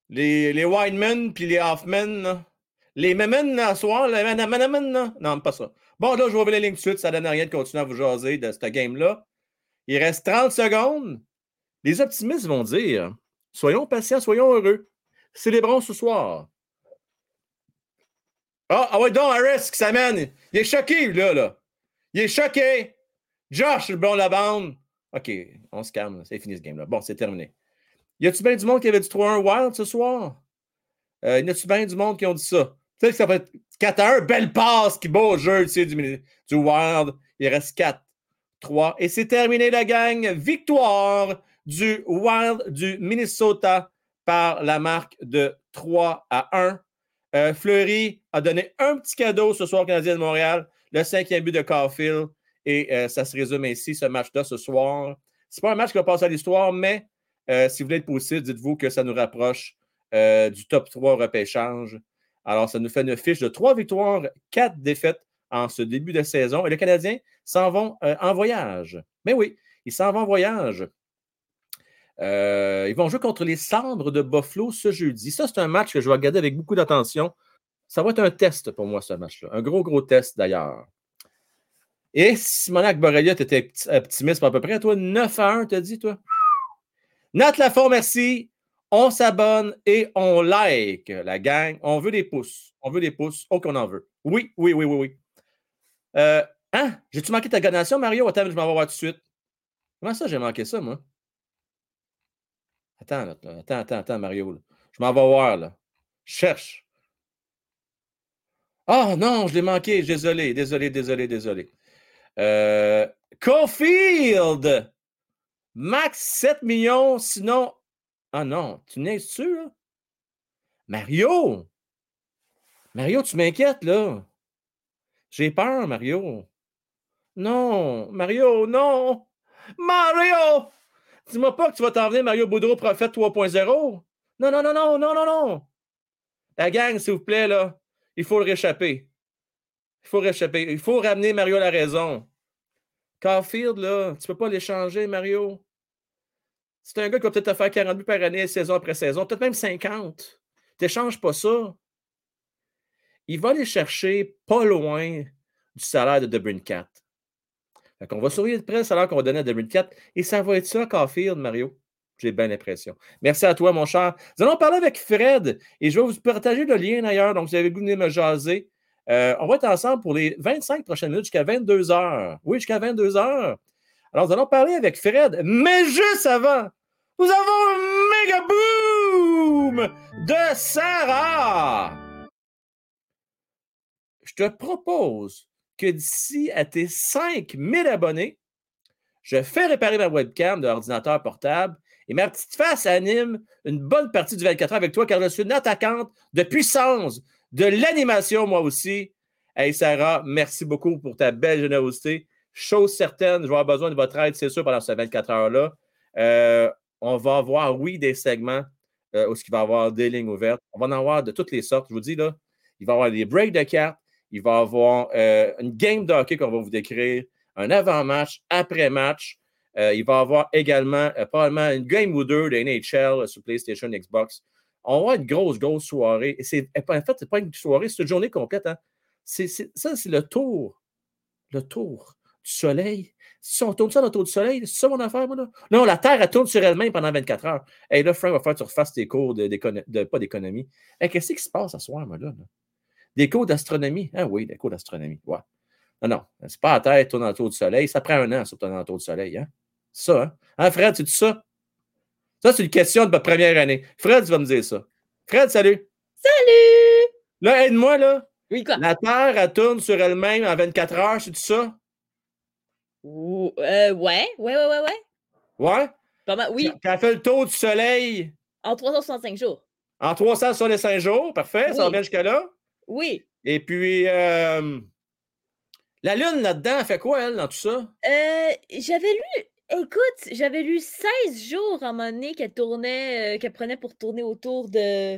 Les, les Wideman puis les Hoffman, les Memen à soir, les Memen, non, pas ça. Bon, là, je vais ouvrir les lignes de suite. Ça ne donne rien de continuer à vous jaser de cette game-là. Il reste 30 secondes. Les optimistes vont dire Soyons patients, soyons heureux. Célébrons ce soir. Ah, ah ouais, donc Harris qui s'amène. Il est choqué, là, là. Il est choqué. Josh, le bon la bande. OK, on se calme. C'est fini ce game-là. Bon, c'est terminé. Y a-tu bien du monde qui avait du 3-1 Wild ce soir? Euh, y a-tu bien du monde qui ont dit ça? Tu sais que ça être 4-1, belle passe qui beau jeu tu sais, du, du Wild. Il reste 4, 3. Et c'est terminé la gang. Victoire du Wild du Minnesota par la marque de 3 à 1. Euh, Fleury a donné un petit cadeau ce soir au Canadien de Montréal, le cinquième but de Caulfield. Et euh, ça se résume ainsi, ce match-là, ce soir. Ce n'est pas un match qui va passer à l'histoire, mais euh, si vous voulez être possible, dites-vous que ça nous rapproche du top 3 repêchage. Alors, ça nous fait une fiche de 3 victoires, 4 défaites en ce début de saison. Et les Canadiens s'en vont en voyage. Mais oui, ils s'en vont en voyage. Euh, ils vont jouer contre les cendres de Buffalo ce jeudi. Ça, c'est un match que je vais regarder avec beaucoup d'attention. Ça va être un test pour moi, ce match-là. Un gros, gros test d'ailleurs. Et Simonac Borrelia, tu étais optimiste à peu près, toi, 9 à 1, t'as dit, toi? Nat Lafont, merci. On s'abonne et on like la gang. On veut des pouces. On veut des pouces. Oh, qu'on en veut. Oui, oui, oui, oui, oui. Euh, hein? J'ai-tu manqué ta donation, Mario? Attends, je m'en vais voir tout de suite. Comment ça, j'ai manqué ça, moi? Attends, attends, attends, attends, Mario. Je m'en vais voir, là. Cherche. Ah non, je l'ai manqué. Désolé, désolé, désolé, désolé. Euh, Caulfield! Max 7 millions, sinon. Ah non, tu n'es sûr? Mario! Mario, tu m'inquiètes, là. J'ai peur, Mario. Non, Mario, non! Mario! Dis-moi pas que tu vas t'en venir Mario Boudreau Prophète 3.0. Non, non, non, non, non, non, non. La gang, s'il vous plaît, là, il faut le réchapper. Il faut réchapper. Il faut ramener Mario à la raison. Carfield, là, tu peux pas l'échanger, Mario. C'est un gars qui va peut-être te faire 40 buts par année, saison après saison, peut-être même 50. Tu n'échanges pas ça. Il va aller chercher pas loin du salaire de Debrincat. On va surveiller de près le salaire qu'on va donner à 2004 et ça va être ça, Caulfield, Mario. J'ai bien l'impression. Merci à toi, mon cher. Nous allons parler avec Fred et je vais vous partager le lien d'ailleurs. Donc, vous avez venu me jaser. Euh, on va être ensemble pour les 25 prochaines minutes jusqu'à 22 heures. Oui, jusqu'à 22 heures. Alors, nous allons parler avec Fred. Mais juste avant, nous avons un méga boom de Sarah. Je te propose que d'ici à tes 5000 abonnés, je fais réparer ma webcam de l'ordinateur portable et ma petite face anime une bonne partie du 24 heures avec toi car je suis une attaquante de puissance, de l'animation moi aussi. Hey Sarah, merci beaucoup pour ta belle générosité. Chose certaine, je vais avoir besoin de votre aide, c'est sûr, pendant ces 24 heures-là. Euh, on va avoir, oui, des segments euh, où il va y avoir des lignes ouvertes. On va en avoir de toutes les sortes. Je vous dis, là, il va y avoir des breaks de cartes, il va y avoir euh, une game de hockey qu'on va vous décrire, un avant-match, après-match. Euh, il va y avoir également euh, probablement une game ou deux de NHL sur PlayStation, Xbox. On va avoir une grosse, grosse soirée. En fait, ce n'est pas une soirée, c'est une journée complète. Hein. ça, c'est le tour. Le tour du soleil. Si on tourne ça autour du soleil, c'est ça mon affaire, moi, là? Non, la Terre, elle tourne sur elle-même pendant 24 heures. Et là, Frank va faire que tu refasses tes cours de, pas d'économie. qu'est-ce qui se passe ce soir, moi, là? Des cours d'astronomie. Ah oui, des cours d'astronomie. Ouais. Non, non. C'est pas à terre, tourner autour du soleil. Ça prend un an sur tourner autour du soleil. Hein? Ça, hein? Hein, Fred, c'est ça? Ça, c'est une question de ma première année. Fred, tu vas me dire ça. Fred, salut. Salut! Là, aide-moi, là. Oui, quoi? La Terre, elle tourne sur elle-même en 24 heures, c'est ça? Euh, ouais, ouais, ouais, ouais, ouais. Ouais? Pas mal, oui. Quand elle fait le tour du soleil. En 365 jours. En 300 sur les 5 jours, parfait, ça bien jusqu'à là. Oui. Et puis, euh, la Lune là-dedans, fait quoi, elle, dans tout ça? Euh, j'avais lu, écoute, j'avais lu 16 jours à un moment donné qu'elle tournait, euh, qu'elle prenait pour tourner autour de,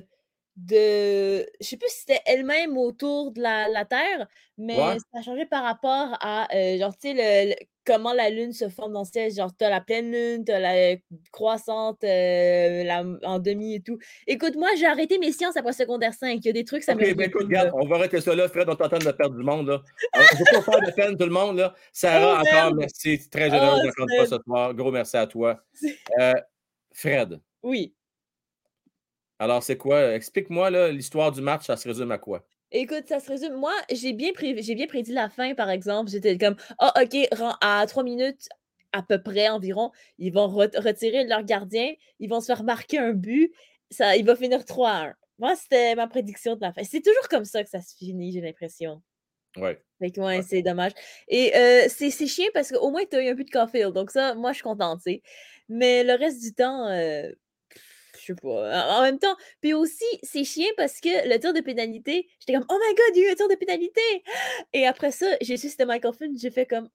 de. Je sais plus si c'était elle-même autour de la, la Terre, mais Ouais. ça a changé par rapport à, genre, tu sais, le, le- comment la Lune se forme dans le ciel. Genre, t'as la pleine Lune, t'as la croissante euh, la, en demi et tout. Écoute, moi, j'ai arrêté mes sciences après secondaire 5. Il y a des trucs, ça me. ben écoute, regarde, on va arrêter ça là, Fred, on t'entend de perdre du monde, là. Alors, je ne veux pas faire de peine tout le monde, là. Sarah, Oh, encore merci, c'est très généreux Oh, fois Fred. ce soir. Gros merci à toi. Euh, Fred, Oui. alors c'est quoi? Explique-moi, l'histoire du match, ça se résume à quoi? Écoute, ça se résume. Moi, j'ai bien, pré- j'ai bien prédit la fin, par exemple. J'étais comme, ah, OK, à trois minutes à peu près environ, ils vont re- retirer leur gardien, ils vont se faire marquer un but, ça, il va finir 3 à 1. Moi, c'était ma prédiction de la fin. C'est toujours comme ça que ça se finit, j'ai l'impression. Ouais. Fait que, ouais, c'est dommage. Et euh, c'est chiant parce qu'au moins, tu as eu un but de Caulfield. Donc, ça, moi, je suis contente, tu sais. Mais le reste du temps, euh, je sais pas. En même temps, puis aussi, c'est chiant parce que le tir de pénalité, j'étais comme, oh my god, il y a eu un tir de pénalité! Et après ça, j'ai su que c'était Michael Finn, j'ai fait comme,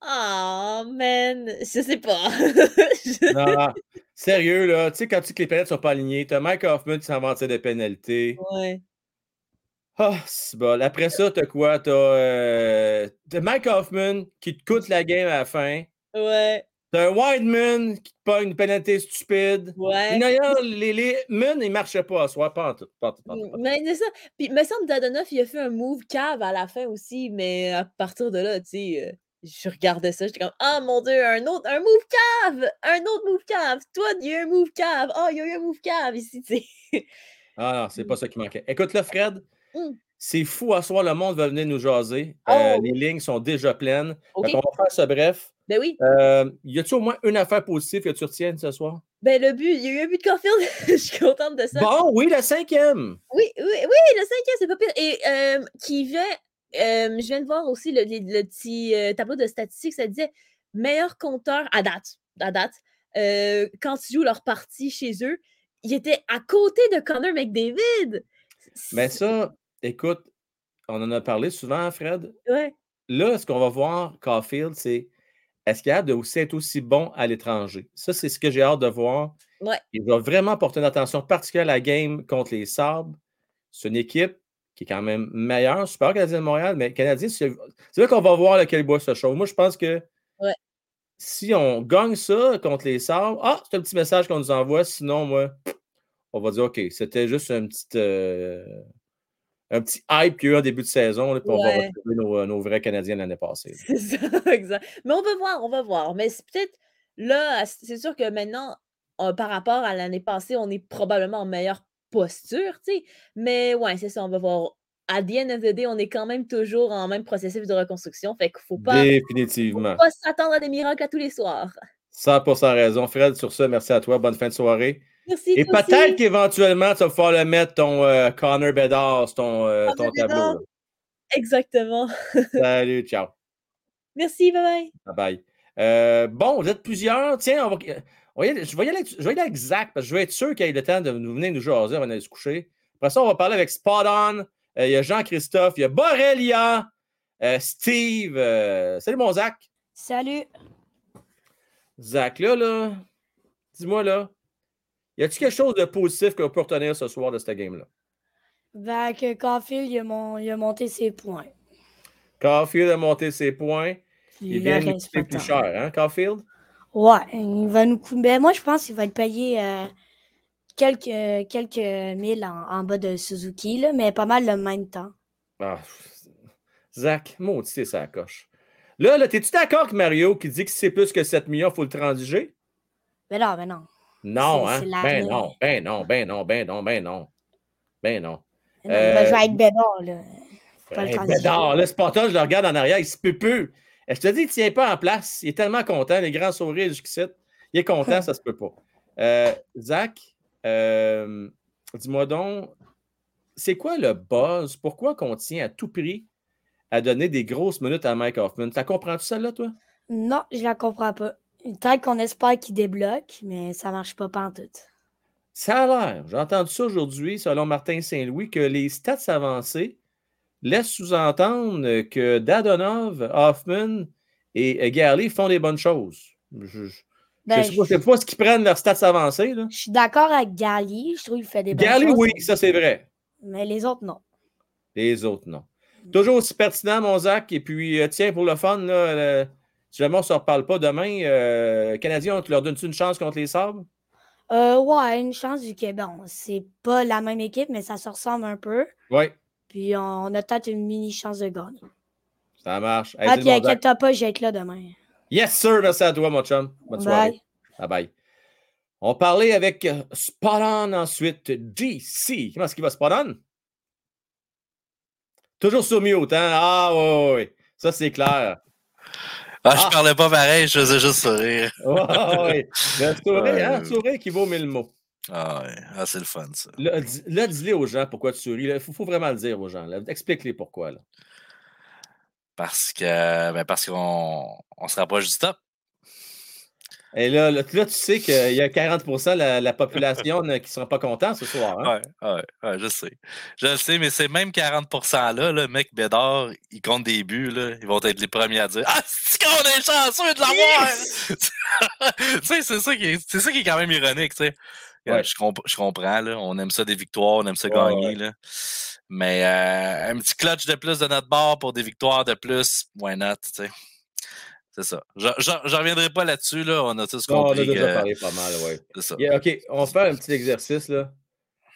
ah, man, je sais pas. Non, non. Sérieux, là, tu sais, quand tu dis que les pénalités ne sont pas alignées, tu as Mike Hoffman qui s'en va en tir de pénalité. ouais. Ah, c'est bon. Après ça, t'as quoi? T'as euh, t'as Mike Hoffman qui te coûte la game à la fin. Ouais. T'as un Wideman qui te pogne une pénalité stupide. Ouais. D'ailleurs, les, les Mun, ils ne marchaient pas à soir, pas en tout. Pas en tout, pas en tout, pas en tout. Mais c'est ça. Puis, il me semble que Dadonoff, il a fait un move cave à la fin aussi, mais à partir de là, tu sais, euh, je regardais ça, j'étais comme, ah mon dieu, un autre, un move cave! Un autre move cave! Toi, il y a eu un move cave! Oh, il y a eu un move cave ici, tu sais. Ah non, c'est pas ça qui manquait. Écoute, là, Fred, Mm. c'est fou à soir, le monde va venir nous jaser. Oh, Euh, oui. Les lignes sont déjà pleines. OK. Fait on va faire ça bref. Ben oui. Euh, y a-tu au moins une affaire positive que tu retiennes ce soir? Ben le but, il y a eu un but de Caulfield. je suis contente de ça. Bon, oui, la cinquième. Oui, oui, oui, le cinquième, c'est pas pire. Et euh, qui vient, euh, je viens de voir aussi le, le petit tableau de statistiques, ça disait meilleur compteur à date, à date, quand ils jouent leur partie chez eux, il était à côté de Connor McDavid. Mais ça, écoute, on en a parlé souvent, Fred. Ouais. Là, ce qu'on va voir, Caulfield, c'est est-ce qu'il a de aussi être aussi bon à l'étranger? Ça, c'est ce que j'ai hâte de voir. Ouais. Il va vraiment porter une attention particulière à la game contre les Sabres. C'est une équipe qui est quand même meilleure, super Canadien de Montréal, mais Canadien, c'est là qu'on va voir lequel bois se chauffe. Moi, je pense que Ouais. si on gagne ça contre les Sabres, ah, c'est un petit message qu'on nous envoie. Sinon, moi, on va dire OK, c'était juste un petit, euh, un petit hype qu'il y a eu en début de saison, là, puis on va Ouais. retrouver nos, euh, nos vrais Canadiens l'année passée. C'est ça, exact. Mais on va voir, on va voir. Mais c'est peut-être là, c'est sûr que maintenant, euh, par rapport à l'année passée, on est probablement en meilleure posture, tu sais. Mais ouais, c'est ça, on va voir. À the end of the day, on est quand même toujours en même processus de reconstruction. Fait qu'il faut pas, faut Définitivement. pas s'attendre à des miracles à tous les soirs. 100% raison. Fred, sur ça, merci à toi. Bonne fin de soirée. Merci. Et peut-être qu'éventuellement, tu vas pouvoir le mettre, ton euh, Connor Bedard, sur ton, euh, ton tableau. Exactement. Salut, ciao. Merci, bye bye. Bye bye. Euh, bon, vous êtes plusieurs. Tiens, on va, on va y aller- je, vais y aller, avec- je vais y aller avec Zach parce que je veux être sûr qu'il ait le temps de nous venir nous jaser avant d'aller se coucher. Après ça, on va parler avec Spot On. Euh, il y a Jean-Christophe, il y a Borrelia, euh, Steve. euh, salut, mon Zach. Salut. Zach, là, là, dis-moi, là, y a-t-il quelque chose de positif qu'on peut retenir ce soir de cette game-là? Ben, que Caulfield, il a, mon- il a monté ses points. Caulfield a monté ses points. Il le vient nous coûter plus cher, hein, Caulfield? Ouais, il va nous coûter. Ben, moi, je pense qu'il va être payé euh, quelques, quelques mille en, en bas de Suzuki, là, mais pas mal le même temps. Ah, Zach, maudit, ça coche. Là, là t'es-tu d'accord avec Mario qui dit que si c'est plus que 7 millions, il faut le transiger? Ben non, ben non. Non, hein? Ben non, ben non, ben non, ben non, ben non. Ben non. Ben non, il va Euh, avec Bédard, là. Transiger. Bédard, là, Spartan, je le regarde en arrière, il se peut plus. Je te dis, il ne tient pas en place. Il est tellement content, les grands sourires jusqu'ici. Il est content, ça se peut pas. Euh, Zach, euh, dis-moi donc, c'est quoi le buzz? Pourquoi qu'on tient à tout prix à donner des grosses minutes à Mike Hoffman? Tu comprends-tu ça là, toi? Non, je la comprends pas. Peut-être qu'on espère qu'il débloque, mais ça marche pas pantoute. Ça a l'air, j'ai entendu ça aujourd'hui, selon Martin Saint-Louis, que les stats avancées laissent sous-entendre que Dadonov, Hoffman et Garley font des bonnes choses. Je, Ben, je ne sais pas ce qu'ils prennent leurs stats avancées. Là. Je suis d'accord avec Gali. Je trouve qu'il fait des bonnes Garley, choses, oui, ça c'est vrai. Mais les autres, non. Les autres, non. Toujours aussi pertinent, mon Zach. Et puis, euh, tiens, pour le fun, là, euh, si jamais on ne se reparle pas demain, euh, Canadiens, on te leur donne-tu une chance contre les Sabres? Euh, ouais, une chance vu que, bon, c'est pas la même équipe, mais ça se ressemble un peu. Oui, Puis on, on a peut-être une mini chance de gagner. ça marche. Hey, ah, puis inquiète-toi pas, je vais être là demain. Yes, sir. Merci à toi, mon chum. Bonne soirée. Bye. Bye bye. On parlait avec Spot On ensuite, GC. Comment est-ce qu'il va, Spot On? Toujours sur mute, hein? Ah, oui, oui, oui. Ça, c'est clair. Ah, je parlais pas pareil, je faisais juste sourire. Ouais, ouais. Le sourire, hein? Sourire qui vaut mille mots. Ah, ouais. Ah, c'est le fun, ça. Là, dis- là, dis-le aux gens pourquoi tu souris. Il faut, faut vraiment le dire aux gens. Explique-les pourquoi. Là. Parce que ben parce qu'on on se rapproche du top. Et là, là, là, tu sais qu'il y a 40 de la, la population euh, qui ne seront pas contents ce soir. hein? Ouais, ouais, ouais, je sais. Je le sais, mais ces mêmes 40%-là, le mec Bédard, ils comptent des buts, là, ils vont être les premiers à dire Ah, c'est qu'on est chanceux de l'avoir! tu sais, c'est ça, qui est, c'est ça qui est quand même ironique, tu sais. Ouais. Je, comp- je comprends, là. On aime ça des victoires, on aime ça gagner, là. Mais euh, un petit clutch de plus de notre bord pour des victoires de plus, why not, tu sais? C'est ça. Je ne reviendrai pas là-dessus, là. On a tous Non, on a compris déjà que- parlé pas mal, oui. C'est ça. Yeah, OK, on va faire un petit exercice. Là.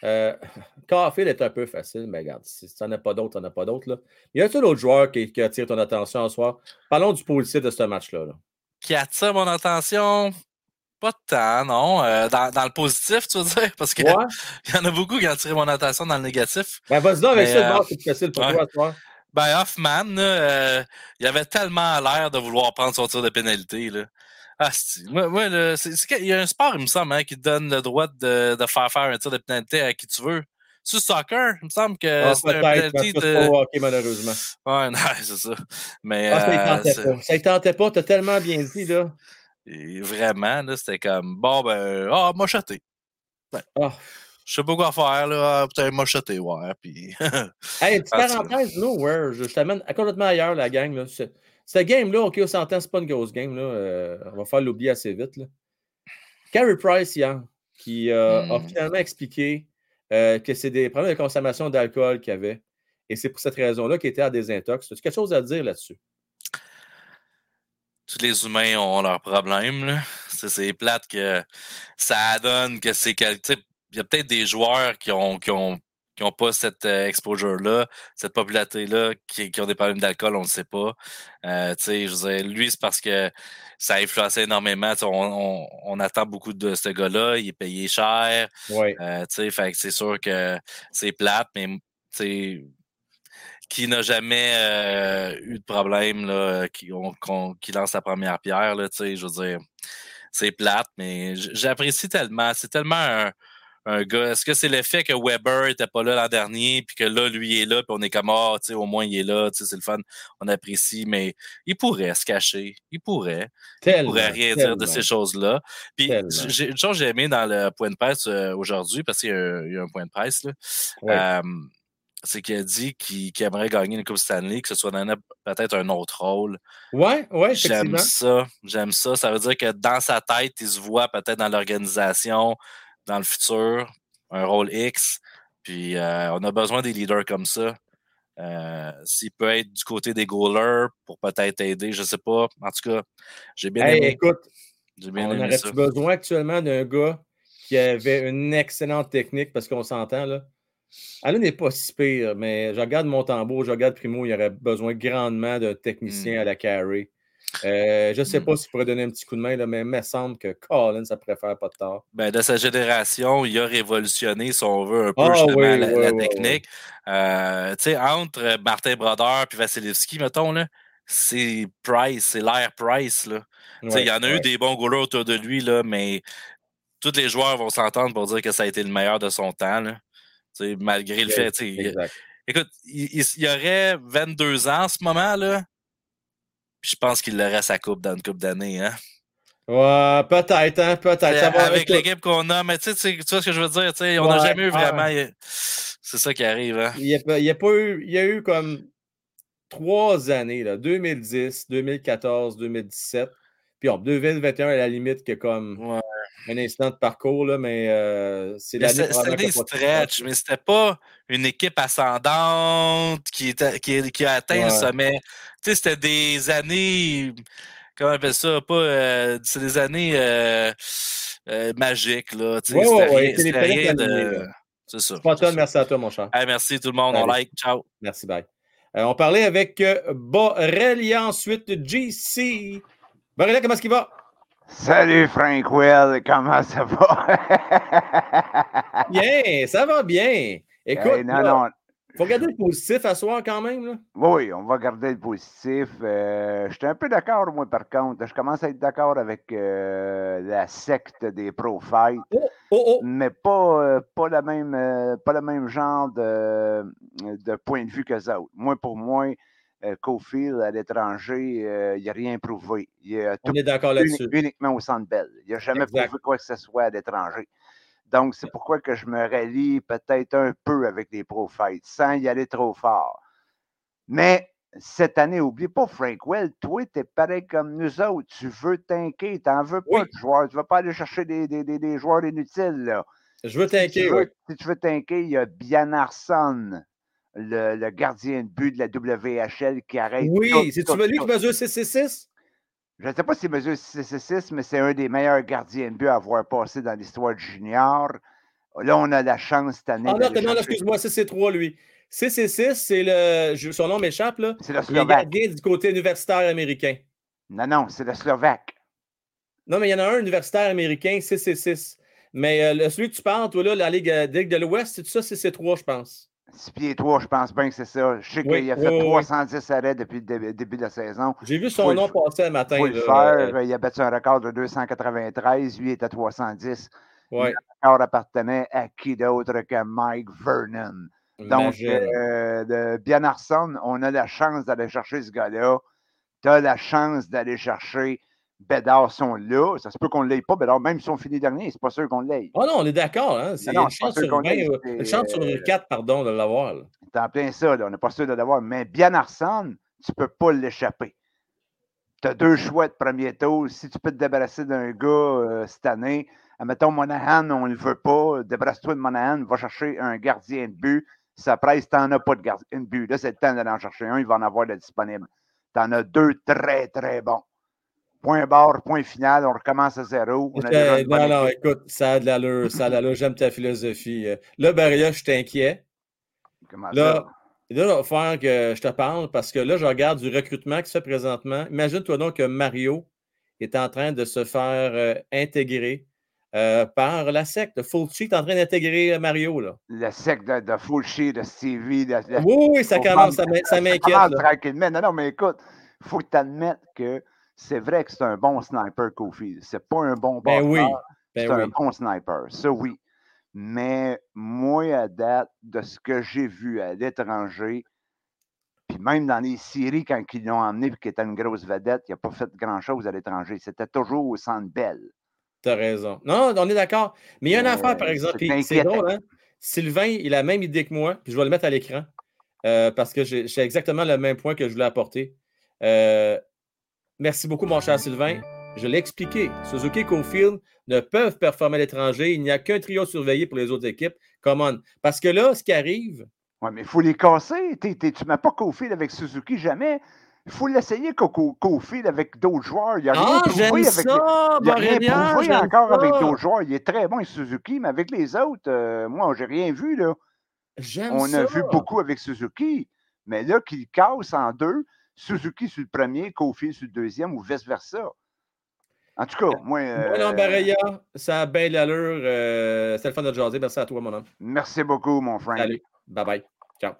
Euh, Carfield est un peu facile, mais regarde, si tu n'en as pas d'autres, tu n'en as pas d'autres. là. Y a-t-il d'autres joueurs qui, qui attirent ton attention ce soir? Parlons du positif de ce match-là. là. qui attire mon attention? Pas tant, non. Euh, dans, dans le positif, tu veux dire? Parce qu'il Ouais. y en a beaucoup qui ont attiré mon attention dans le négatif. Ben, vas-y donc avec Mais, ça, euh, c'est plus facile pour ouais. toi ce soir. Ben, Hoffman, là, euh, il avait tellement l'air de vouloir prendre son tir de pénalité. Là. Ah, moi, moi, il y a un sport, il me semble, hein, qui te donne le droit de, de faire faire un tir de pénalité à qui tu veux. C'est le soccer, il me semble que Ah, c'est un c'est de... pas au hockey, malheureusement. Ouais, non, c'est ça. Mais Ah, ça, il euh, tentait pas. Tentait pas. T'as tellement bien dit, là. et vraiment, là, c'était comme, bon, ben, ah, mocheté. Ben, Ah. Je sais pas quoi faire, là. Ah, Peut-être mocheté, ouais. Puis... Hey, petite parenthèse, nowhere. Je, je t'amène à complètement ailleurs, la gang. Là. Ce- Cette game-là, OK, on s'entend, c'est pas une grosse game. Là. euh, on va faire l'oublier assez vite. Là. Carey Price, hier, qui euh, a Hmm. finalement expliqué euh, que c'est des problèmes de consommation d'alcool qu'il avait. Et c'est pour cette raison-là qu'il était à désintox. As-tu quelque chose à dire là-dessus? tous les humains ont leurs problèmes. là. C'est, plate que ça donne que c'est quel- sais, Il y a peut-être des joueurs qui ont, qui ont, qui ont pas cette euh, exposure-là, cette popularité-là, qui, qui ont des problèmes d'alcool, on ne sait pas. Euh, tu sais, je veux dire, lui, c'est parce que ça a influencé énormément. On, on, on attend beaucoup de ce gars-là, il est payé cher. Euh, c'est sûr que c'est plate, mais tu sais, qui n'a jamais euh, eu de problème, là, qui, on- qui lance la première pierre, là, tu sais, je veux dire, c'est plate, mais j'apprécie tellement. C'est tellement un, un gars. Est-ce que c'est le fait que Weber était pas là l'an dernier, puis que là, lui il est là, puis on est comme, ah, tu sais, au moins il est là, tu sais, c'est le fun, on apprécie, mais il pourrait se cacher, il pourrait. il pourrait rien dire de ces choses-là. Puis, une chose que j'ai aimé dans le point de presse euh, aujourd'hui, parce qu'il y, a un- il y a un point de presse, là, Ouais. euh, c'est qu'il a dit qu'il aimerait gagner une Coupe Stanley, que ce soit dans peut-être un autre rôle. Ouais, ouais, J'aime ça. J'aime ça. Ça veut dire que dans sa tête, il se voit peut-être dans l'organisation, dans le futur, un rôle X. Puis euh, on a besoin des leaders comme ça. Euh, S'il peut être du côté des goalers pour peut-être aider, je sais pas. En tout cas, j'ai bien Hey, aimé. écoute, bien on aimé ça. besoin actuellement d'un gars qui avait une excellente technique parce qu'on s'entend là? Alain n'est pas si pire, mais je regarde Montembeau, je regarde Primo, il y aurait besoin grandement d'un technicien Hmm. à la carry. Euh, je ne sais pas s'il pourrait donner un petit coup de main, là, mais il me semble que Colin, ça pourrait faire pas de tort. Ben, de sa génération, il a révolutionné, si on veut, un peu Ah justement oui, la, oui, la oui, technique. Euh, tu sais, entre Martin Brodeur et Vasilevski, mettons, là, c'est Price, c'est l'air Price. Là. Tu sais, Ouais, il y en a eu des bons goalers autour de lui, là, mais tous les joueurs vont s'entendre pour dire que ça a été le meilleur de son temps. Là. Tu sais, malgré le fait. il-. Écoute, il, il- il y aurait 22 ans en ce moment, là. Puis je pense qu'il aurait sa coupe dans une coupe d'années. Hein? Ouais, peut-être, hein, peut-être. Avec l'équipe qu'on a, mais tu sais, tu vois ce que je veux dire, tu sais, on n'a jamais eu vraiment. C'est ça qui arrive. Hein. Il n'y a, a, pas eu. Il y a eu comme trois années, là, 2010, 2014, 2017. Puis en 2021, à la limite, que comme un instant de parcours, là, mais euh, c'est l'année C'était des stretch, mais c'était pas une équipe ascendante qui, qui, qui a atteint le sommet. Tu sais, c'était des années. Comment on appelle ça? Pas. Euh, c'est des années euh, magiques, là. Tu sais, c'était rien, de. C'est ça. merci à toi, mon cher. merci tout le monde. On like. Ciao. Merci, bye. on parlait avec Borrelia, ensuite GC. Borrelia, comment est-ce qu'il va? Salut Frank Will, comment ça va? bien, ça va bien. Écoute, il faut garder le positif à soir quand même. Là. Oui, on va garder le positif. Euh, je suis un peu d'accord, moi, par contre. Je commence à être d'accord avec euh, la secte des pro-fight, oh, oh, oh. mais pas, euh, pas, la même, pas le même genre de, de point de vue que ça. Moi, pour moi, Cofield à l'étranger, il n'a rien prouvé. Il a On est d'accord là-dessus. Uniquement au centre belle. Il n'a jamais prouvé quoi que ce soit à l'étranger. Donc, c'est pourquoi que je me rallie peut-être un peu avec les pro-fights, sans y aller trop fort. Mais cette année, oublie pas, Frank Well, toi, tu es pareil comme nous autres. Tu veux t'inquiéter, tu n'en veux pas de joueurs. Tu ne vas pas aller chercher des, des, des, joueurs inutiles. Là. Je veux t'inquiéter, oui. Si tu veux t'inquiéter, il y a Bian Arson le, gardien de but de la WHL qui arrête. Oui, c'est-tu lui qui mesure 6 Je ne sais pas s'il mesure 6 mais c'est un des meilleurs gardiens de but à avoir passé dans l'histoire du junior. Là, on a la chance cette année. Ah non, non, excuse-moi, c'est 3 lui. 6 c'est le. Son nom m'échappe, là. C'est le Slovaque. Il est du côté universitaire américain. Non, non, c'est le Slovaque. Non, mais il y en a un universitaire américain, 6 Mais euh, celui que tu parles, toi, là, la Ligue, euh, Ligue de l'Ouest, c'est ça, c'est 3 je pense? 6 pieds 3, je pense bien que c'est ça. Je sais qu'il a fait 310 arrêts depuis le début de la saison. J'ai vu son nom passer un matin. Il le faire. Il a battu un record de 293. Lui était 310. Ouais. Le record appartenait à qui d'autre que Mike Vernon? Donc, euh, de Bien Arson, on a la chance d'aller chercher ce gars-là. Tu as la chance d'aller chercher Bédard sont là. Ça se peut qu'on ne l'ait pas, Bédard. Même si on finit dernier, c'est pas sûr qu'on l'ait. Oh non, on est d'accord. Hein? C'est une chance sur 20, une chance sur 4, pardon, de l'avoir. T'es en plein ça, là. on n'est pas sûr de l'avoir. Mais bien Arsène, tu ne peux pas l'échapper. Tu as deux choix de premier tour. Si tu peux te débarrasser d'un gars euh, cette année, admettons Monahan, on ne le veut pas. Débarrasse-toi de Monahan, va chercher un gardien de but. Ça presse, tu n'en as pas de gardien de but. Là, c'est le temps d'aller en chercher un, il va en avoir de disponible. Tu en as deux très, très bons point barre, point final, on recommence à zéro. non, non, écoute, ça a de l'allure, ça a de l'allure, j'aime ta philosophie. Euh, là, Barilla, je t'inquiète. Comment là, ça? Là, il va falloir que je te parle parce que là, je regarde du recrutement qui se fait présentement. Imagine-toi donc que Mario est en train de se faire euh, intégrer euh, par la secte. Fulci est en train d'intégrer Mario. Là. La secte de, de Fulci, de Stevie. De, oui, oui, ça commence, ça m'inquiète. Tranquillement. Non, non, mais écoute, il faut que tu admettes que c'est vrai que c'est un bon sniper, Kofi. C'est pas un bon ben oui. Ben c'est un bon sniper. Ça, oui. Mais moi, à date, de ce que j'ai vu à l'étranger, puis même dans les séries, quand ils l'ont emmené et qu'il était une grosse vedette, il n'a pas fait grand-chose à l'étranger. C'était toujours au centre belle. Tu as raison. Non, on est d'accord. Mais il y a une affaire, par exemple. C'est drôle, hein? Sylvain, il a la même idée que moi, puis je vais le mettre à l'écran euh, parce que j'ai exactement le même point que je voulais apporter. Euh, Merci beaucoup, mon cher Sylvain. Je l'ai expliqué. Suzuki et Cofield ne peuvent performer à l'étranger. Il n'y a qu'un trio surveillé pour les autres équipes. Come Parce que là, ce qui arrive. Oui, mais il faut les casser. tu ne mets pas Cofield avec Suzuki jamais. Il faut l'essayer Cofield avec d'autres joueurs. Il n'y a rien ah, prouvé, avec, ça, il a rien prouvé encore avec d'autres joueurs. Il est très bon, Suzuki, mais avec les autres, euh, moi, j'ai rien vu. là. On a vu beaucoup avec Suzuki. Mais là, qu'il casse en deux, Suzuki sur le premier, Kofi sur le deuxième ou vice-versa. En tout cas, moi. Euh, Baraya, ça a bien l'allure. Euh, C'était le fun de jaser. Merci à toi, mon homme. Merci beaucoup, mon frère. Allez, bye bye. Ciao.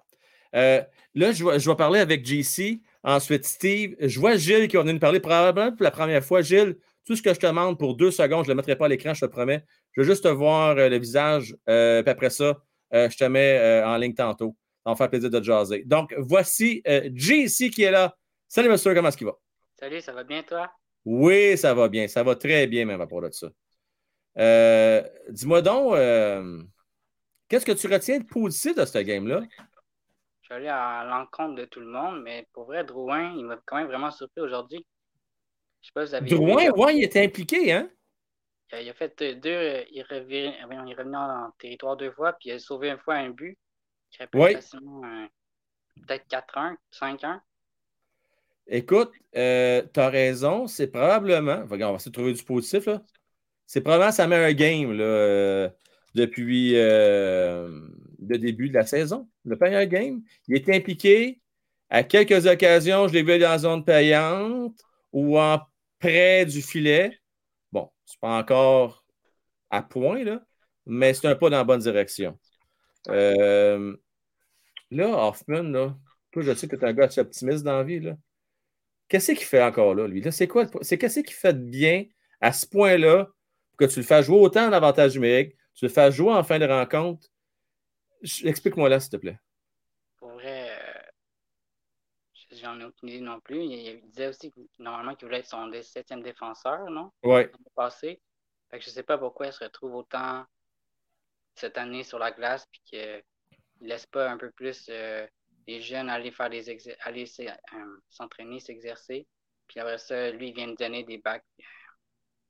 Euh, là, je vais, je vais, parler avec JC. Ensuite, Steve. Je vois Gilles qui va venir nous parler probablement pour la première fois. Gilles, tout ce que je te demande pour deux secondes, je ne le mettrai pas à l'écran, je te promets. Je veux juste te voir le visage. puis après ça, je te mets en ligne tantôt. Ça va faire plaisir de jaser. Donc, voici euh, JC qui est là. Salut, monsieur, comment est-ce qu'il va? Salut, ça va bien, toi? Oui, ça va bien. Ça va très bien, même à propos de ça. Euh, dis-moi donc, euh, qu'est-ce que tu retiens de positif de ce game-là? Je suis allé à l'encontre de tout le monde, mais pour vrai, Drouin, il m'a quand même vraiment surpris aujourd'hui. Je sais pas si vous avez Drouin, oui, il était impliqué, hein? Il a fait deux. Il est revenu en territoire deux fois, puis il a sauvé une fois un but. Oui. Peut-être 4-1, 5-1. Écoute, euh, tu as raison, c'est probablement. on va essayer de trouver du positif, là. C'est probablement sa meilleure game là, euh, depuis euh, le début de la saison. Le meilleur game. Il était impliqué à quelques occasions, je l'ai vu dans la zone payante ou en près du filet. Bon, c'est pas encore à point, là, mais c'est un pas dans la bonne direction. Là, Hoffman, là, toi, je sais que tu es un gars optimiste dans la vie. Là. Qu'est-ce qu'il fait encore là, lui? c'est quoi? C'est qu'est-ce qu'il fait de bien à ce point-là pour que tu le fasses jouer autant en avantage numérique, tu le fasses jouer en fin de rencontre? Explique-moi là, s'il te plaît. Pour vrai, euh, j'en ai aucune idée non plus. Il, disait aussi que normalement qu'il voulait être son septième défenseur, non? Oui. Passé. Fait que je ne sais pas pourquoi il se retrouve autant cette année sur la glace puis qu'il ne laisse pas un peu plus euh, les jeunes aller faire des aller euh, s'entraîner, s'exercer. Puis après ça, lui, il vient de donner des bacs,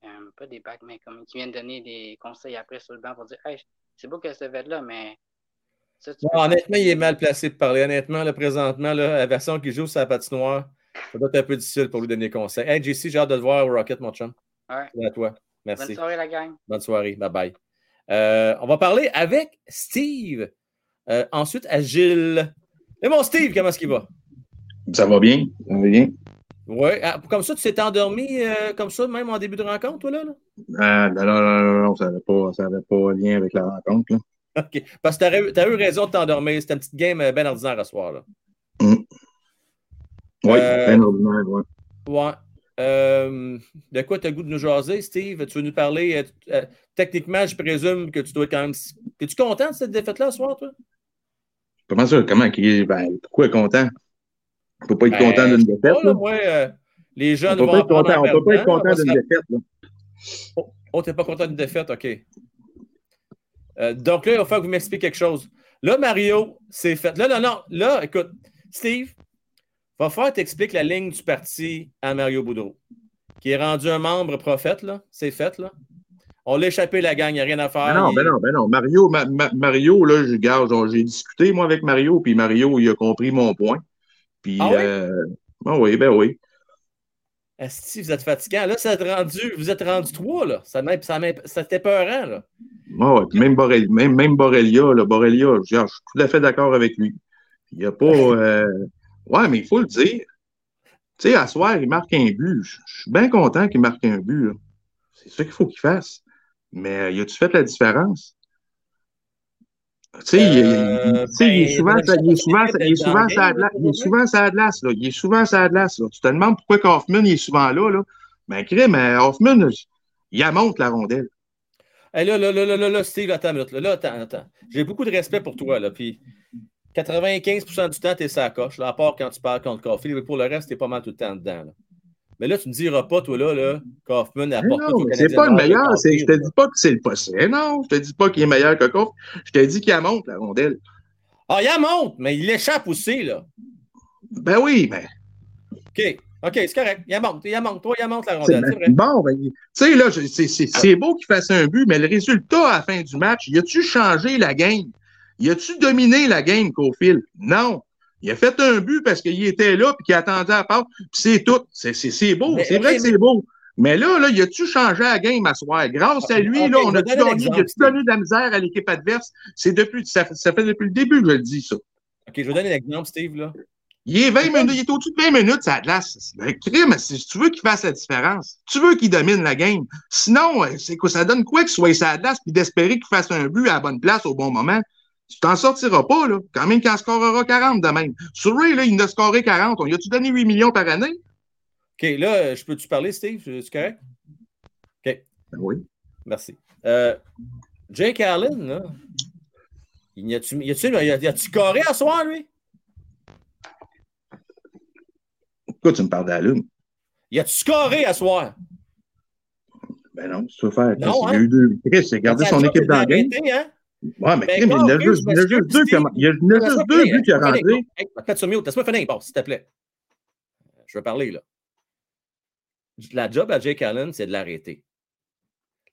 euh, pas des bacs, mais comme il vient de donner des conseils après sur le banc pour dire Hey, c'est beau que ce là mais. honnêtement, il est mal placé pour parler. Honnêtement, là, présentement, là, la version qui joue sur la patinoire, ça doit être un peu difficile pour lui donner des conseils. Hey, JC, j'ai hâte de te voir au Rocket, mon chum. Ouais. À toi. Merci. Bonne soirée, la gang. Bonne soirée. Bye bye. On va parler avec Steve. ensuite, à Gilles. Et mon Steve, comment est-ce qu'il va? Ça va bien. Ça va bien. Oui. Ah, comme ça, tu t'es endormi euh, comme ça, même en début de rencontre, toi, là? là? Ah, non, non, non, non, ça n'avait pas, pas lien avec la rencontre. Là. OK. Parce que tu as, eu raison de t'endormir. C'était une petite game euh, bien ordinaire à soir. Là. Mm. Oui, euh, bien ordinaire, oui. Ouais. Euh, de quoi tu as le goût de nous jaser, Steve? Tu veux nous parler? techniquement, je présume que tu dois quand même. Es-tu content de cette défaite-là ce soir, toi? Comment ça? Comment? Ben, pourquoi content? On ne peut pas être content d'une défaite. Euh, les jeunes on ne peut pas être content d'une défaite. Là. Oh, oh tu n'es pas content d'une défaite, OK. Euh, donc là, il va falloir que vous m'expliquiez quelque chose. Là, Mario, c'est fait. Là, non, non. Là, écoute, Steve, va falloir t'expliquer la ligne du parti à Mario Boudreau, qui est rendu un membre prophète, là. C'est fait, là. On l'a échappé la gang, il n'y a rien à faire. Ben non, ben non, ben non. Mario, Mario là, j'ai discuté, moi, avec Mario, puis Mario, il a compris mon point. Puis, ah oui? Euh, ben oui, ben oui. Si vous êtes fatiguant, là, ça rendu, vous êtes rendu trois, là. Ça, ça, c'était peurant, là. Ah ouais, même, Borrelia, même, même Borrelia, là, Borrelia, je, suis tout à fait d'accord avec lui. Il n'y a pas. Euh... Ouais, mais il faut le dire. Tu sais, à soir, il marque un but. Je suis bien content qu'il marque un but. C'est ça qu'il faut qu'il fasse. Mais euh, y a-tu fait la différence? Tu sais, il, est souvent, il est souvent, il est souvent, il est souvent ça glace, là. Il est souvent ça glace, là. Tu te demandes pourquoi Kaufman il est souvent là, là. Ben, crée, mais Hoffman, il monte la rondelle. Hey, là, là, là, là, là, Steve, attends Là, là attends, attends. J'ai beaucoup de respect pour toi, là. Puis 95% du temps, tu es sa coche, là, à part quand tu parles contre Kaufman. Mais pour le reste, tu es pas mal tout le temps dedans, là. Mais là, tu ne me diras pas, toi, là, là Kaufman apporte Non, c'est pas le meilleur. Je ne te dis pas que c'est le possible. Non, je te dis pas qu'il est meilleur que Kaufman. Je te dis qu'il monte, la rondelle. Ah, il monte, mais il échappe aussi, là. Ben oui, mais. OK. OK, c'est correct. Il monte. Il monte. Toi, il monte la rondelle. C'est vrai. Bon, ben, tu sais, là, c'est beau qu'il fasse un but, mais le résultat à la fin du match, y a-tu changé la game? Y a-tu dominé la game, fil? Non. Il a fait un but parce qu'il était là et qu'il attendait à part. c'est tout. C'est beau. C'est vrai que c'est beau. Mais là, là, il a-tu changé la game à soir? Grâce à lui, là, on a-tu donné, il a-tu donné de la misère à l'équipe adverse? C'est depuis, ça, ça, fait depuis le début que je le dis, ça. OK, je vais donner l'exemple, Steve, là. Il est 20 minutes, il est au-dessus de 20 minutes, ça glace. Ben, crime, si tu veux qu'il fasse la différence, tu veux qu'il domine la game. Sinon, euh, c'est quoi, ça donne quoi qu'il soit sa glace puis d'espérer qu'il fasse un but à la bonne place au bon moment? Tu t'en sortiras pas, là. Quand même qu'il en scorera 40 de même. Sur Ray, là, il en a scoré 40. On lui a-tu donné 8 millions par année? OK, là, je peux-tu parler, Steve? C'est correct? OK. Ben oui. Merci. Euh, Jake Allen, là. Y a-tu y a carré à soir, lui? Pourquoi tu me parles d'Allen? Il a-tu scoré à soir? Ben non, tu veux faire. Non, il hein? a eu deux. Chris, il a gardé son équipe dans le game. arrêtée, hein? Ouais, mais Ben, il il en a juste deux, qui il y en a juste deux buts qui a rentré. Mute. Laisse-moi finir, bon, s'il te plaît. Je veux parler, là. La job à Jake Allen, c'est de l'arrêter.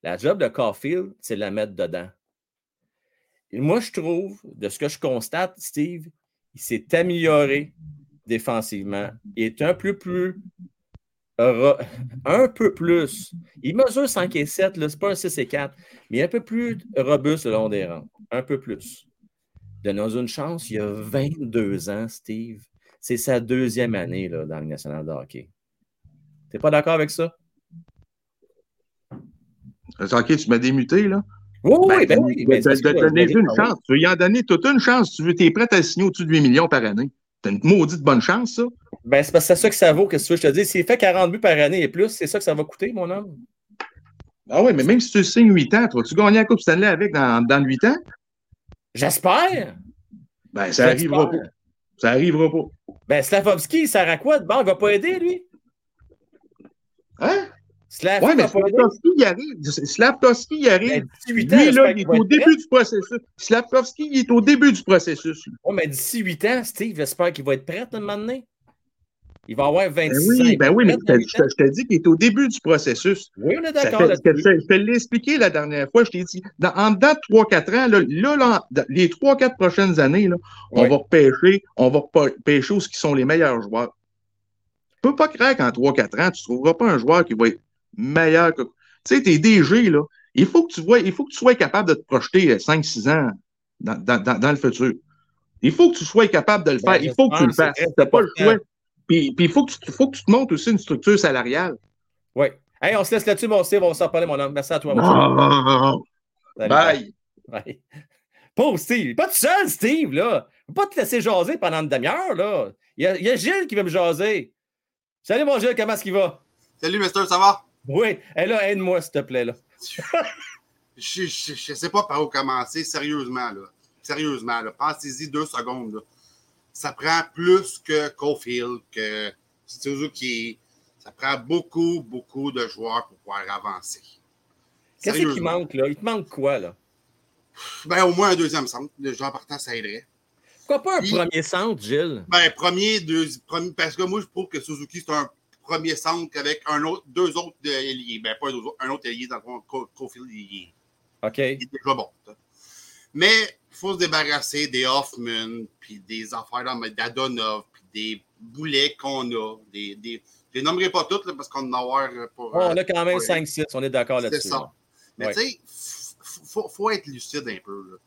La job de Caulfield, c'est de la mettre dedans. Et moi, je trouve, de ce que je constate, Steve, il s'est amélioré défensivement. Il est un peu plus. Ro- Un peu plus. Il mesure 5 et 7, là, c'est pas un 6 et 4, mais un peu plus robuste le long des rangs. Un peu plus. Donnons une chance, il a 22 ans, Steve. C'est sa deuxième année là, dans le national de hockey. T'es pas d'accord avec ça? Ok, tu m'as démuté, là. Oui, oui, ben oui. Ben, donner l'ai dit, une oui. chance. Tu veux y en donner toute une chance. Tu veux, es prêt à signer au-dessus de 8 millions par année. T'as une maudite bonne chance, ça. Ben, c'est parce que c'est ça que ça vaut, que tu veux, je te dis. S'il fait 40 buts par année et plus, c'est ça que ça va coûter, mon homme. Ah oui, mais même si tu signes 8 ans, tu vas-tu gagner la Coupe Stanley avec dans, dans 8 ans? J'espère. Ben, ça arrivera pas. Ça arrivera pas. Ben, Slavovski, il sert à quoi? Bord? Il va pas aider, lui? Hein? Slavovski Oui, mais? Slavkovski, il arrive. Slavkovski, il arrive. 18 ans, Lui, là, il est au début prêt. du processus. Slavkovski, il est au début du processus. Oh, mais d'ici 8 ans, Steve, j'espère qu'il va être prêt à un moment donné. Il va avoir 26 Ben ans. oui, ben va oui, mais je te, te dis qu'il est au début du processus. Oui, on est d'accord. Je, te- l'ai expliqué la dernière fois, je t'ai dit, dans, en dedans de 3-4 ans, là, là, là, dans les 3-4 prochaines années, là, on va repêcher, on va repêcher où ce qui sont les meilleurs joueurs. Tu peux pas croire qu'en 3-4 ans, tu ne trouveras pas un joueur qui va être meilleur que. Tu sais, tes DG, là, il faut que tu vois, il faut que tu sois capable de te projeter 5-6 ans dans, dans- dans- dans le futur. Il faut que tu sois capable de le Ben, faire. il faut que tu le fasses. Tu n'as pas le choix. Puis, puis il faut que, tu, faut que tu te montes aussi une structure salariale. Oui. Hey, on se laisse là-dessus, mon Steve. On va s'en parler, mon homme. Merci à toi, mon Ah, Salut, bye. bye. Pauvre Steve. Pas tout seul, Steve, là. Faut pas te laisser jaser pendant une demi-heure, là. Il y, a, il y a Gilles qui veut me jaser. Salut, mon Gilles. Comment est-ce qu'il va? Salut, Mister, ça va? Oui. Et là, aide-moi, s'il te plaît, là. Je, je, je sais pas par où commencer, sérieusement, là. Sérieusement, là. Pensez-y deux secondes, là. Ça prend plus que Caulfield, que Suzuki. Ça prend beaucoup, beaucoup de joueurs pour pouvoir avancer. Qu'est-ce qui manque, là? Il te manque quoi, là? Ben, au moins un deuxième centre. Le joueur partant, ça aiderait. Pourquoi pas un Puis- premier centre, Gilles? Ben, premier, deuxième, premier, parce que moi, je trouve que Suzuki, c'est un premier centre avec un autre, deux autres ailiers. Ben, pas deux autres, un autre ailier dans le fond, Co- Caulfield, il est OK. il est déjà bon. ça. Mais faut se débarrasser des Hoffman, puis des affaires d'Adonov, puis des boulets qu'on a. Des, des... Je les nommerai pas toutes là, parce qu'on en a avoir pour. On a quand même pour- 5-6. On est d'accord C'est là-dessus. ça. là. Mais Ouais. tu sais, il faut, faut être lucide un peu. Là.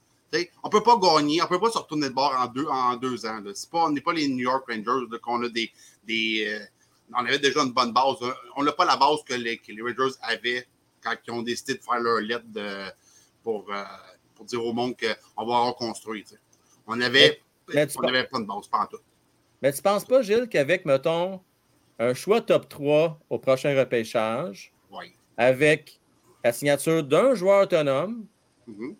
On ne peut pas gagner, on ne peut pas se retourner de bord en deux, en deux ans. là. C'est Pas, on n'est pas les New York Rangers qu'on a des. des euh, on avait déjà une bonne base. On n'a pas la base que les, que les Rangers avaient quand ils ont décidé de faire leur lettre de, pour, euh, pour dire au monde qu'on va reconstruire. tu sais. On n'avait pas de base, pas en tout. Mais tu penses pas, Gilles, qu'avec, mettons, un choix top 3 au prochain repêchage, Oui. avec la signature d'un joueur autonome, Mhm.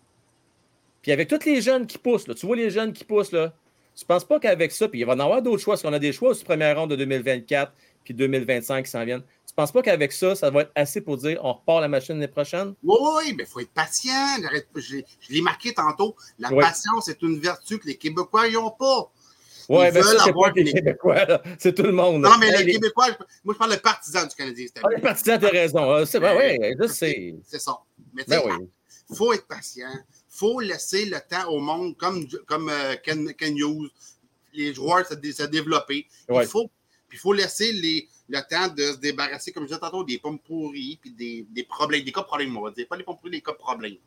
puis avec tous les jeunes qui poussent, là, tu vois les jeunes qui poussent, là, tu penses pas qu'avec ça, puis il va y en avoir d'autres choix, parce qu'on a des choix aussi première ronde de 2024 puis 2025 qui s'en viennent. Tu penses pas qu'avec ça, ça va être assez pour dire on repart la machine l'année prochaine? Oui, oui, mais il faut être patient. Je, je l'ai marqué tantôt. La Oui. patience est une vertu que les Québécois n'ont pas. Ben veulent ça, c'est les Québécois, c'est tout le monde. Non, mais les les- Québécois, moi, je parle de partisans du Canadien. Ah, les partisans, t'as raison. Ah, C'est vrai, oui, je sais. C'est ça. Mais tu Ben sais, oui. il faut être patient. Il faut laisser le temps au monde, comme, comme euh, Ken, Ken Hughes, les joueurs se, se développer. Ouais. Il faut, puis il faut laisser les, le temps de se débarrasser, comme je disais tantôt, des pommes pourries, puis des, des problèmes, des cas problèmes, on va dire. Pas les pommes pourries, des cas problèmes.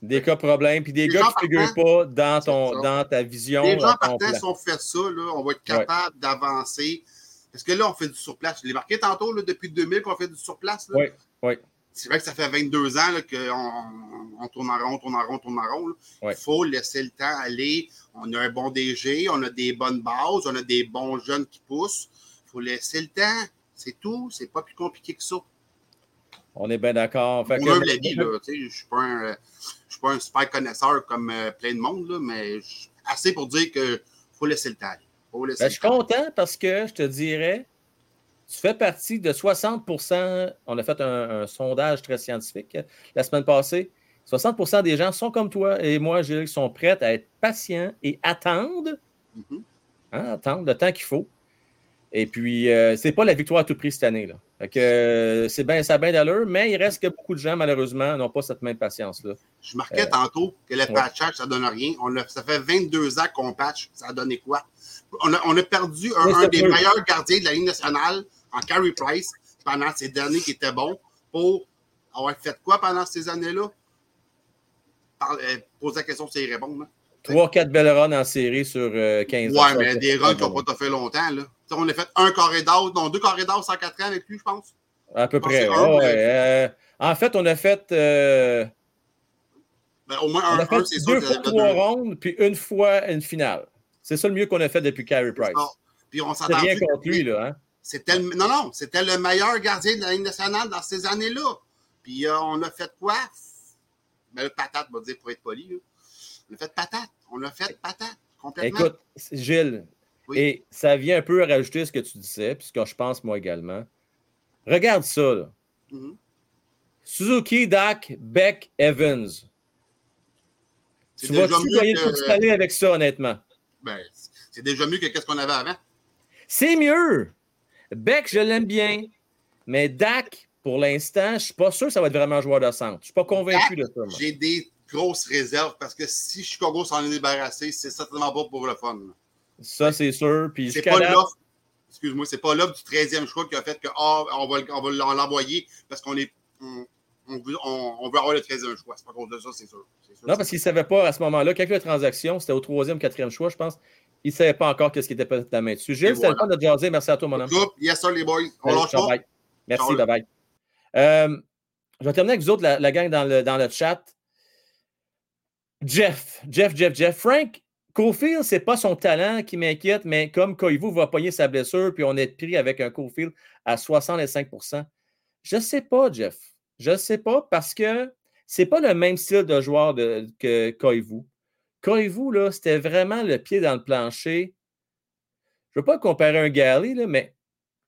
Des cas problèmes, puis des Les gars gens qui ne figurent pas dans, ton, dans ta vision. Les gens dans ton partant, si on fait ça, là, on va être capable d'avancer. Parce que là, on fait du surplace. Je l'ai marqué tantôt, là, depuis 2000 qu'on fait du surplace. Oui, oui. C'est vrai que ça fait 22 ans qu'on on tourne en rond, tourne en rond, tourne en rond. Ouais. Il faut laisser le temps aller. On a un bon DG, on a des bonnes bases, on a des bons jeunes qui poussent. Il faut laisser le temps. C'est tout. C'est pas plus compliqué que ça. On est bien d'accord. Fait que- la là. Je ne suis pas un, super connaisseur comme euh, plein de monde, là, mais assez pour dire qu'il faut laisser le temps. Faut laisser Ben, le je suis content parce que je te dirais, tu fais partie de 60% On a fait un, sondage très scientifique euh, la semaine passée. 60% des gens sont comme toi et moi, je sont prêts à être patients et attendre, Mhm. hein, attendre le temps qu'il faut. Et puis, euh, c'est pas la victoire à tout prix cette année. Là. Fait que, euh, c'est bien, ça a bien d'allure, mais il reste que beaucoup de gens, malheureusement, n'ont pas cette même patience-là. Je marquais Euh, tantôt que le ouais. patchage, ça donne rien. On a- ça fait 22 ans qu'on patch. Ça a donné quoi? On a, on a perdu un, Oui, un c'est des vrai. meilleurs gardiens de la Ligue nationale en Carey Price pendant ces années qui étaient bons pour avoir fait quoi pendant ces années-là? Par- euh, pose la question, c'est y répondre. hein. Trois, quatre belles runs en série sur euh, 15 ans. Ouais, mais des runs qui n'ont pas fait longtemps. Là. On a fait un carré d'or, non, deux carrés d'or 104 ans avec lui, je pense. À peu près. un, ouais, mais- euh, en fait, on a fait, euh, Ben, au moins on un, a fait un c'est deux fois trois deux. rondes, puis une fois une finale. C'est ça le mieux qu'on a fait depuis Carey Price. Puis on s'entend rien contre lui, là. Hein? C'était le, non, non, c'était le meilleur gardien de la Ligue nationale dans ces années-là. Puis euh, on a fait quoi? Ben, patate, on va dire pour être poli. là. On a fait patate. On a fait patate complètement. Écoute, Gilles, et ça vient un peu rajouter ce que tu disais, puis ce que je pense moi également. Regarde ça, là. Mhm. Suzuki, Dak, Beck, Evans. Tu vas-tu gagner que- avec ça, honnêtement? Ben, c'est déjà mieux que ce qu'on avait avant. C'est mieux. Beck, je l'aime bien. Mais Dak, pour l'instant, je ne suis pas sûr que ça va être vraiment un joueur de centre. Je ne suis pas convaincu de ça. J'ai des grosses réserves parce que si Chicago s'en est débarrassé, c'est certainement pas pour le fun. Ça, c'est sûr. Puis C'est pas l'offre. Excuse-moi, c'est pas l'offre du 13e choix qui a fait que ah, on va, on va l'envoyer parce qu'on est. On, on veut, on, on veut avoir le 13e choix. C'est pas cause de ça, c'est sûr. Non, parce qu'il ne savait pas à ce moment-là. Quand la transaction, c'était au troisième, quatrième choix, je pense. Il ne savait pas encore qu'est-ce qui était peut-être la main dessus. Gilles, c'était le fun de jaser. Merci à toi, mon homme. Yes, sir, les boys. On lâche pas. Merci, bye bye. Euh, je vais terminer avec vous autres, la, la gang dans le, dans le chat. Jeff, Jeff, Jeff, Jeff. Frank Cofield, c'est pas son talent qui m'inquiète, mais comme Koivu va pogner sa blessure, puis on est pris avec un Cofield à 65% Je sais pas, Jeff. Je sais pas parce que c'est pas le même style de joueur que Koivu. Koivu, là, c'était vraiment le pied dans le plancher. Je ne veux pas comparer un Galley, mais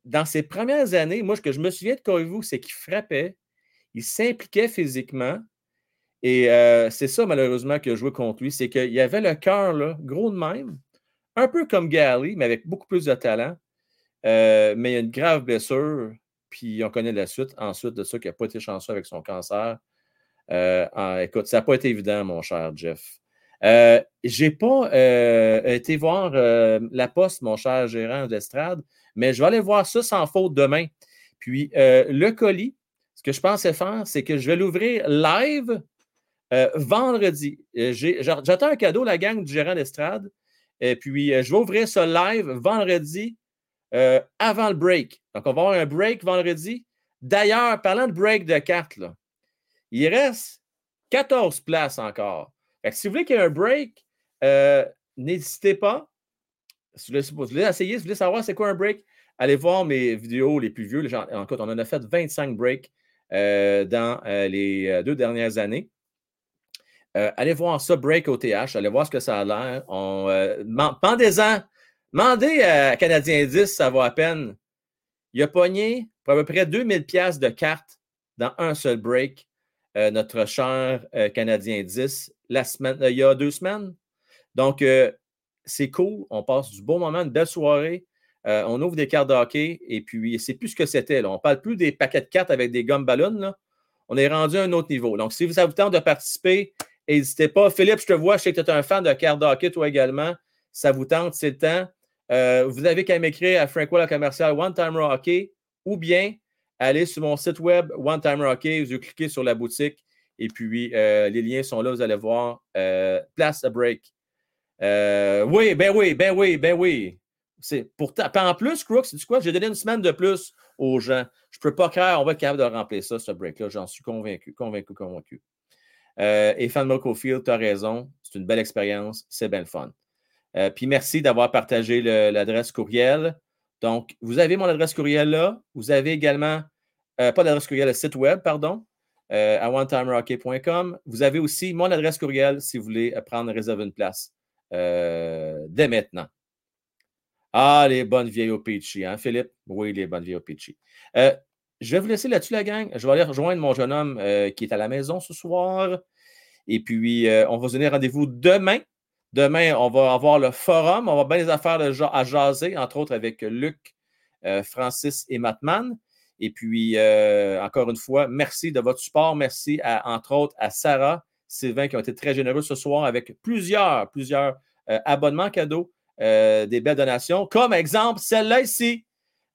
dans ses premières années, moi, ce que je me souviens de Koivu, c'est qu'il frappait, il s'impliquait physiquement. Et euh, c'est ça, malheureusement, qui a joué contre lui. C'est qu'il avait le cœur gros de même, un peu comme Galley, mais avec beaucoup plus de talent. Euh, mais il y a une grave blessure, puis on connaît la suite. Ensuite de ça, qui n'a pas été chanceux avec son cancer. Euh, écoute, ça n'a pas été évident, mon cher Jeff. Euh, j'ai pas été voir la poste, mon cher gérant d'estrade, mais je vais aller voir ça sans faute demain. Puis le colis, ce que je pensais faire, c'est que je vais l'ouvrir live euh, vendredi. Euh, J'attends un cadeau, la gang du gérant d'estrade. Et puis, euh, je vais ouvrir ça live vendredi avant le break. Donc, on va avoir un break vendredi. D'ailleurs, parlant de break de cartes, il reste 14 places encore. Si vous voulez qu'il y ait un break, n'hésitez pas. Si vous, voulez, vous voulez essayer, si vous voulez savoir c'est quoi un break, allez voir mes vidéos les plus vieux. Les gens- en on en a fait 25 breaks dans les deux dernières années. Euh, allez voir ça, Break OTH. Allez voir ce que ça a l'air. Euh, Pendez-en. Demandez à Canadien 10, ça vaut à peine. Il a pogné à peu près 2000 pièces de cartes dans un seul break, euh, notre cher Canadien 10, la semaine, il y a deux semaines. Donc, c'est cool. On passe du bon moment, une belle soirée. On ouvre des cartes de hockey et puis c'est plus ce que c'était. On ne parle plus des paquets de cartes avec des gommes ballons. On est rendu à un autre niveau. Donc, si vous avez le temps de participer, n'hésitez pas. Philippe, je te vois, je sais que tu es un fan de cartes de hockey, toi également. Ça vous tente, c'est le temps. Euh, vous avez qu'à m'écrire à Frank Wall, commercial One Timer Hockey ou bien aller sur mon site web One Timer Hockey. Vous cliquez sur la boutique et puis euh, les liens sont là. Vous allez voir euh, Place a Break. Oui, ben oui, ben oui, ben oui. C'est pourtant. en plus, Crooks, c'est quoi? J'ai donné une semaine de plus aux gens. Je ne peux pas croire, on va être capable de remplir ça, ce break-là. J'en suis convaincu, convaincu, convaincu. Euh, et Fan Field, tu as raison. C'est une belle expérience. C'est bien le fun. Euh, puis merci d'avoir partagé l'adresse courriel. Donc, vous avez mon adresse courriel là. Vous avez également, euh, pas l'adresse courriel, le site web, pardon, à onetimerhockey.com. Vous avez aussi mon adresse courriel si vous voulez prendre réserver une place dès maintenant. Ah, les bonnes vieilles au hein, Philippe? Oui, les bonnes vieilles au Peachy. Euh, je vais vous laisser là-dessus, la gang. Je vais aller rejoindre mon jeune homme euh, qui est à la maison ce soir. Et puis, euh, on va se donner rendez-vous demain. Demain, on va avoir le forum. On va bien les affaires à jaser, entre autres avec Luc, Francis et Matman. Et puis, encore une fois, merci de votre support. Merci, entre autres, à Sarah, Sylvain, qui ont été très généreux ce soir avec plusieurs, plusieurs abonnements cadeaux, des belles donations, comme exemple celle-là ici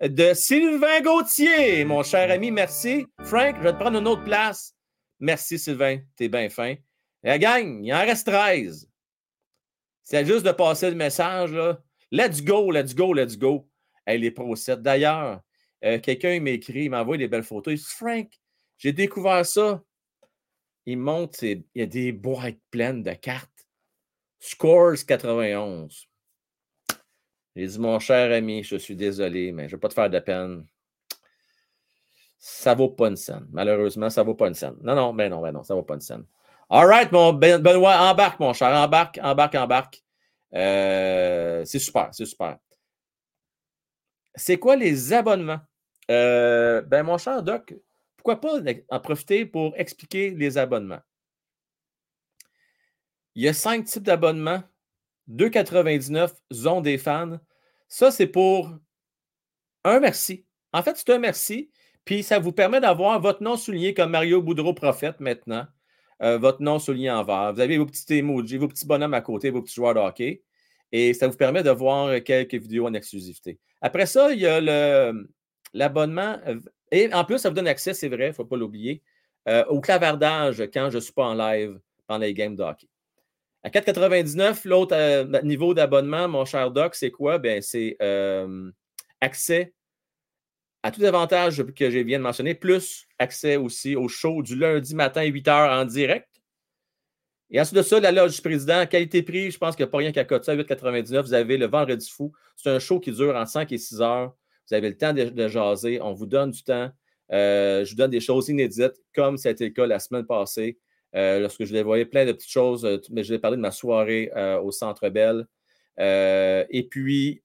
de Sylvain Gauthier, mon cher ami. Merci. Frank, je vais te prendre une autre place. Merci, Sylvain. T'es bien fin. La gang, il en reste 13. C'est juste de passer le message. Là. Let's go, let's go, let's go. Elle est pro 7. D'ailleurs, euh, quelqu'un m'écrit, il m'envoie des belles photos. Il dit Frank, j'ai découvert ça. Il monte, il y a des boîtes pleines de cartes. Scores 91. J'ai dit, mon cher ami, je suis désolé, mais je ne vais pas te faire de peine. Ça ne vaut pas une scène. Malheureusement, ça ne vaut pas une scène. Non, non, mais non, mais non, ça ne vaut pas une scène. All right, mon ben, Benoît, embarque, mon cher. Embarque, embarque, embarque. Euh, c'est super, c'est super. C'est quoi les abonnements? Euh, ben, mon cher Doc, pourquoi pas en profiter pour expliquer les abonnements? Il y a cinq types d'abonnements 2,99 zone des fans. Ça, c'est pour un merci. En fait, c'est un merci. Puis ça vous permet d'avoir votre nom souligné comme Mario Boudreau Prophète maintenant. Euh, votre nom souligné en vert. Vous avez vos petits emojis, vos petits bonhommes à côté, vos petits joueurs de hockey. Et ça vous permet de voir quelques vidéos en exclusivité. Après ça, il y a l'abonnement. Euh, et en plus, ça vous donne accès, c'est vrai, il ne faut pas l'oublier, euh, au clavardage quand je ne suis pas en live pendant les games de. À 4,99, l'autre euh, niveau d'abonnement, mon cher Doc, c'est quoi? Ben, c'est euh, accès à tous les avantages que je viens de mentionner, plus accès aussi au show du lundi matin à 8 h en direct. Et ensuite de ça, la loge du président, qualité-prix, je pense qu'il n'y a pas rien qu'à coter à 8,99. Vous avez le vendredi fou. C'est un show qui dure entre 5 et 6 heures. Vous avez le temps de, jaser. On vous donne du temps. Euh, je vous donne des choses inédites, comme ça a été le cas la semaine passée. Euh, lorsque je les voyais plein de petites choses, euh, mais je vais parler de ma soirée euh, au Centre Bell. et puis,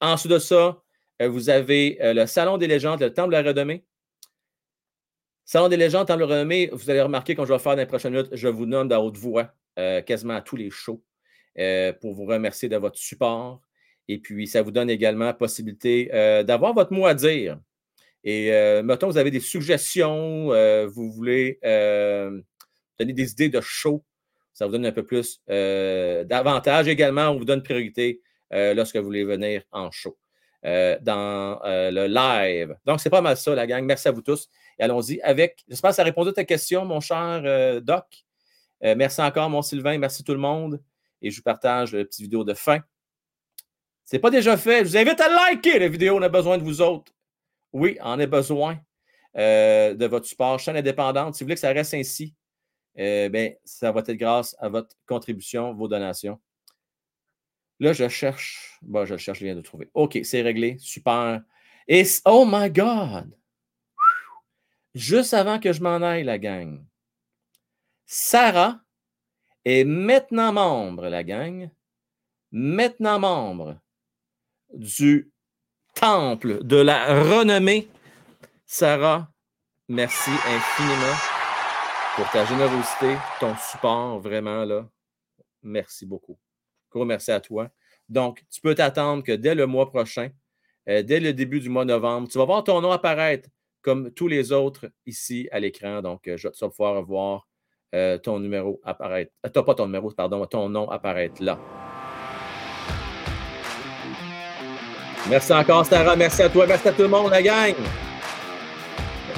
ensuite de ça, vous avez le Salon des légendes, le Temple de la Renommée. Salon des légendes, Temple de la Renommée, vous allez remarquer quand je vais faire dans les prochaines minutes, je vous nomme dans haute voix quasiment à tous les shows pour vous remercier de votre support. Et puis, ça vous donne également la possibilité d'avoir votre mot à dire. Et mettons, vous avez des suggestions, vous voulez donner des idées de show. Ça vous donne un peu plus euh, d'avantages également. On vous donne priorité euh, lorsque vous voulez venir en show, euh, dans le live. Donc, c'est pas mal ça, la gang. Merci à vous tous. Et allons-y avec. J'espère que ça a répondu à ta question, mon cher Doc. merci encore, mon Sylvain. Merci tout le monde. Et je vous partage la petite vidéo de fin. C'est pas déjà fait. Je vous invite à liker la vidéo. On a besoin de vous autres. Oui, on a besoin de votre support. Chaîne indépendante. Si vous voulez que ça reste ainsi, eh ça va être grâce à votre contribution, vos donations. Là, je cherche. Bon, je cherche, je viens de trouver. OK, c'est réglé. Super. Et oh my God! Juste avant que je m'en aille, la gang, Sarah est maintenant membre, la gang, maintenant membre du temple de la renommée. Sarah, merci infiniment pour ta générosité, ton support, vraiment, là. Merci beaucoup. Gros merci à toi. Donc, tu peux t'attendre que dès le mois prochain, euh, dès le début du mois de novembre, tu vas voir ton nom apparaître comme tous les autres ici à l'écran. Donc, euh, je, tu vas pouvoir voir euh, ton numéro apparaître. Euh, pas ton numéro, pardon, ton nom apparaître là. Merci encore, Sarah. Merci à toi. Merci à tout le monde, la gang.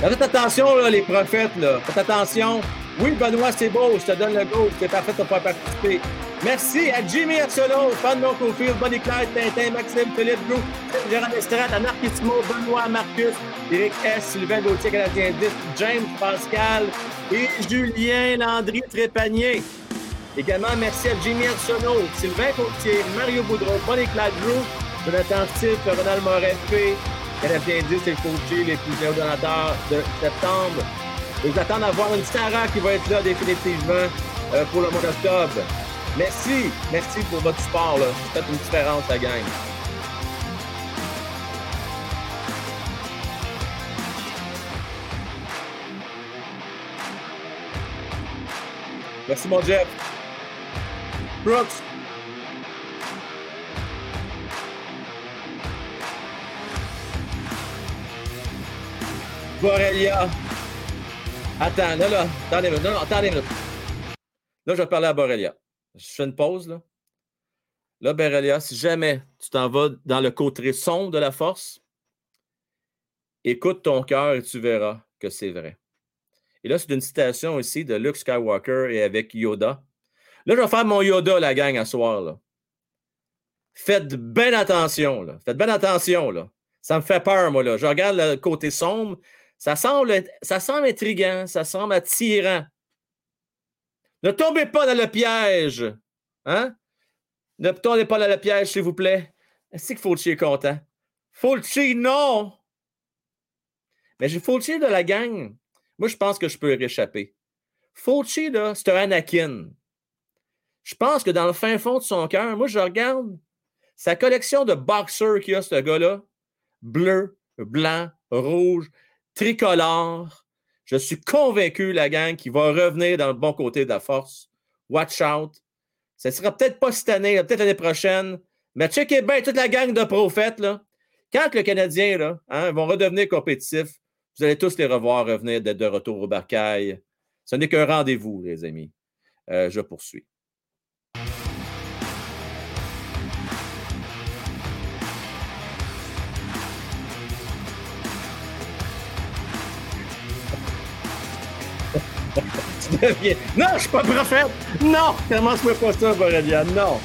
Faites attention, là, les prophètes. Là. Faites attention. Oui, Benoît, c'est beau. Je te donne le go. C'est parfait de pouvoir participer. Merci à Jimmy Arsenault, Fan Cofield, Bonnie Clyde, Tintin, Maxime, Philippe Blou, Gérard Estrade, à Marquissimo, Benoît, Marcus, Eric S, Sylvain Gauthier, Canadien 10, James Pascal et Julien Landry Trépanier. Également, merci à Jimmy Arsenault, Sylvain Gauthier, Mario Boudreau, Bonnie Clyde Blue, Jonathan Steve, Ronald Moret, Canadien 10 le coaché les plus meilleurs donateurs de septembre. Je vous attends à voir une Sarah qui va être là définitivement euh, pour le mois d'octobre. Merci, merci pour votre support. Là. Vous faites une différence, la gang. Merci, mon Jeff. Brooks, Borrelia. Attends, là, là. Attendez attendez une. Là, je vais parler à Borrelia. Je fais une pause, là. Là, Borrelia, si jamais tu t'en vas dans le côté sombre de la force, écoute ton cœur et tu verras que c'est vrai. Et là, c'est une citation ici de Luke Skywalker et avec Yoda. Là, je vais faire mon Yoda, la gang, à soir. Là. Faites bien attention. Là. Faites bien attention. Là. Ça me fait peur, moi. Là. Je regarde le côté sombre. Ça semble, ça semble intriguant. Ça semble attirant. Ne tombez pas dans le piège. Hein? Ne tombez pas dans le piège, s'il vous plaît. Est-ce que Fauci est content? Fauci, non! Mais j'ai Fauci de la gang. Moi, je pense que je peux réchapper. Fauci, là, c'est un Anakin. Je pense que dans le fin fond de son cœur, moi, je regarde sa collection de boxers qu'il a, ce gars-là. Bleu, blanc, rouge, tricolore. Je suis convaincu, la gang, qu'il va revenir dans le bon côté de la force. Watch out. Ce ne sera peut-être pas cette année, peut-être l'année prochaine. Mais checkez bien toute la gang de prophètes. Là. Quand le Canadien là, hein, vont redevenir compétitifs, vous allez tous les revoir revenir d'être de retour au barcail. Ce n'est qu'un rendez-vous, les amis. Euh, je poursuis. Non, je suis pas prophète! Non! Commence-moi pas ça, Borelia. Non!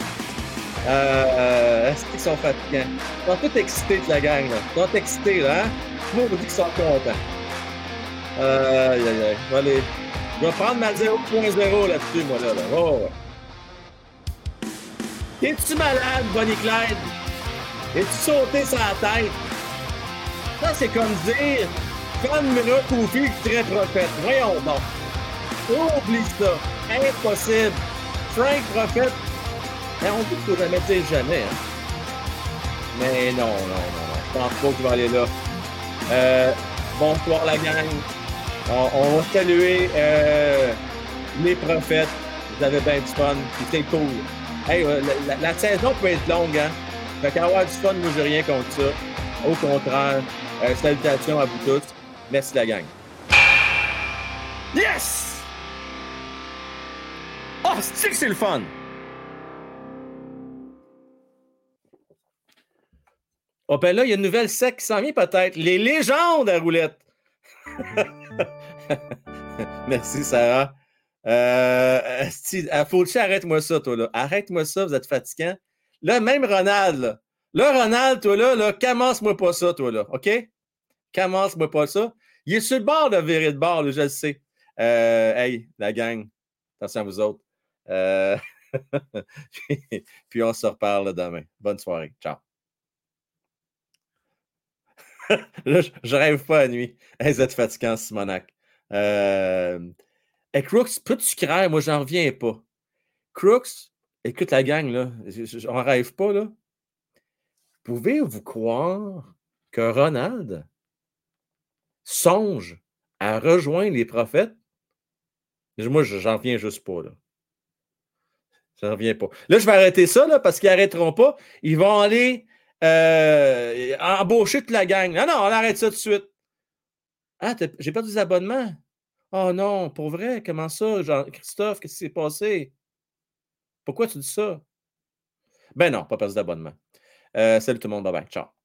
Euh, Est-ce qu'ils sont fatigants? Ils sont tous excités la gang, là. Ils sont excités, là, hein? Moi, on dit qu'ils sont contents. Euh, aïe, aïe, aïe. Je vais prendre ma 0.0 là-dessus, moi, là. là. Oh. T'es-tu malade, Bonnie Clyde? Es-tu sauté sur la tête? Ça, c'est comme dire, comme Mira Kofi très prophète. Voyons donc. Oublie ça. Impossible. Frank Prophète. Mais on dit qu'il faut jamais dire jamais. Hein. Mais non, non, non. Je pense pas qu'il va aller là. Euh, bonsoir la gang. On, va saluer euh, les prophètes. Vous avez bien du fun. C'était cool. Hey, euh, la, saison peut être longue, hein? Fait qu'avoir du fun, moi, j'ai rien contre ça. Au contraire, salutations à vous tous. Merci la gang. Yes! Oh, c'est c'est le fun! Oh, ben là, il y a une nouvelle sec qui s'en vient peut-être. Les légendes à roulette. Merci, Sarah. Euh, Fauci, arrête-moi ça, toi, là. Arrête-moi ça, vous êtes fatigant. Là, même Ronald, là. Là, Ronald, toi, là, là commence-moi pas ça, toi, là. OK? Commence-moi pas ça. Il est sur le bord de virer de bord, là, je le sais. Euh, hey, la gang, attention à vous autres. Euh... Puis on se reparle demain. Bonne soirée. Ciao. là, je, rêve pas à nuit. Vous êtes fatigant, Simonac. Euh... Crooks, peux-tu craindre? Moi, j'en reviens pas. Crooks, écoute la gang, là. On rêve pas, là. Pouvez-vous croire que Ronald songe à rejoindre les prophètes? Moi, j'en reviens juste pas, là. Ça ne revient pas. Là, je vais arrêter ça parce qu'ils n'arrêteront pas. Ils vont aller euh, embaucher toute la gang. Non, non, on arrête ça tout de suite. Ah, j'ai perdu des abonnements. Oh non, pour vrai, comment ça, Jean-Christophe, qu'est-ce qui s'est passé? Pourquoi tu dis ça? Ben non, pas perdu d'abonnement. Euh, salut tout le monde, bye bye, ciao.